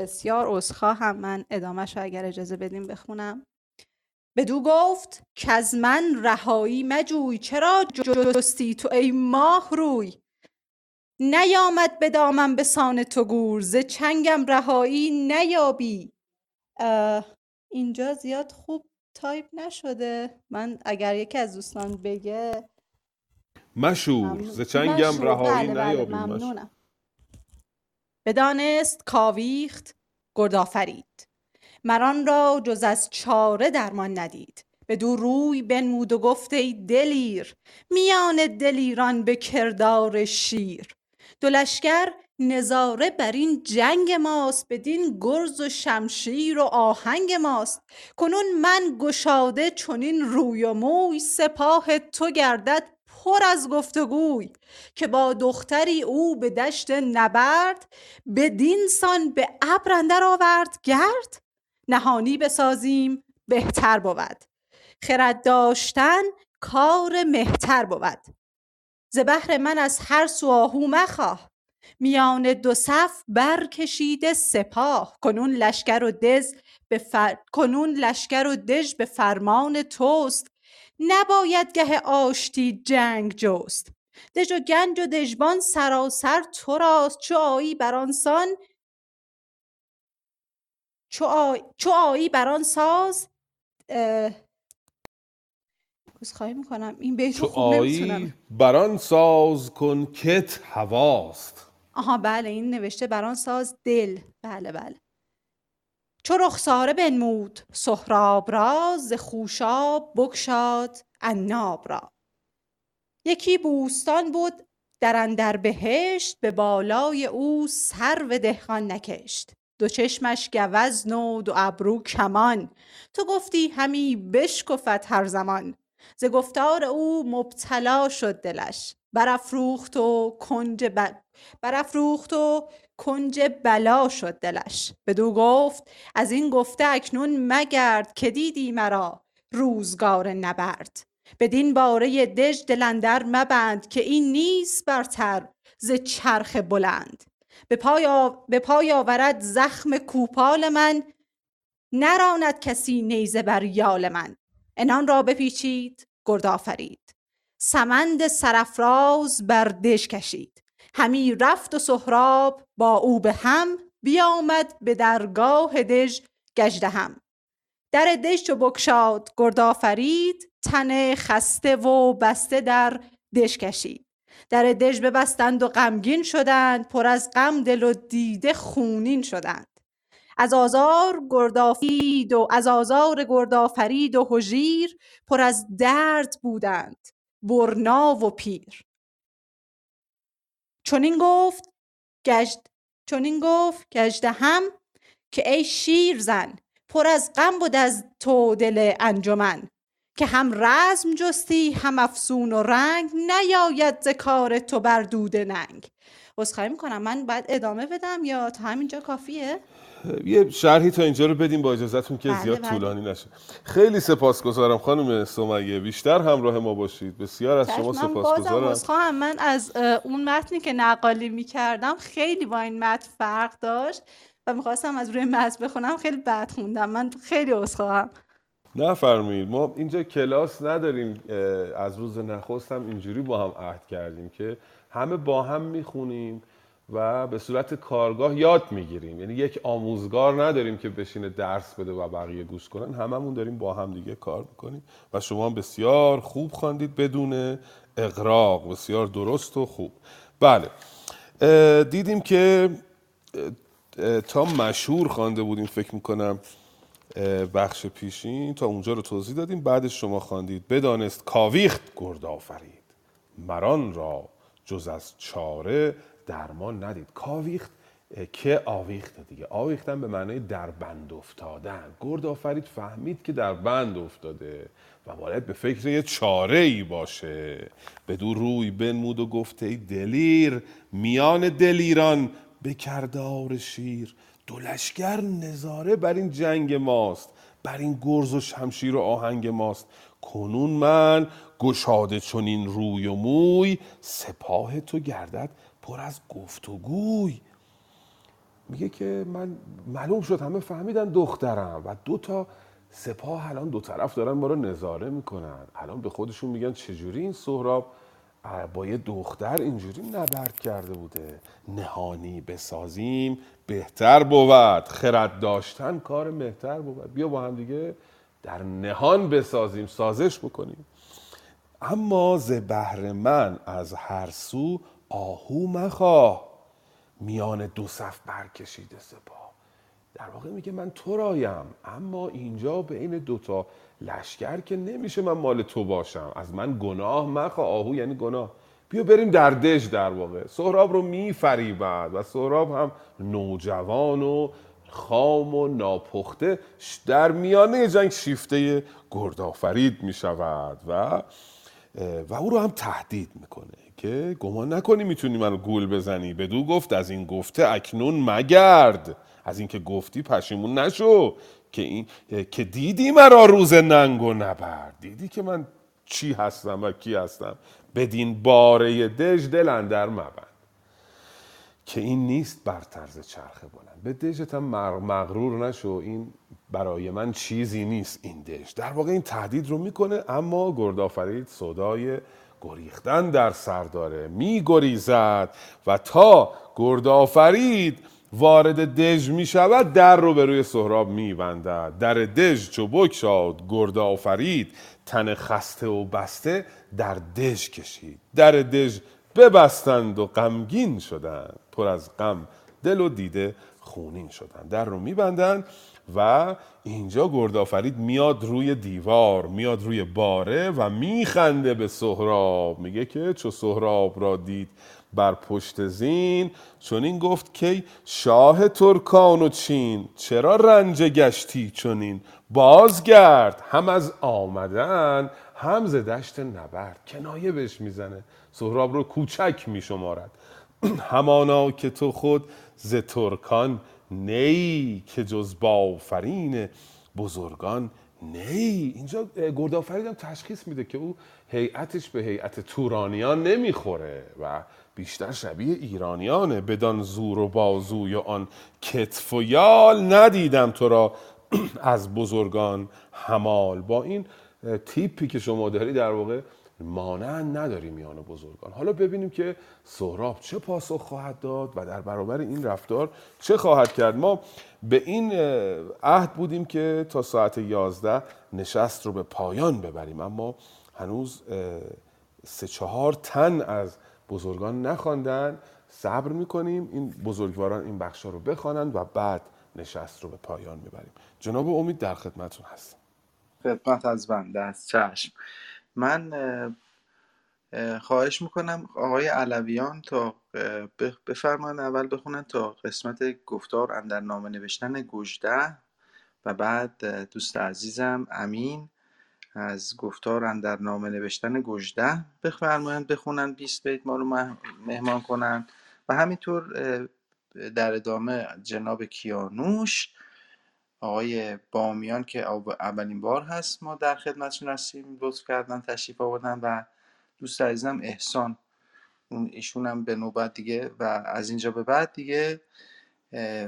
بسیار عذرخواهم. من ادامهش رو اگر اجازه بدیم بخونم. بدو گفت کز من رهایی مجوی چرا جستی تو ای ماه روی؟ نیامد به دامم به سان تو گور ز چنگم رهایی نیابی. اینجا زیاد خوب تایپ نشده. من اگر یکی از دوستان بگه مشور ز چنگم رهایی بله بله نیابی ممنونم. بدانست کاویخت گرد آفرید مران را جز از چاره درمان ندید. بدو روی بنمود و گفت ای دلیر میان دلیران به کردار شیر. دو نظاره بر این جنگ ماست بدین گرز و شمشیر و آهنگ ماست. کنون من گشاده چنین روی و موی سپاه تو گردد پر از گفت و گوی که با دختری او به دشت نبرد بدین سان به ابر اندر آورد گرد نهانی بسازیم بهتر بود. خرد داشتن کار مهتر بود. ز بهر من از هر سو آهو مخواه. میان دو صف برکشیده سپاه. کنون لشکر و دژ به فر... کنون لشکر و دژ به فرمان توست. نباید گه آشتی جنگ جست. دژ و گنج و دژبان سراسر تو راست. چو آیی بر آن سان چو, آی... چو آیی بر آن ساز. اه... عذرخواهی می‌کنم. این بیت رو خوب نمی‌تونم. بران ساز کن کت هواست. آها بله این نوشته بران ساز دل. بله بله. چو رخساره بنمود سهراب را ز خوشاب بگشاد عناب را. یکی بوستان بود در اندر بهشت به بالای او سرو دهقان نکشت. دو چشمش گوزن و دو ابرو کمان. تو گفتی همی بشکفد هر زمان. ز گفتار او مبتلا شد دلش. برافروخت و کنج ب... برافروخت و کنج بلا شد دلش. بدو گفت از این گفته اکنون مگرد که دیدی مرا روزگار نبرد. بدین باره دژ دل اندر مبند که این نیست برتر ز چرخ بلند. به پای, آ... به پای آورد زخم کوپال من نراند کسی نیزه بر یال من. انان را بپیچید گرد آفرید. سمند سرافراز بر دژ کشید. همی رفت و سهراب با او به هم بیامد به درگاه دژ گژدهم. در دژ چو بگشاد گرد آفرید تن خسته و بسته در دژ کشید. در دژ ببستند و غمگین شدند پر از غم دل و دیده خونین شدند. از آزار گردافید و از آزار گردآفرید و هژیر پر از درد بودند برنا و پیر. چنین گفت گژد چنین گفت گژدهم که ای شیرزن پر از غم بود از تو دل انجمن که هم رزم جستی هم افسون و رنگ نیاید ز کار تو بر دوده ننگ. عذرخواهی می‌کنم من باید ادامه بدم یا تا همینجا کافیه؟ یه شرحی تا اینجا رو بدیم با اجازهتون که بله، زیاد بله. طولانی نشه. خیلی سپاسگزارم خانم سمیه. بیشتر همراه ما باشید. بسیار از شما من سپاسگزارم. عذرخواهم. من از اون متنی که نقالی می‌کردم خیلی با این متن فرق داشت و می‌خواستم از روی متن بخونم. خیلی بد خوندم. من خیلی عذرخواهم. نفرمایید. ما اینجا کلاس نداریم. از روز نخست هم اینجوری با هم عهد کردیم که همه با هم می‌خونیم. و به صورت کارگاه یاد می‌گیریم. یعنی یک آموزگار نداریم که بشینه درس بده و بقیه گوش کنن. هممون داریم با هم دیگه کار می‌کنیم و شما بسیار خوب خواندید بدون اقراق بسیار درست و خوب. بله. دیدیم که تا مشهور خوانده بودیم فکر می‌کنم بخش پیشین. تا اونجا رو توضیح دادیم. بعدش شما خواندید. بدانست کاویخت گرد آفرید. مران را جز از چاره درمان ندید. کاویخت که آویخته دیگه. آویختن به معنای در بند افتادن. گرد آفرید فهمید که در بند افتاده و باید به فکر یه چاره ای باشه بدو روی بنمود و گفته دلیر میان دلیران به کردار شیر. دو لشکر نظاره بر این جنگ ماست بر این گرز و شمشیر و آهنگ ماست. کنون من گشاده چنین روی و موی سپاه تو گردد پر از گفت و گوی میگه که من معلوم شد همه فهمیدن دخترم و دو تا سپاه الان دو طرف دارن ما رو نظاره می‌کنن. الان به خودشون میگن چجوری این سهراب با یه دختر اینجوری نبرد کرده بوده. نهانی بسازیم بهتر بود. خرد داشتن کار مهتر بود. بیا با هم دیگه در نهان بسازیم سازش بکنیم. اما ز بهر من از هر سو آهو مخواه. میان دو صف برکشیده سپاه. در واقع میگه من تو رایم اما اینجا بین دوتا لشکر که نمیشه من مال تو باشم. از من گناه مخواه. آهو یعنی گناه. بیا بریم در دژ در واقع. سهراب رو میفریبد و سهراب هم نوجوان و خام و ناپخته در میانه جنگ شیفته گردآفرید می‌شود و و او رو هم تهدید می‌کنه. که گمان نکنی می‌تونی منو گول بزنی. بدو گفت از این گفته اکنون مگرد. از اینکه گفتی پشیمون نشو که این که دیدی مرا روز ننگ و نبرد. دیدی که من چی هستم و کی هستم. بدین باره دژ دل اندر مبند. که این نیست بر طرز چرخ بلند. به دژت هم مغ- مغرور نشو. این برای من چیزی نیست این دژ. در واقع این تهدید رو می‌کنه اما گردآفرید صدای گریختن در سر داره میگریزد و تا گردآفرید وارد دژ می شود در رو به روی سهراب می بندد در دژ چو بگشاد گرد آفرید تن خسته و بسته در دژ کشید. در دژ ببستند و غمگین شدند پر از غم دل و دیده خونین شدند. در رو میبندند و اینجا گردآفرید میاد روی دیوار میاد روی باره و میخنده به سهراب. میگه که چو سهراب را دید بر پشت زین چون این گفت که شاه ترکان و چین چرا رنج گشتی چنین؟ بازگرد هم از آمدن هم ز دشت نبرد. کنایه بهش می‌زنه. سهراب رو کوچک میشمارد. همانا که تو خود ز ترکان نی که جز بافرین بزرگان نی. اینجا گردآفرید هم تشخیص میده که او هیئتش به هیئت تورانیان نمی‌خوره و بیشتر شبیه ایرانیانه. بدان زور و بازوی و آن کتف و یال ندیدم تو را از بزرگان همال با این تیپی که شما داری در واقع مانند نداری میان بزرگان. حالا ببینیم که سهراب چه پاسخ خواهد داد و در برابر این رفتار چه خواهد کرد. ما به این عهد بودیم که تا ساعت 11 نشست رو به پایان ببریم. اما هنوز سه چهار تن از بزرگان نخواندن. صبر می‌کنیم این بزرگواران این بخش رو بخوانند و بعد نشست رو به پایان می‌بریم. جناب امید در خدمتون هستم. خدمت از بنده است چشم. من اه، اه، خواهش می‌کنم آقای علویان تا اه، ب- بفرمایند اول بخونن تا قسمت گفتار اندر نامه نوشتن گژده و بعد دوست عزیزم امین از گفتار اندر نامه نوشتن گژده بفرمایند بخونن 20 بیت ما رو مه- مهمان کنن و همینطور در ادامه جناب کیانوش آقای بامیان که او- اولین بار هست ما در خدمتشون هستیم لطف کردن تشریف آوردن و دوست عزیزم احسان. ایشون هم به نوبت دیگه و از اینجا به بعد دیگه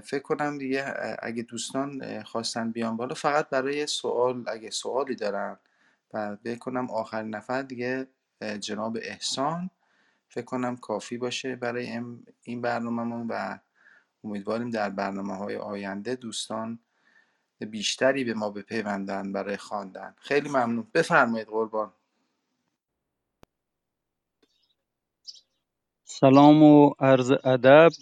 فکر کنم دیگه اگه دوستان خواستن بیان بالا فقط برای سوال اگه سوالی دارن و فکر کنم آخرین نفر دیگه جناب احسان. فکر کنم کافی باشه برای این برنامهمون و امیدواریم در برنامه های آینده دوستان بیشتری به ما بپیوندن برای خواندن. خیلی ممنون. بفرمایید قربان. سلام و عرض ادب.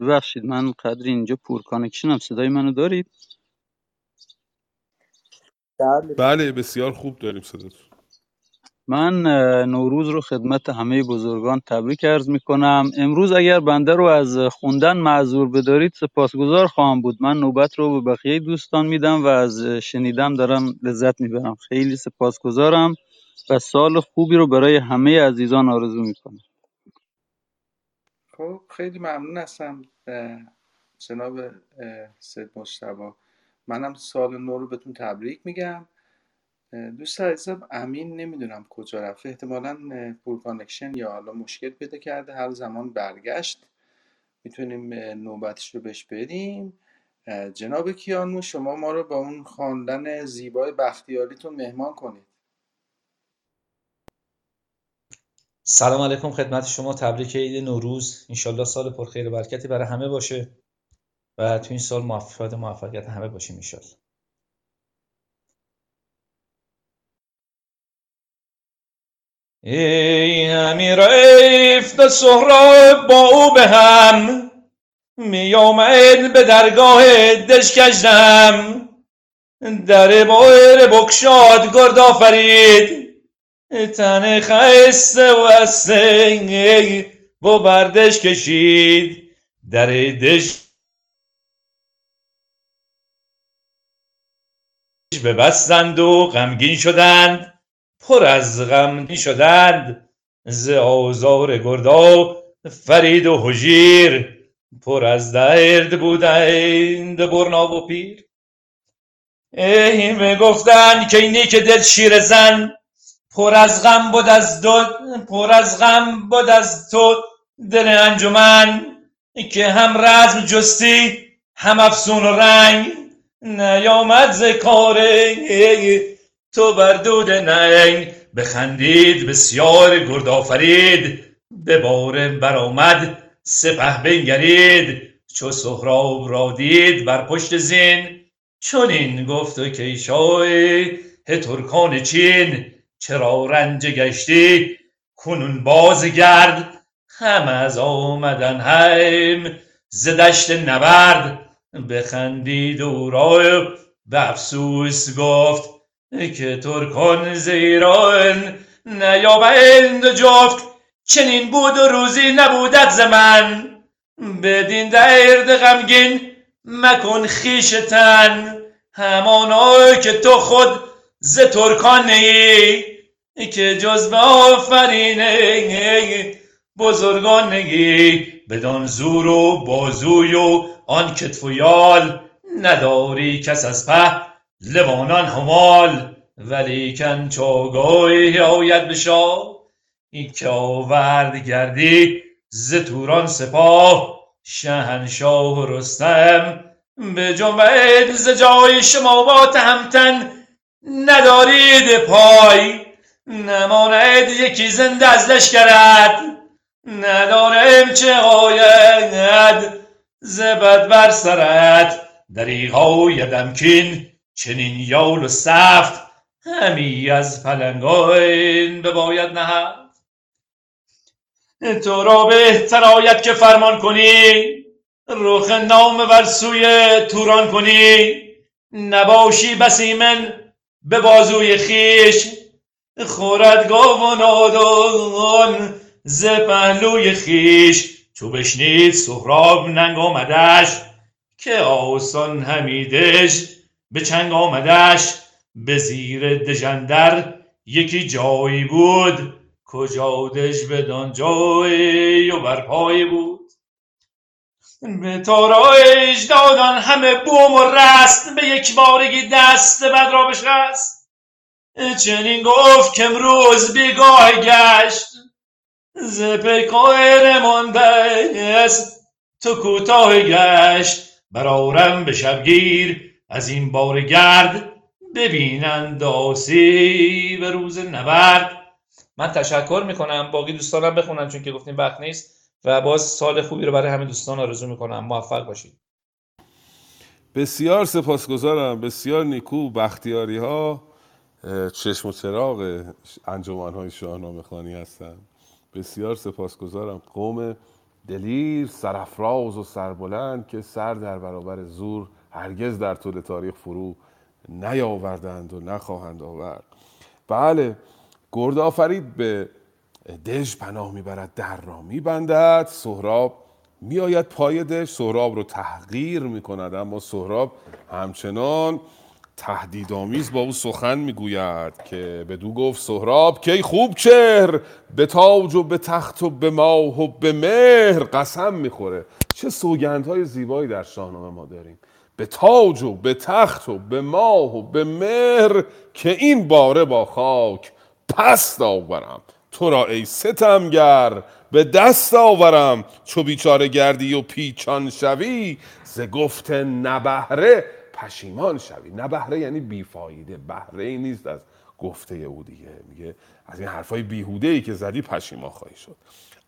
ببخشید من قدر اینجا پور کانکشنم صدای منو دارید؟ بله. بله بسیار خوب داریم صداتون. من نوروز رو خدمت همه بزرگان تبریک عرض می کنم امروز اگر بنده رو از خوندن معذور بدارید سپاسگزار خواهم بود. من نوبت رو به بقیه دوستان میدم و از شنیدن دارم لذت می‌برم. خیلی سپاسگزارم و سال خوبی رو برای همه عزیزان آرزو می کنم خب خیلی ممنون هستم جناب سید مجتبی منم سال نو رو بهتون تبریک میگم. دوست عزیزم امین نمی‌دونم کجا رفته. احتمالا poor connection یا حالا مشکل پیدا کرده. هر زمان برگشت می‌تونیم نوبتش رو بهش بدیم. جناب کیانی شما ما رو با اون خواندن زیبای بختیاریتون مهمان کنید. سلام علیکم. خدمت شما. تبریک عید نوروز. انشالله سال پرخیر و برکتی برای همه باشه و تو این سال موفقیت موفقیت همه باشیم انشالله. ای امیر افت سهراب با او به هم می آمد به درگاه دشکشم در بایر بکشاد گرد آفرید. تن خسته و استه و بردش کشید. در دژ ببستند و غمگین شدند. پر از غم شدند ز آزار گردا فرید و هجیر پر از درد بودند برنا و پیر. ای می‌گفتند که اینی که دل شیر زن پر از غم بود از دو پر از غم بود از تو دل انجمن که هم رزم جستی هم افسون و رنگ نیامد ز کار تو بر دود ننگ بخندید بسیار گرد آفرید. به باره برآمد سپه بنگرید. چو سهراب را دید بر پشت زین چنین گفت و کای شاه ترکان چین چرا رنجه گشتی؟ کنون بازگرد هم از آمدن هیم ز دشت نبرد. بخندید او را به افسوس گفت که ترکان ز ایران نیابند جفت چنین بود و روزی نبودت ز من. بدین درد غمگین مکن خویش تن. همانا که تو خود ز ترکان نیی که جز به آفرین بزرگان نیی بدان زور و بازوی و آن کتف و یال نداری کس از پهلوانان همال ولیکن چو آگاهی آید به شاه که آورد گردی ز توران سپاه شهنشاه رستم بجنبید ز جای شما با تهمتن ندارید پای. نماند یکی زنده از لشکرت ندانم چه آید ز بد بر سرت. دریغ آیدم کین چنین یال و سفت همی از پلنگان بباید نهفت. تو را بهتر آید که فرمان کنی رخ نامور سوی توران کنی. نباشی بس ایمن به بازوی خویش خورد گاو و نادان ز پهلوی خویش چو بشنید سهراب ننگ آمدش که آسان همی دژ. به چنگ آمدش به زیر دژ اندر یکی جایی بود. کجا دژ بدان جای و بر پای بود؟ به تارای اژدادان همه بوم و رست به یک بارگی دست بد را بشست. چنین گفت کامروز بیگاه گشت. ز پیکار مانده است تو کوتاه گشت. برآرم به شبگیر از این باره گرد ببینند آسیب روز نبرد. من تشکر می‌کنم. باقی دوستانم بخونن چون که گفتیم وقت نیست و باز سال خوبی رو برای همه دوستان آرزو می‌کنم. موفق باشید. بسیار سپاسگزارم. بسیار نیکو بختیاری ها چشم و چراغ انجمن های شاهنامه خانی هستن بسیار سپاسگزارم. قوم دلیر سرافراز و سربلند که سر در برابر زور هرگز در طول تاریخ فرو نیاوردند و نخواهند آورد. بله گرد آفرید به دژ پناه می‌برد در را میبندد. سهراب میآید پای دژ سهراب رو تحقیر می‌کند اما سهراب همچنان تهدیدآمیز با او سخن می‌گوید که بدو گفت سهراب کی خوب چهر به تاج و به تخت و به ماه و به مهر قسم می‌خوره. چه سوگندهای زیبایی در شاهنامه ما داریم. به تاج و به تخت و به ماه و به مهر که این باره با خاک پست آورم. تو را ای ستمگر به دست آورم. چو بیچاره گردی و پیچان شوی ز گفت نبهره پشیمان شوی. نبهره یعنی بیفایده بهره ای نیست از گفته او دیگه. میگه از این حرفای بیهوده ای که زدی پشیمان خواهی شد.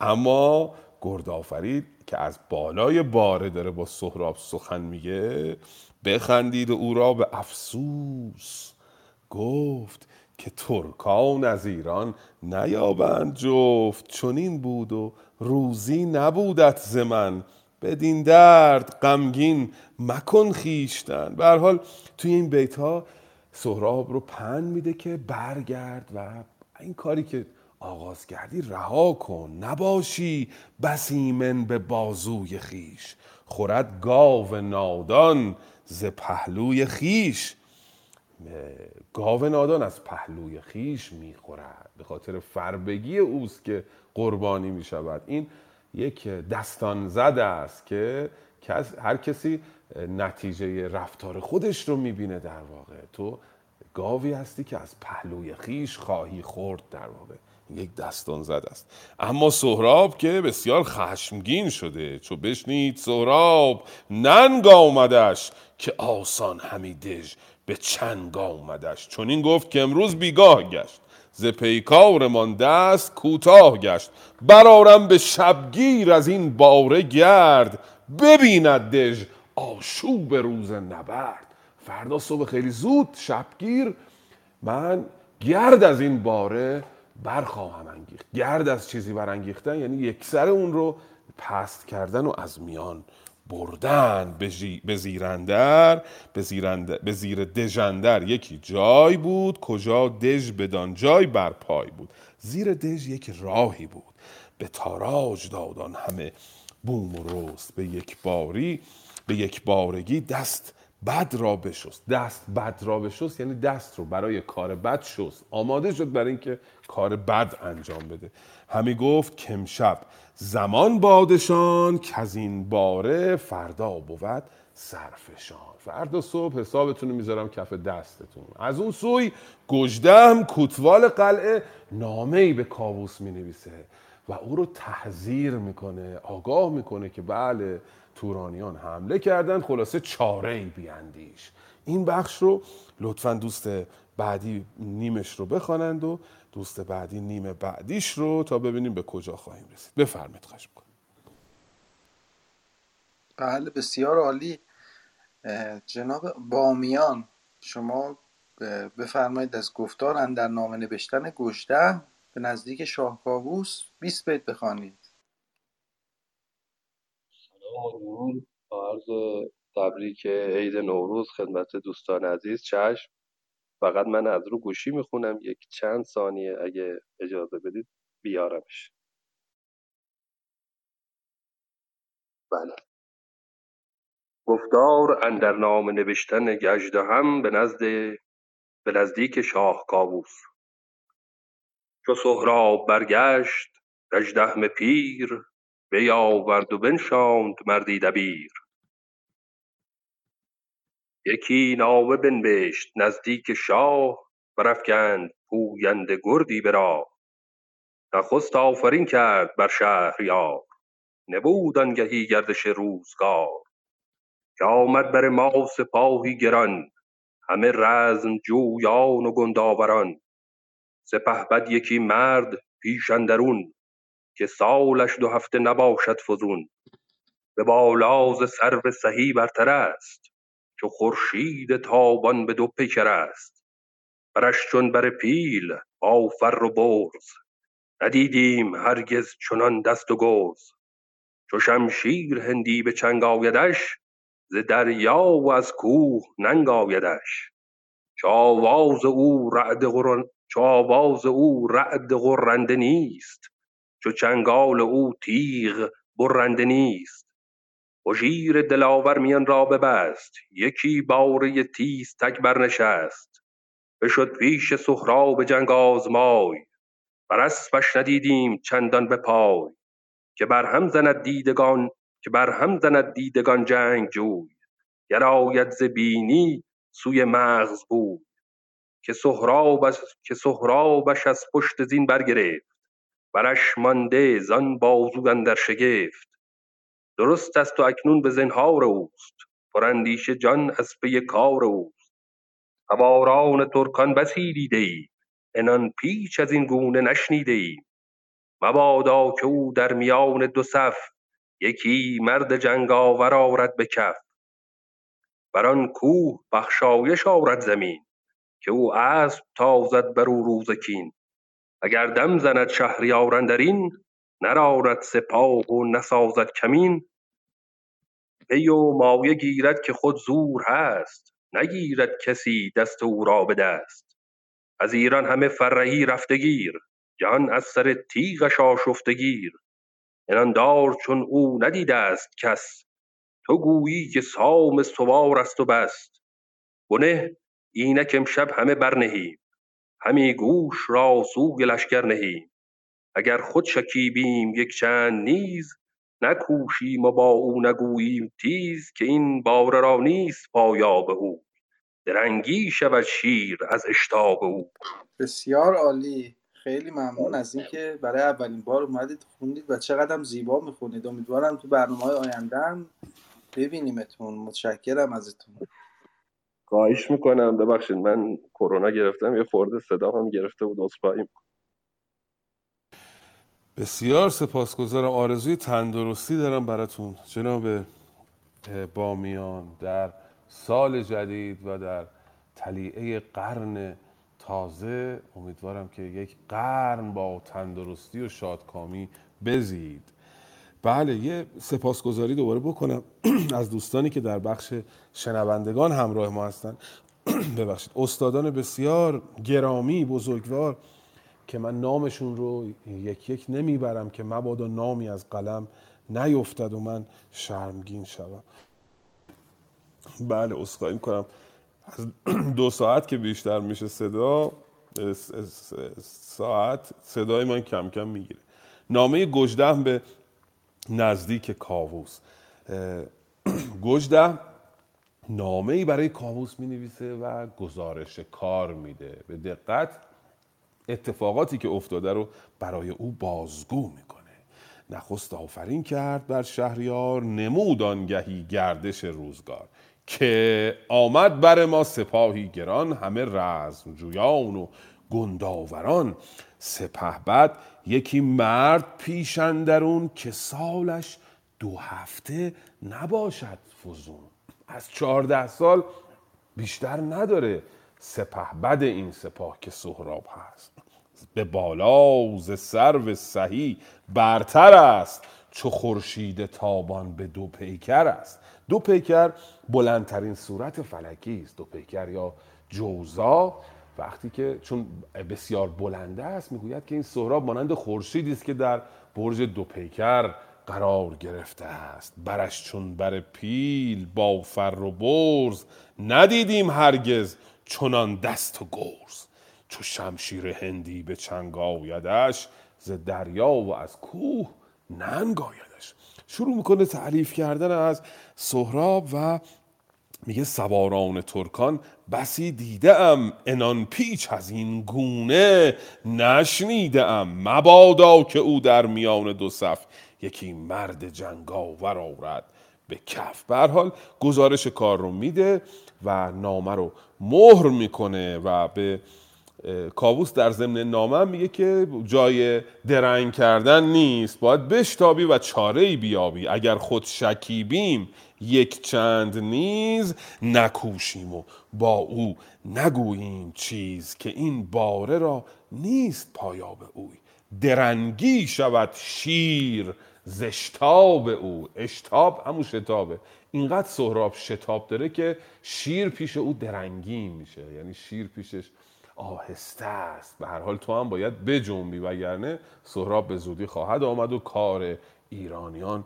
اما گرد آفرید که از بالای باره داره با سهراب سخن میگه بخندید او را به افسوس گفت که ترکان از ایران نیابند جفت چنین بود و روزی نبودت ز من. بدین درد غمگین مکن خویشتن. به هر حال توی این بیت ها سهراب رو پند میده که برگرد و این کاری که آغاز کردی رها کن. نباشی بس ایمن به بازوی خیش. خورد گاو نادان ز پهلوی خیش. گاو نادان از پهلوی خیش می‌خورد به خاطر فربگی اوست که قربانی می‌شود این یک دستان زده است که هر کسی نتیجه رفتار خودش رو می‌بینه در واقع. تو گاوی هستی که از پهلوی خیش خواهی خورد در واقع. یک دستان زد است. اما سهراب که بسیار خشمگین شده چو بشنید سهراب ننگ آمدش که آسان همی دژ به چنگ آمدش. چون این گفت که امروز بیگاه گشت ز پیکارمان دست کوتاه گشت. برارم به شبگیر از این باره گرد ببیند دژ آشوب روز نبرد. فردا صبح خیلی زود شبگیر من گرد از این باره برخواهم انگیخت. گرد از چیزی برانگیختن یعنی یک سر اون رو پست کردن و از میان بردن. به, جی- به زیرندر به, به زیر دژندر. یکی جای بود کجا دژ بدان جای بر پای بود. زیر دژ یک راهی بود. به تاراج دادان همه بوم و رست. به یک باری به یک بارگی دست بد را بشست. دست بد را بشست یعنی دست رو برای کار بد شست. آماده شد برای اینکه کار بد انجام بده. همی گفت کمشب زمان بادشان که از این باره فردا بود صرفشان فردا صبح حسابتون رو می‌ذارم کف دستتون. از اون سوی گجدهم کوتوال قلعه نامه ای به کاووس می نویسه و او رو تحذیر می‌کنه آگاه می‌کنه که بله تورانیان حمله کردن خلاصه چاره ای بیاندیش. این بخش رو لطفا دوست بعدی نیمش رو بخوانند و دوست بعدی نیم بعدیش رو تا ببینیم به کجا خواهیم رسید. بفرمایید خواهش می‌کنم. بله بسیار عالی. جناب بامیان شما بفرمایید از گفتار اندر نامه نوشتن گژده به نزدیک شاه کاووس 20 بیت بخوانید. درود با عرض تبریک عید نوروز خدمت دوستان عزیز. چشم فقط من از رو گوشی می‌خونم. یک چند ثانیه اگه اجازه بدید بیارمش. بله. گفتار اندر نام نوشتن گژدهم به نزد به نزدیک شاه کاووس. چو سهراب برگشت گژدهم پیر بیاورد و بنشاند مردی دبیر. یکی نامه بنوشت نزدیک شاه برافگند پوینده گردی به راه. نخست آفرین کرد بر شهریار. نبود آنگهی گردش روزگار. که آمد بر ما سپاهی گران. همه رزم جویان و گندآوران سپهبد یکی مرد پیش اندرون. که سالش دو هفته نباشد فزون. به بالا ز سرو سهی برتر است چو خورشید تابان به دو پیکر است. برش چون بر پیل با فر و برز ندیدیم هرگز چنان دست و گرز. چو شمشیر هندی به چنگ آیدش ز دریا و از کوه ننگ آیدش. چو آواز او رعد غرنده نیست چو چنگال او تیغ برنده نیست. هژیر دلاور میان را ببست یکی باره تیز تک برنشست. بشد پیش سهراب جنگ آزمای بر اسپش ندیدیم چندان به پای که برهم زند دیدگان که برهم زند دیدگان جنگجوی گراید ز بینی سوی مغز بود که سهراب که سهرابش از پشت زین برگرفت. برش مانده زان بازو اندر شگفت. درست است و اکنون به زنهار اوست. پراندیشه جان از پی کار اوست. سواران ترکان بسی دیده ای عنان پیچ از این گونه نشنیده ای مبادا که او در میان دو صف یکی مرد جنگاور آرد به کف. بر آن کوه بخشایش آرد زمین که او اسب تازد بر او روز کین اگر دم زند شهریار اندرین نراند سپاه و نسازد کمین. پی و مایه گیرد که خود زور هست نگیرد کسی دست او را به دست. از ایران همه فرهی رفته گیر جهان از سر تیغش آشفته گیر. عنان دار چون او ندیده است کس تو گویی که سام سوار است و بس بنه اینک امشب همه برنهیم همی گوش را سوی لشکر نهیم. اگر خود شکیبیم یک چند نیز نکوشیم و با او نگوییم تیز که این باره را نیست پایاب او. درنگی شود شیر از اشتاب او. بسیار عالی. خیلی ممنون از اینکه برای اولین بار اومدید خوندید و چقدر زیبا می‌خونید. امیدوارم تو برنامه های آینده هم ببینیمتون. متشکرم ازتون. خواهش می‌کنم. ببخشید من کرونا گرفتم. یه خورده صدا هم گرفته بود. عذرخواهی بسیار سپاسگزارم. آرزوی تندرستی دارم براتون. جناب بامیان در سال جدید و در تلیعه قرن تازه امیدوارم که یک قرن با تندرستی و شادکامی بزید. بله یه سپاسگزاری دوباره بکنم از دوستانی که در بخش شنوندگان همراه ما هستن. ببخشید استادان بسیار گرامی بزرگوار که من نامشون رو یک یک نمی‌برم که مبادا نامی از قلم نیفتد و من شرمگین شوم. بله اسخایی می‌کنم. از دو ساعت که بیشتر میشه صدا ساعت صدای من کم کم می‌گیره. نامه گجده به نزدیک کاووس. گجده نامه ای برای کاووس می نویسه و گزارش کار میده. به دقت اتفاقاتی که افتاده رو برای او بازگو می‌کنه. نخست آفرین کرد بر شهریار نمود آنگهی گردش روزگار که آمد بر ما سپاهی گران همه رزم جویان و گنداوران. سپه بد یکی مرد پیش اندرون که سالش دو هفته نباشد فزون. از چهارده سال بیشتر نداره سپه بد این سپاه که سهراب هست. به بالا ز سرو سهی برتر است. چو خورشید تابان به دو پیکر است. دو پیکر بلندترین صورت فلکی است. دو پیکر یا جوزا وقتی که چون بسیار بلنده است می‌گوید که این سهراب مانند خورشیدی است که در برج دو پیکر قرار گرفته است. برش چون بر پیل با فر و برز ندیدیم هرگز چنان دست و گرز. چو شمشیر هندی به چنگ آیدش ز دریا و از کوه ننگ آیدش. شروع می‌کنه تعریف کردن از سهراب و میگه سواران ترکان بسی دیده ام انان پیچ از این گونه نشنیده ام مبادا که او در میان دو صف یکی مرد جنگاور آورد به کف. به حال گزارش کار رو میده و نامه رو مهر می‌کنه و به کاووس در ضمن نامه میگه که جای درنگ کردن نیست. باید بشتابی و چاره ای بیابی. اگر خود شکیبیم یک چند نیز نکوشیم و با او نگوییم چیز که این باره را نیست پایاب اوی. درنگی شود شیر زشتاب او اشتاب همون شتابه. اینقدر سهراب شتاب داره که شیر پیش او درنگی میشه. یعنی شیر پیشش آهسته است. به هر حال تو هم باید بجنبی وگرنه سهراب به زودی خواهد آمد و کار ایرانیان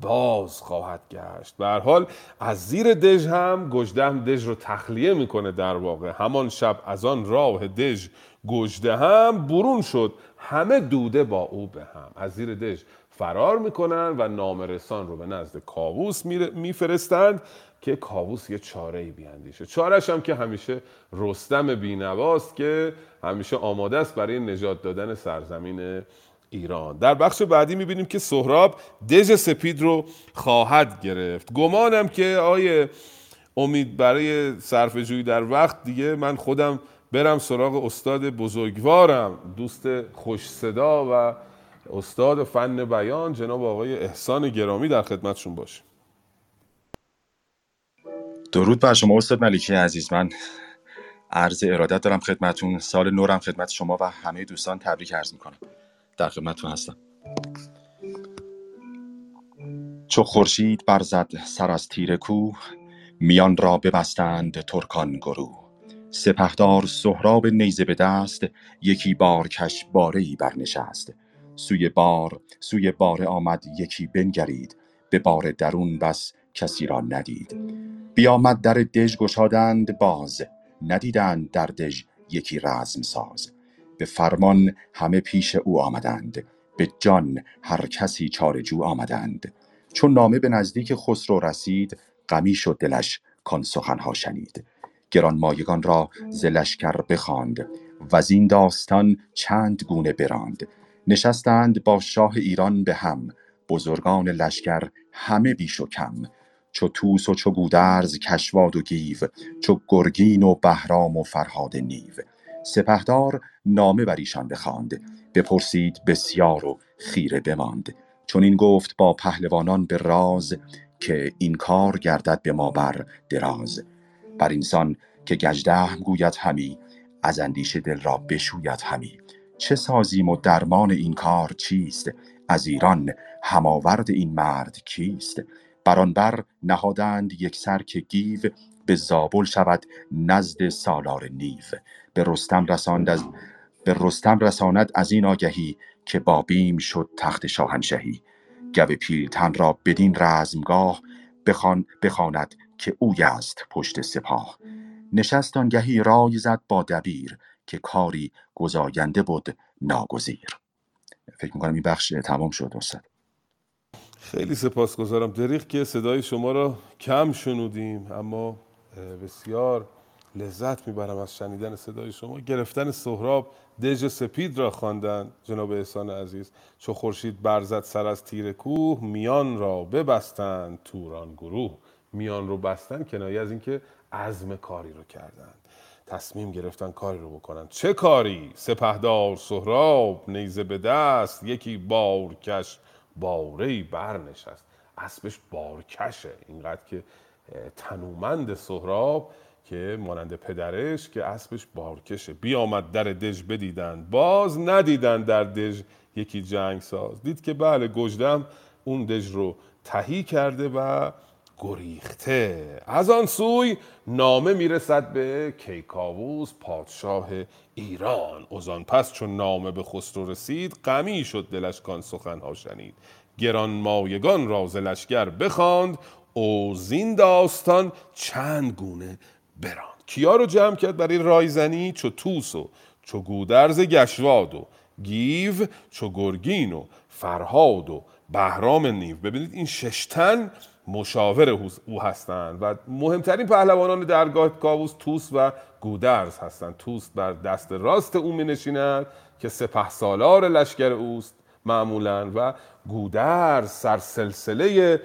باز خواهد گشت. به حال از زیر دژ هم گجده هم دژ رو تخلیه می‌کنه در واقع. همان شب از آن راه دژ گجده هم برون شد. همه دوده با او به هم. از زیر دژ فرار می‌کنن و نامرسان رو به نزد کاووس میفرستند که کاووس یه چاره ای بیاندیشه. چارش هم که همیشه رستم بینواست که همیشه آماده است برای نجات دادن سرزمین ایران. در بخش بعدی می‌بینیم که سهراب دژ سپید رو خواهد گرفت. گمانم که آیه امید برای صرف جویی در وقت دیگه من خودم برم سراغ استاد بزرگوارم دوست خوش صدا و استاد فن بیان جناب آقای احسان گرامی در خدمتشون باشیم. درود بر شما استاد ملیکی عزیز. من عرض ارادت دارم خدمتون سال نورم خدمت شما و همه دوستان تبریک عرض می‌کنم. در خدمتون هستم. چو خورشید برزد سر از تیر کوه میان را ببستند ترکان گروه. سپهدار سهراب نیزه به دست یکی بارکش باره ای برنشست. سوی بار سوی باره آمد یکی بنگرید. به بار درون بس کسی را ندید. بیامد در دژ گشادند باز. ندیدند در دژ یکی رزم ساز به فرمان همه پیش او آمدند. به جان هر کسی چارجو آمدند. چون نامه به نزدیک خسرو رسید غمی شد دلش کان سخنها شنید. گرانمایگان را ز لشکر بخواند وزین داستان چند گونه براند. نشستند با شاه ایران به هم بزرگان لشکر همه بیش و کم. چو توس و چو گودرز کشواد و گیو چو گرگین و بهرام و فرهاد نیو. سپهدار نامه بر ایشان بخواند. بپرسید بسیار و خیره بماند. چون این گفت با پهلوانان به راز که این کار گردد به ما بر دراز. بر اینسان که گژدهم گوید همی از اندیشه دل را بشوید همی. چه سازیم و درمان این کار چیست؟ از ایران هماورد این مرد کیست؟ بر آن بر نهادند یک سر که گیو به زابل شود نزد سالار نیو. به رستم رساند از به رستم رساند از این آگهی که با بیم شد تخت شاهنشهی گو پیلتن را بدین رزمگاه بخوان بخواند که اوی است پشت سپاه. نشست آنگهی رای زد با دبیر که کاری گزاینده بود ناگزیر. فکر می‌کنم این بخش تمام شد استاد. خیلی سپاسگزارم. دریغ که صدای شما را کم شنودیم اما بسیار لذت می‌برم از شنیدن صدای شما. گرفتن سهراب دژ سپید را خواندند جناب احسان عزیز. چو خورشید برزد سر از تیر کوه میان را ببستند توران گروه. میان رو بستن کنایه از اینکه عزم کاری رو کردند. تصمیم گرفتن کاری رو بکنن. چه کاری؟ سپهدار سهراب نیزه به دست یکی بارکش باره برنشست. اسبش بارکشه. اینقدر که تنومند سهراب که مانند پدرش که اسبش بارکشه. بیامد در دژ بدیدند باز ندیدند در دژ یکی جنگ ساز دید که بله گجدم اون دژ رو تهی کرده و گریخته. از آن سوی نامه می‌رسد به کیکاووس پادشاه ایران. از آن پس چون نامه به خسرو رسید غمی شد دلش کان سخنها شنید. گران مایگان راز لشکر بخواند. او زین داستان چند گونه براند. کیا رو جمع کرد برای رایزنی؟ چو توس و چو گودرز گشواد و گیو چو گرگین و فرهاد و بهرام نیو. ببینید این ششتن مشاور او- هستند و مهمترین پهلوانان درگاه کاووس توس و گودرز هستند توس بر دست راست او می نشیند که سپه سالار لشکر اوست معمولا و گودرز سرسلسله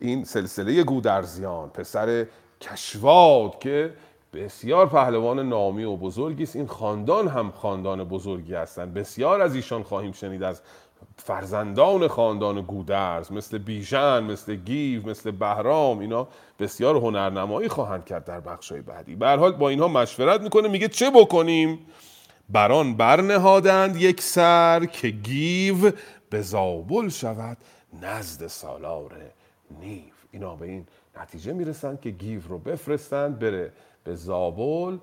این سلسله گودرزیان پسر کشواد که بسیار پهلوان نامی و بزرگی است. این خاندان هم خاندان بزرگی هستند. بسیار از ایشان خواهیم شنید از فرزندان خاندان گودرز مثل بیژن مثل گیو مثل بهرام. اینا بسیار هنرنمایی خواهند کرد در بخشای بعدی. به حال با اینها مشورت می‌کنه میگه چه بکنیم؟ بران برنهادند یک سر که گیو به زابل شود نزد سالار نیو. اینا به این نتیجه می‌رسن که گیو رو بفرستند بره به زابل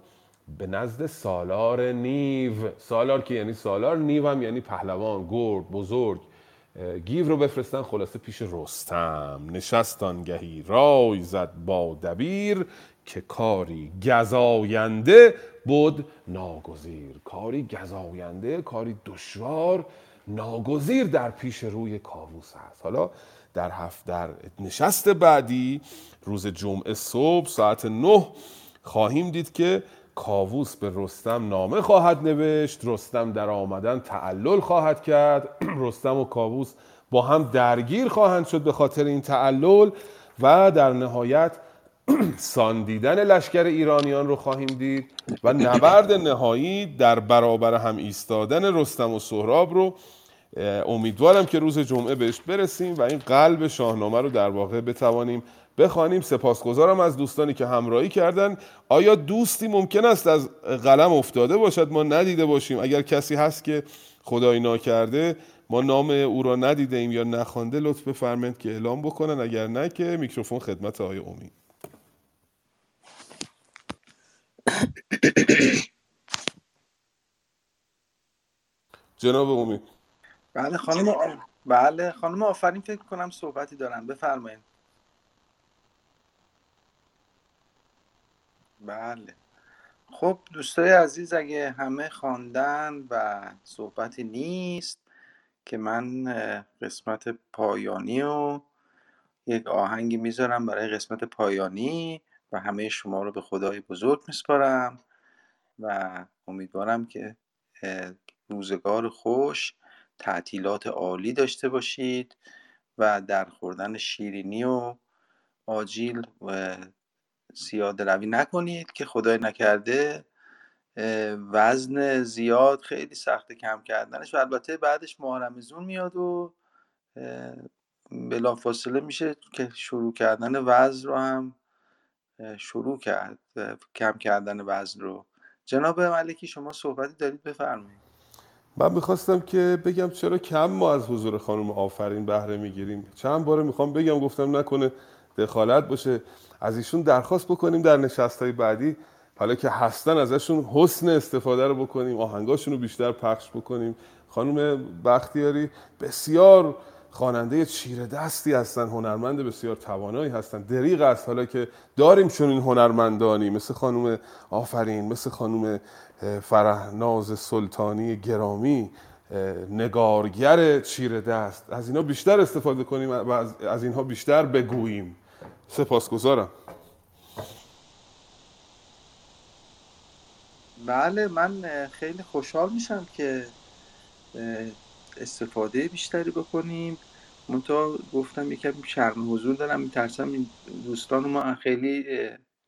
به نزد سالار نیو. سالار که یعنی سالار نیو هم یعنی پهلوان گرد بزرگ. گیو رو بفرستن خلاصه پیش رستم. نشست آنگهی رای زد با دبیر که کاری گزاینده بود ناگزیر. کاری گزاینده کاری دشوار ناگزیر در پیش روی کاووس هست. حالا در هفت در نشست بعدی روز جمعه صبح ساعت نه خواهیم دید که کاووس به رستم نامه خواهد نوشت. رستم در آمدن تعلل خواهد کرد. رستم و کاووس با هم درگیر خواهند شد به خاطر این تعلل و در نهایت ساندیدن لشکر ایرانیان رو خواهیم دید و نبرد نهایی در برابر هم ایستادن رستم و سهراب رو امیدوارم که روز جمعه بهش برسیم و این قلب شاهنامه رو در واقع بتوانیم بخوانیم. سپاسگزارم از دوستانی که همراهی کردن. آیا دوستی ممکن است از قلم افتاده باشد؟ ما ندیده باشیم. اگر کسی هست که خدای ناکرده ما نام او را ندیده ایم یا نخوانده لطف بفرمایید که اعلام بکنن. اگر نه که میکروفون خدمت آقای امید جناب امید بله خانم آ- بله خانم آفرین فکر کنم صحبتی دارن. بفرمایید بله. خب دوستای عزیز اگه همه خواندن و صحبتی نیست که من قسمت پایانی و یک آهنگی می‌ذارم برای قسمت پایانی و همه شما رو به خدای بزرگ میسپارم و امیدوارم که روزگار خوش تعطیلات عالی داشته باشید و در خوردن شیرینی و آجیل و زیاده روی نکنید که خدای نکرده وزن زیاد خیلی سخته کم کردنش و البته بعدش ماه رمضون میاد و بلافاصله میشه که شروع کردن وزن رو هم شروع کرد کم کردن وزن رو. جناب ملکی شما صحبتی دارید؟ بفرمایید. من می‌خواستم که بگم چرا کم ما از حضور خانم آفرین بهره می‌گیریم. چند باره می‌خوام بگم گفتم نکنه دخالت باشه. از ایشون درخواست بکنیم در نشست های بعدی. حالا که هستن ازشون حسن استفاده رو بکنیم آهنگاشون رو بیشتر پخش بکنیم. خانم بختیاری بسیار خواننده چیره دستی هستن هنرمند بسیار توانایی هستن. دریغ است حالا که داریم چون این هنرمندانی مثل خانم آفرین مثل خانم فرهناز سلطانی گرامی نگارگر چیره دست. از اینها بیشتر استفاده کنیم و از اینها بیشتر بگوییم. سپاسگزارم. بله من خیلی خوشحال میشم که استفاده بیشتری بکنیم. منتها گفتم یکم شرم حضور دارم میترسم این دوستان ما خیلی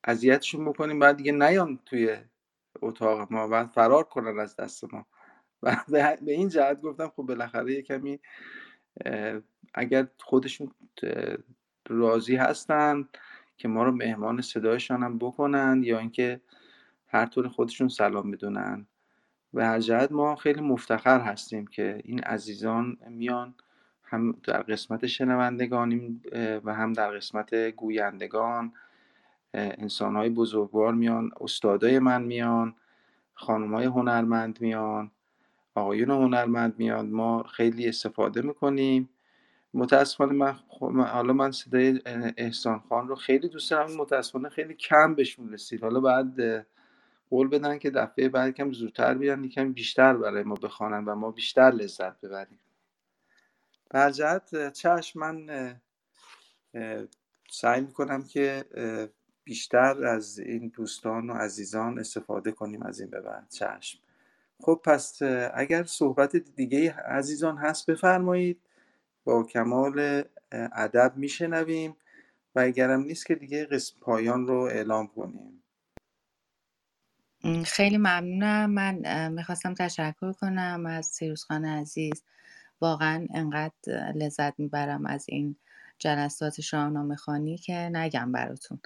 اذیتشون بکنیم. بعد دیگه نیان توی اتاق ما بعد فرار کنن از دست ما. و به این جهت گفتم خب بالاخره یه کمی اگر خودشون راضی هستن که ما رو مهمان صدایشان هم بکنن یا اینکه هر طور خودشون سلام بدونن. و هر جهت ما خیلی مفتخر هستیم که این عزیزان میان هم در قسمت شنوندگان و هم در قسمت گویندگان انسان های بزرگوار میان استادای من میان خانم های هنرمند میان آقایون هنرمند میان. ما خیلی استفاده می‌کنیم. متاسفانه من حالا من صدای احسان خان رو خیلی دوست دارم متاسفانه خیلی کم بهشون رسید. حالا بعد قول بدن که دفعه بعد کم زودتر بیان یکم بیشتر برای ما بخوانن و ما بیشتر لذت ببریم. در جهت چشم من سعی می‌کنم که بیشتر از این دوستان و عزیزان استفاده کنیم از این به بعد. چشم. خب پس اگر صحبت دیگه عزیزان هست بفرمایید. با کمال ادب میشنویم و اگرم نیست که دیگه قسم پایان رو اعلام کنیم. خیلی ممنونم. من می‌خواستم تشکر کنم از سیروس خان عزیز. واقعا انقدر لذت می‌برم از این جلسات شاهنامه خانی که نگم براتون.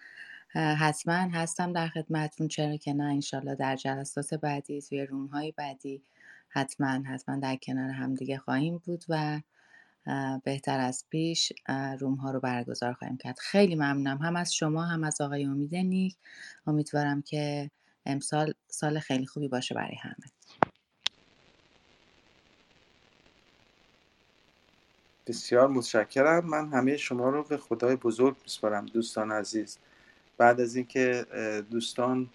حتما هستم در خدمتتون. چرا که نه انشالله در جلسات بعدی توی روم های بعدی حتما حتما در کنار همدیگه خواهیم بود و بهتر از پیش روم ها رو برگزار خواهیم کرد. خیلی ممنونم. هم از شما هم از آقای امید نیک. امیدوارم که امسال سال خیلی خوبی باشه برای همه. بسیار متشکرم. من همه شما رو به خدای بزرگ میسپارم دوستان عزیز. بعد از اینکه دوستان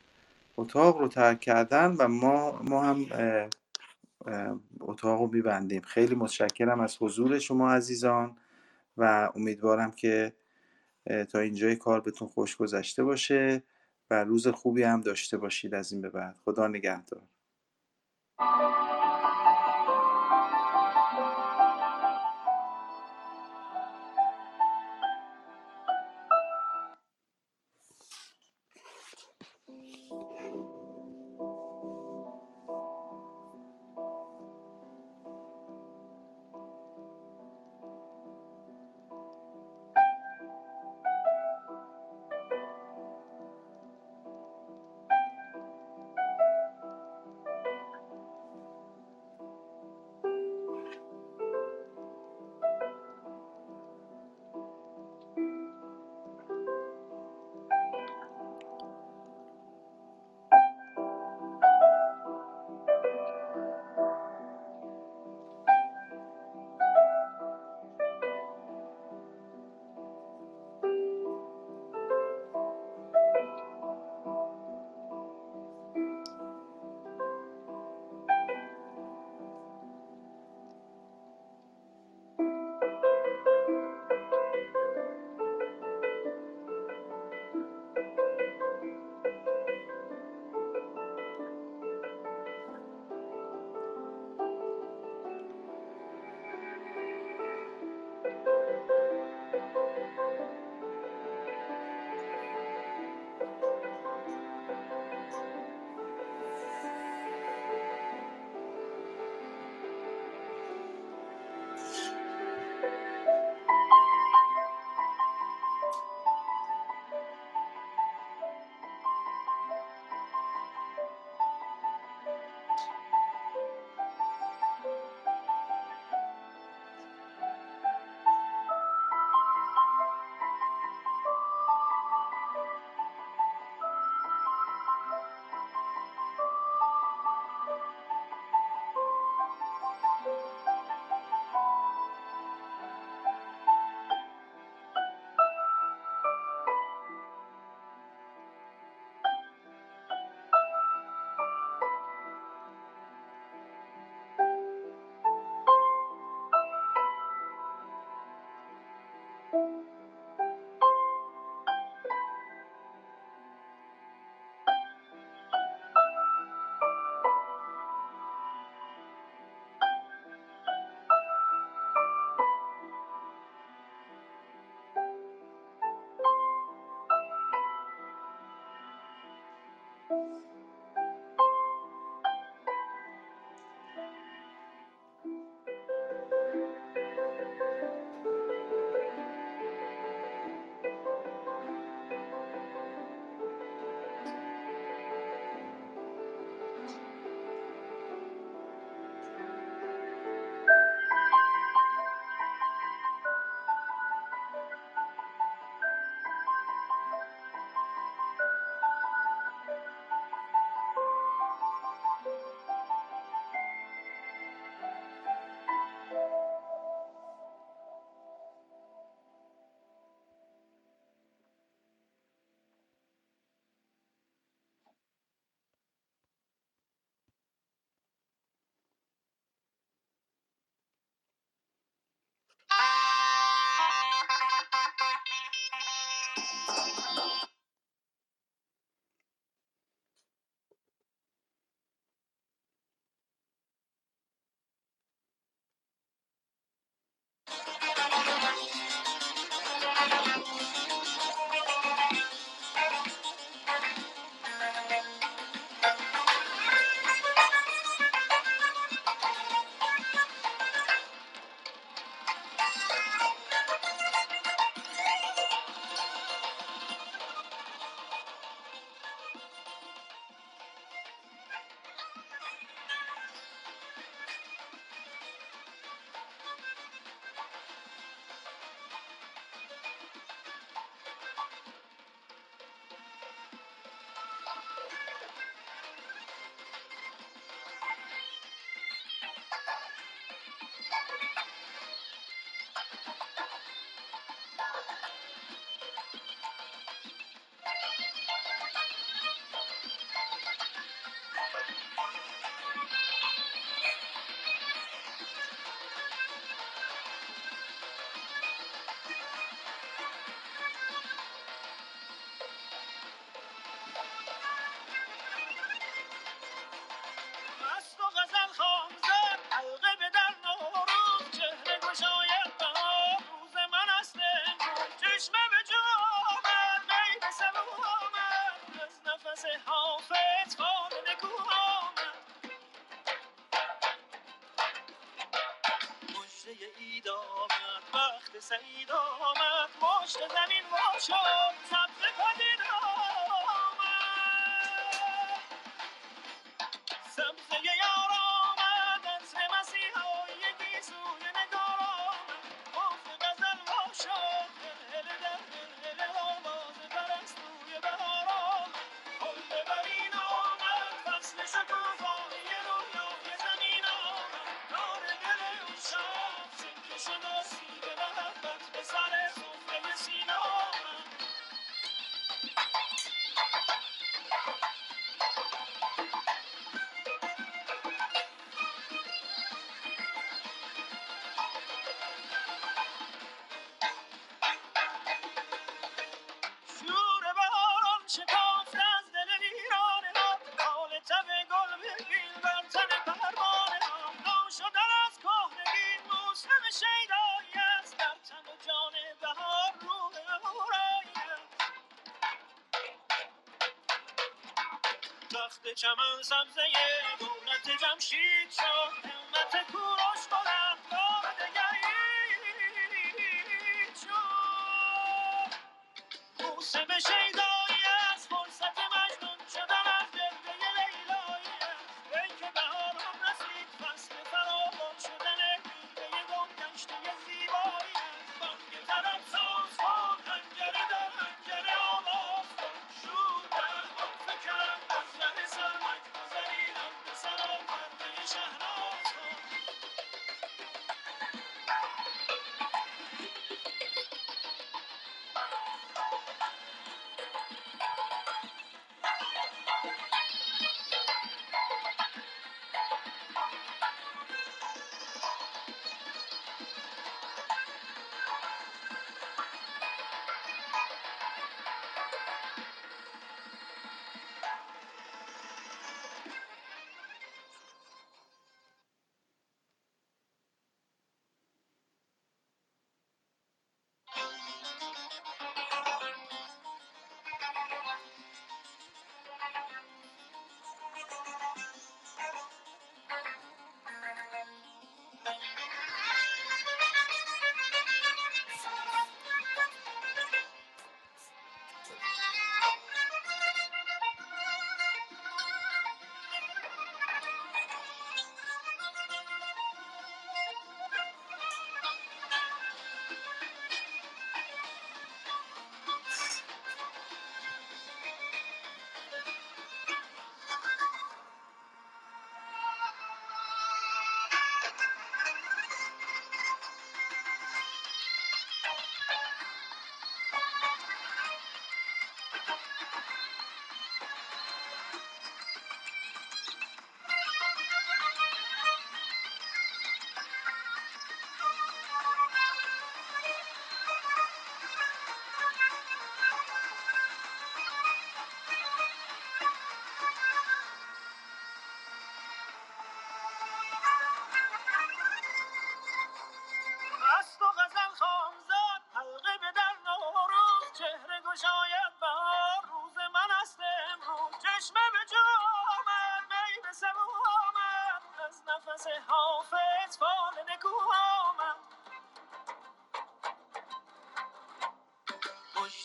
اتاق رو ترک کردن و ما ما هم اتاق رو میبندیم. خیلی متشکرم از حضور شما عزیزان و امیدوارم که تا اینجای کار بهتون خوش گذشته باشه و روز خوبی هم داشته باشید از این به بعد. خدا نگهدار. سعید آمد مشت زمین ما شد سبز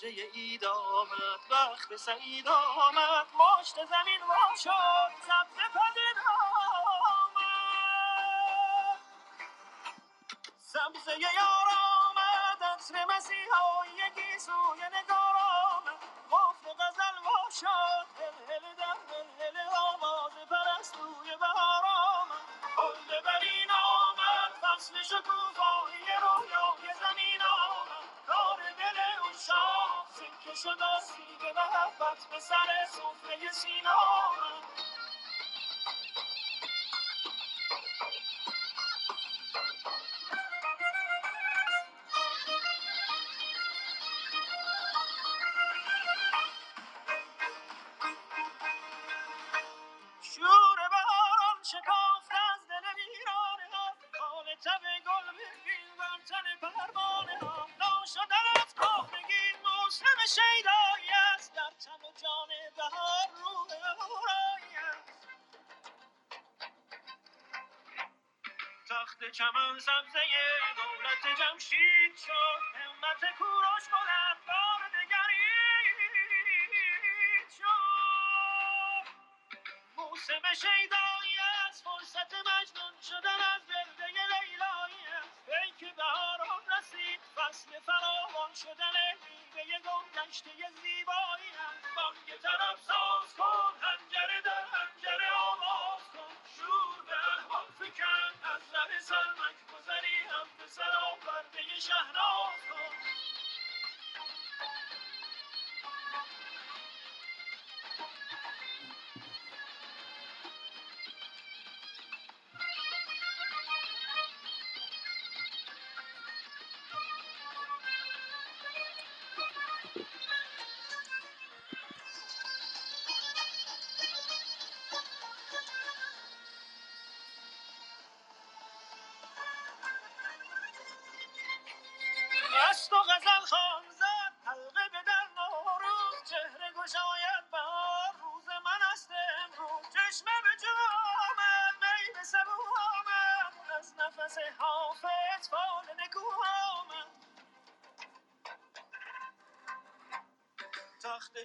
مژده اید آمد وقت سعید آمد مشت زمین وا شد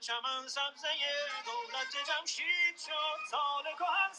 چمن سبزه دولت جمشید شد سال کهن